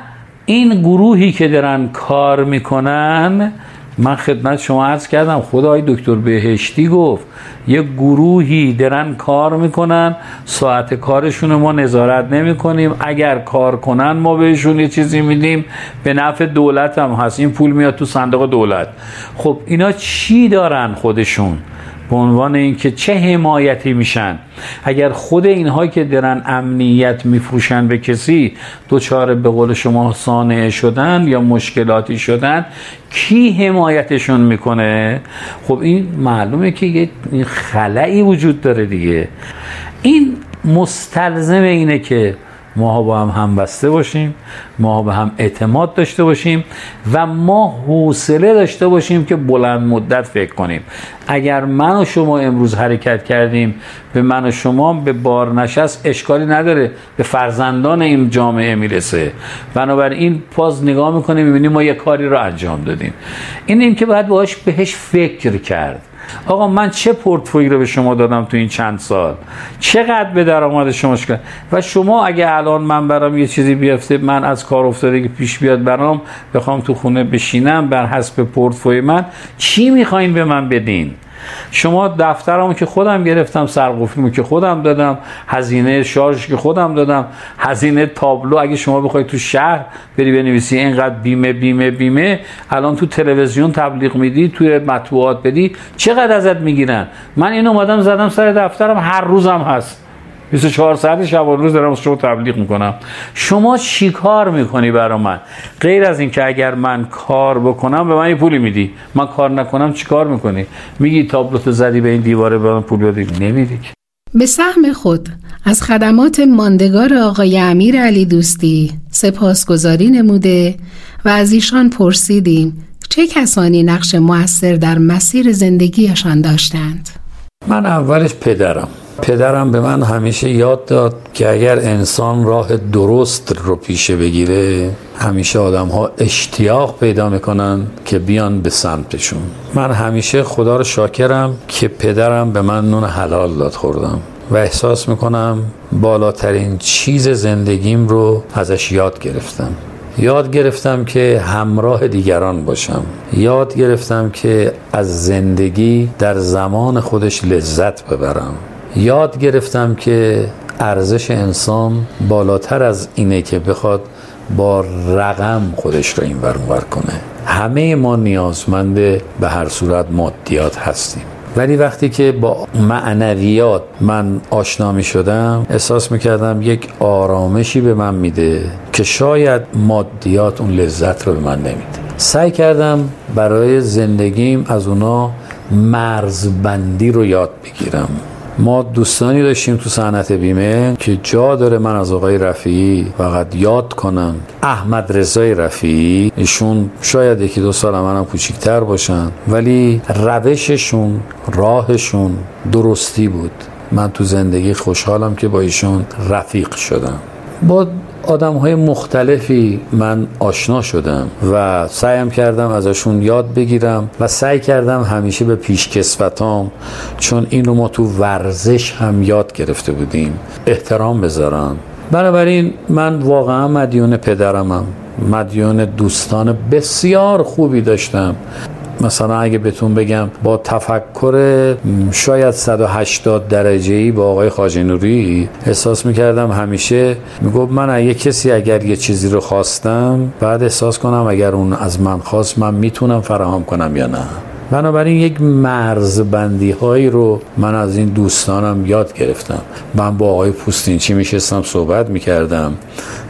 این گروهی که دارن کار می‌کنن من خدمت شما عرض کردم خدای دکتر بهشتی گفت یه گروهی درن کار می‌کنن ساعت کارشون ما نظارت نمی کنیم اگر کار کنن ما بهشون یه چیزی میدیم به نفع دولت هم هست این پول میاد تو صندوق دولت. خب اینا چی دارن خودشون؟ به عنوان اینکه چه حمایتی میشن. اگر خود اینها که درن امنیت میفروشن به کسی دوچار به قول شما سانعه شدن یا مشکلاتی شدن کی حمایتشون می‌کنه؟ خب این معلومه که یه خلایی وجود داره دیگه. این مستلزم اینه که ما با هم همبسته باشیم ما به هم اعتماد داشته باشیم و ما حوصله داشته باشیم که بلند مدت فکر کنیم. اگر من و شما امروز حرکت کردیم به من و شما به بار نشست اشکالی نداره به فرزندان این جامعه می‌رسه. بنابراین پاز نگاه می‌کنیم می‌بینیم ما یه کاری رو انجام دادیم. این این که باید باهاش بهش فکر کرد. آقا من چه پورتفولی رو به شما دادم تو این چند سال؟ چقدر به درآمد شما شکر و شما اگه الان من برام یه چیزی بیفته من از کار افتاده که پیش بیاد برام بخوام تو خونه بشینم بر حسب پورتفوی من چی می‌خواین به من بدین؟ شما دفترمو که خودم گرفتم سرقفلیمو که خودم دادم هزینه شارژ که خودم دادم هزینه تابلو اگه شما بخوای تو شهر بری بنویسی اینقدر بیمه بیمه بیمه الان تو تلویزیون تبلیغ میدی توی مطبوعات بدی چقدر ازت می‌گیرن؟ من این اومدم زدم سر دفترم هر روزم هست. 24 ساعت شب روز دارم شما تبلیغ می‌کنم. شما چی کار می‌کنی برا من؟ غیر از اینکه اگر من کار بکنم به من یه پولی میدی. من کار نکنم چی کار می‌کنی؟ میگی تابلوت زدی به این دیواره به من پول بدی. نمیدی. به سهم خود. از خدمات ماندگار آقای امیر علی دوستی سپاسگزاری نموده و از ایشان پرسیدیم چه کسانی نقش موثر در مسیر زندگیشان داشتند؟ من اولش پدرم. پدرم به من همیشه یاد داد که اگر انسان راه درست رو پیشه بگیره همیشه آدم ها اشتیاق پیدا می‌کنن که بیان به سمتشون. من همیشه خدا رو شاکرم که پدرم به من نون حلال داد خوردم و احساس می‌کنم بالاترین چیز زندگیم رو ازش یاد گرفتم. یاد گرفتم که همراه دیگران باشم. یاد گرفتم که از زندگی در زمان خودش لذت ببرم. یاد گرفتم که ارزش انسان بالاتر از اینه که بخواد با رقم خودش رو این ور کنه. همه ما نیازمند به هر صورت مادیات هستیم. ولی وقتی که با معنویات من آشنا می شدم احساس می کردم یک آرامشی به من میده که شاید مادیات اون لذت رو به من نمیده. سعی کردم برای زندگیم از اونا مرزبندی رو یاد بگیرم. ما دوستانی داشتیم تو صنعت بیمه که جا داره من از آقای رفیعی فقط یاد کنم احمد رضای رفیعی. ایشون شاید یکی دو سال منم کوچیکتر باشن ولی روششون راهشون درستی بود. من تو زندگی خوشحالم که با ایشون رفیق شدم. با آدم های مختلفی من آشنا شدم و سعیم کردم ازشون یاد بگیرم و سعی کردم همیشه به پیشکسوتام چون این رو ما تو ورزش هم یاد گرفته بودیم احترام بذارم. بنابراین من واقعا مدیون پدرمم مدیون دوستان بسیار خوبی داشتم. مثلا اگه بهتون بگم با تفکر شاید 180 درجه ای با آقای خاجه نوری احساس می‌کردم همیشه. می‌گفت من اگه کسی اگر یه چیزی رو خواستم بعد احساس کنم اگر اون از من خواست من می‌تونم فراهم کنم یا نه. بنابراین یک مرزبندی هایی رو من از این دوستانم یاد گرفتم. من با آقای پوستینچی میشستم صحبت می‌کردم.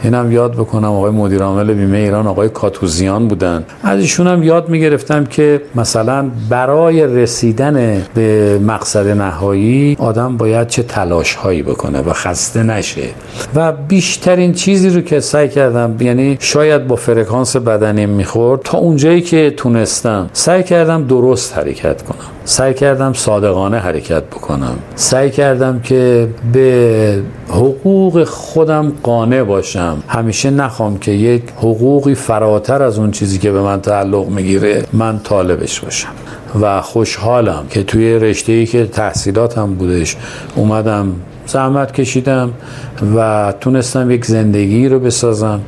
اینم یاد بکنم آقای مدیر عامل بیمه ایران آقای کاتوزیان بودن. از ایشون هم یاد می‌گرفتم که مثلا برای رسیدن به مقصد نهایی آدم باید چه تلاش هایی بکنه و خسته نشه. و بیشترین چیزی رو که سعی کردم یعنی شاید با فرکانس بدنی می‌خورد تا اونجایی که تونستم سعی کردم درست حرکت کنم. سعی کردم صادقانه حرکت بکنم. سعی کردم که به حقوق خودم قانع باشم. همیشه نخوام که یک حقوقی فراتر از اون چیزی که به من تعلق می‌گیره من طالبش باشم. و خوشحالم که توی رشته ای که تحصیلاتم بودش اومدم زحمت کشیدم و تونستم یک زندگی رو بسازم.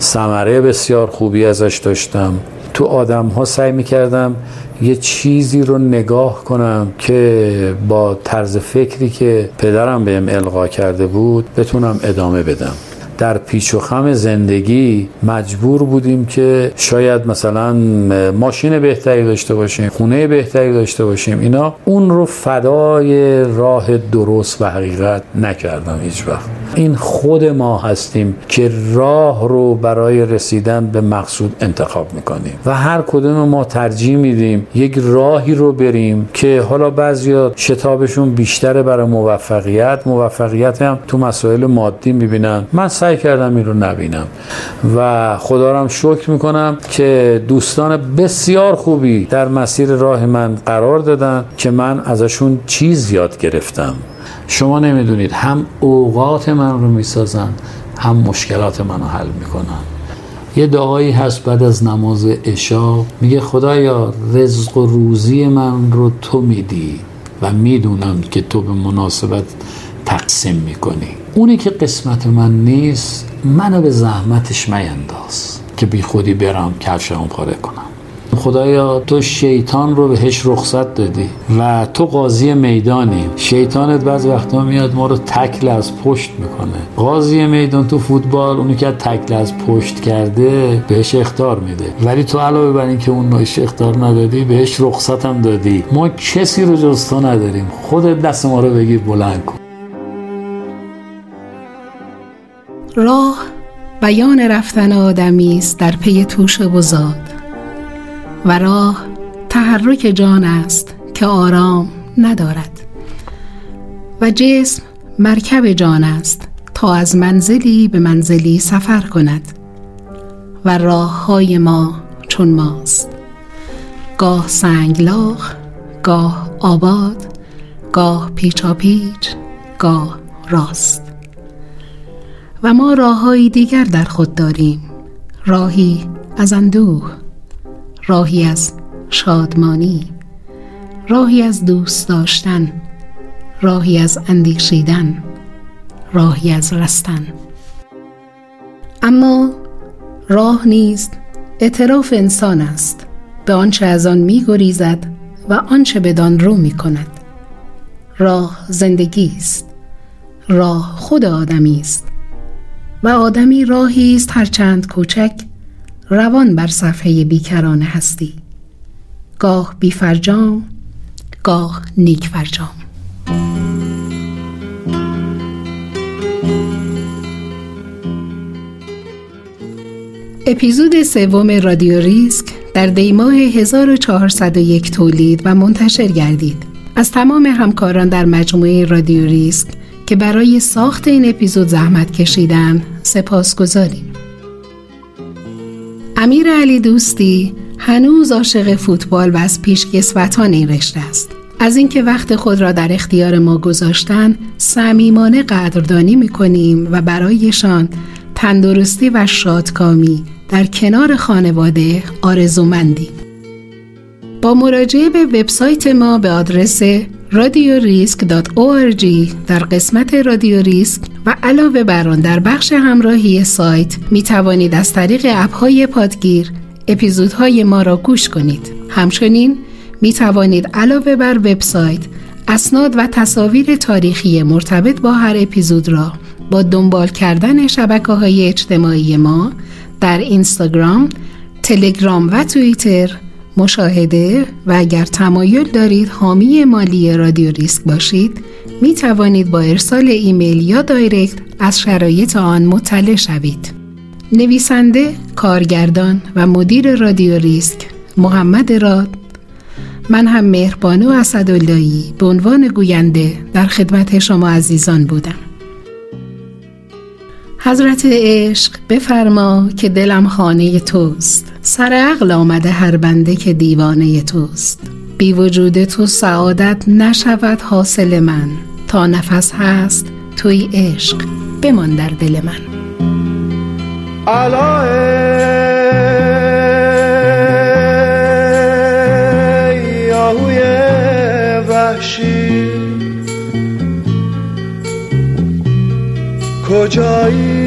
ثمره بسیار خوبی ازش داشتم. تو آدم ها سعی می‌کردم یه چیزی رو نگاه کنم که با طرز فکری که پدرم بهم القا کرده بود بتونم ادامه بدم. در پیچ و خم زندگی مجبور بودیم که شاید مثلا ماشین بهتری داشته باشیم خونه بهتری داشته باشیم. اینا اون رو فدای راه درست و حقیقت نکردم هیچ وقت. این خود ما هستیم که راه رو برای رسیدن به مقصود انتخاب می‌کنیم. و هر کدوم ما ترجیح میدیم یک راهی رو بریم که حالا بعضیا شتابشون بیشتره برای موفقیت. موفقیت هم تو مسائل مادی می‌بینن. من سعی کردم این رو نبینم. و خدا هم شکر می‌کنم که دوستان بسیار خوبی در مسیر راه من قرار دادن که من ازشون چیز یاد گرفتم. شما نمی‌دونید هم اوقات من رو می‌سازن هم مشکلات من رو حل می‌کنن. یه دعایی هست بعد از نماز عشا میگه خدایا رزق و روزی من رو تو میدی و می‌دونم که تو به مناسبت تقسیم می‌کنی. اونی که قسمت من نیست منو به زحمتش مینداز که بی خودی برم کفشم پاره کنم. خدایا تو شیطان رو بهش رخصت دادی و تو قاضی میدانی. شیطانت بعض وقتا میاد ما رو تکل از پشت می‌کنه. قاضی میدان تو فوتبال اونی که تکل از پشت کرده بهش اختار میده. ولی تو علاوه بر اینکه اون نوش اختار ندادی بهش رخصت هم دادی. ما کسی رو جز تو نداریم. خودت دست ما رو بگیر بلند کن. راه بیان رفتن آدمی است در پی توش بزاد. و راه تحرک جان است که آرام ندارد. و جسم مرکب جان است تا از منزلی به منزلی سفر کند. و راه های ما چون ماست. گاه سنگلاخ گاه آباد گاه پیچاپیچ گاه راست. و ما راههایی دیگر در خود داریم. راهی از اندوه راهی از شادمانی راهی از دوست داشتن راهی از اندیشیدن راهی از رستن. اما راه نیست اعتراف انسان است. به آنچه از آن می گریزد و آنچه بدان رو می کند راه زندگی است. راه خود آدمی است. و آدمی راهی است هرچند کوچک روان بر صفحه بیکران هستی گاه بیفرجام گاه نیک فرجام اپیزود سوم رادیو ریسک در دیماه 1401 تولید و منتشر گردید. از تمام همکاران در مجموعه رادیو ریسک که برای ساخت این اپیزود زحمت کشیدن سپاس گذاریم. امیر علی دوستی هنوز عاشق فوتبال و از پیش این رشته است. از اینکه وقت خود را در اختیار ما گذاشتن صمیمانه قدردانی می‌کنیم و برایشان تندرستی و شادکامی در کنار خانواده آرزومندیم. با مراجعه به وبسایت ما به آدرس radiorisk.org در قسمت رادیو ریسک و علاوه بر آن در بخش همراهی سایت می توانید از طریق اپهای پادگیر اپیزودهای ما را گوش کنید. همچنین می توانید علاوه بر وبسایت اسناد و تصاویر تاریخی مرتبط با هر اپیزود را با دنبال کردن شبکه های اجتماعی ما در اینستاگرام، تلگرام و توییتر مشاهده و اگر تمایل دارید حامی مالی رادیو ریسک باشید می توانید با ارسال ایمیل یا دایرکت از شرایط آن مطلع شوید. نویسنده، کارگردان و مدیر رادیو ریسک محمد راد من هم مهربانو اسداللهی به عنوان گوینده در خدمت شما عزیزان بودم. حضرت عشق بفرما که دلم خانه توست. سر عقل آمده هر بنده که دیوانه توست. بی وجود تو سعادت نشود حاصل من. تا نفس هست توی عشق بمان در دل من. کجایی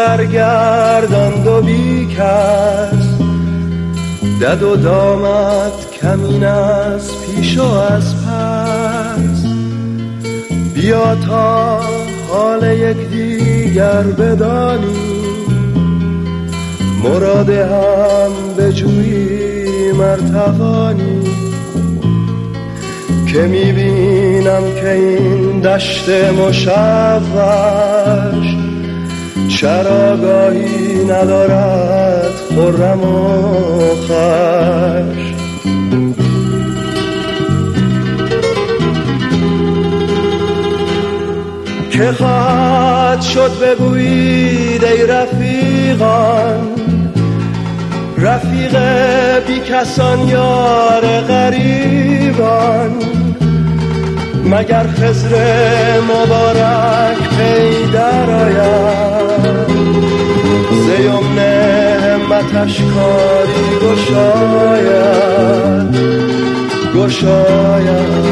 سرگردان دو بیکس. دد و دامت کمین از پیش و از پس. بیا تا حال یک دیگر بدانی. مراد هم به جویی مرتوانی. که می‌بینم که این دشت مشوش چراگاهی ندارد خرم و خش که خواهد شد بگویید ای رفیقان رفیق بی کسان یار غریبان. مگر خزر مبارک پی در آید زیمن همتش کاری گشاید. گشاید.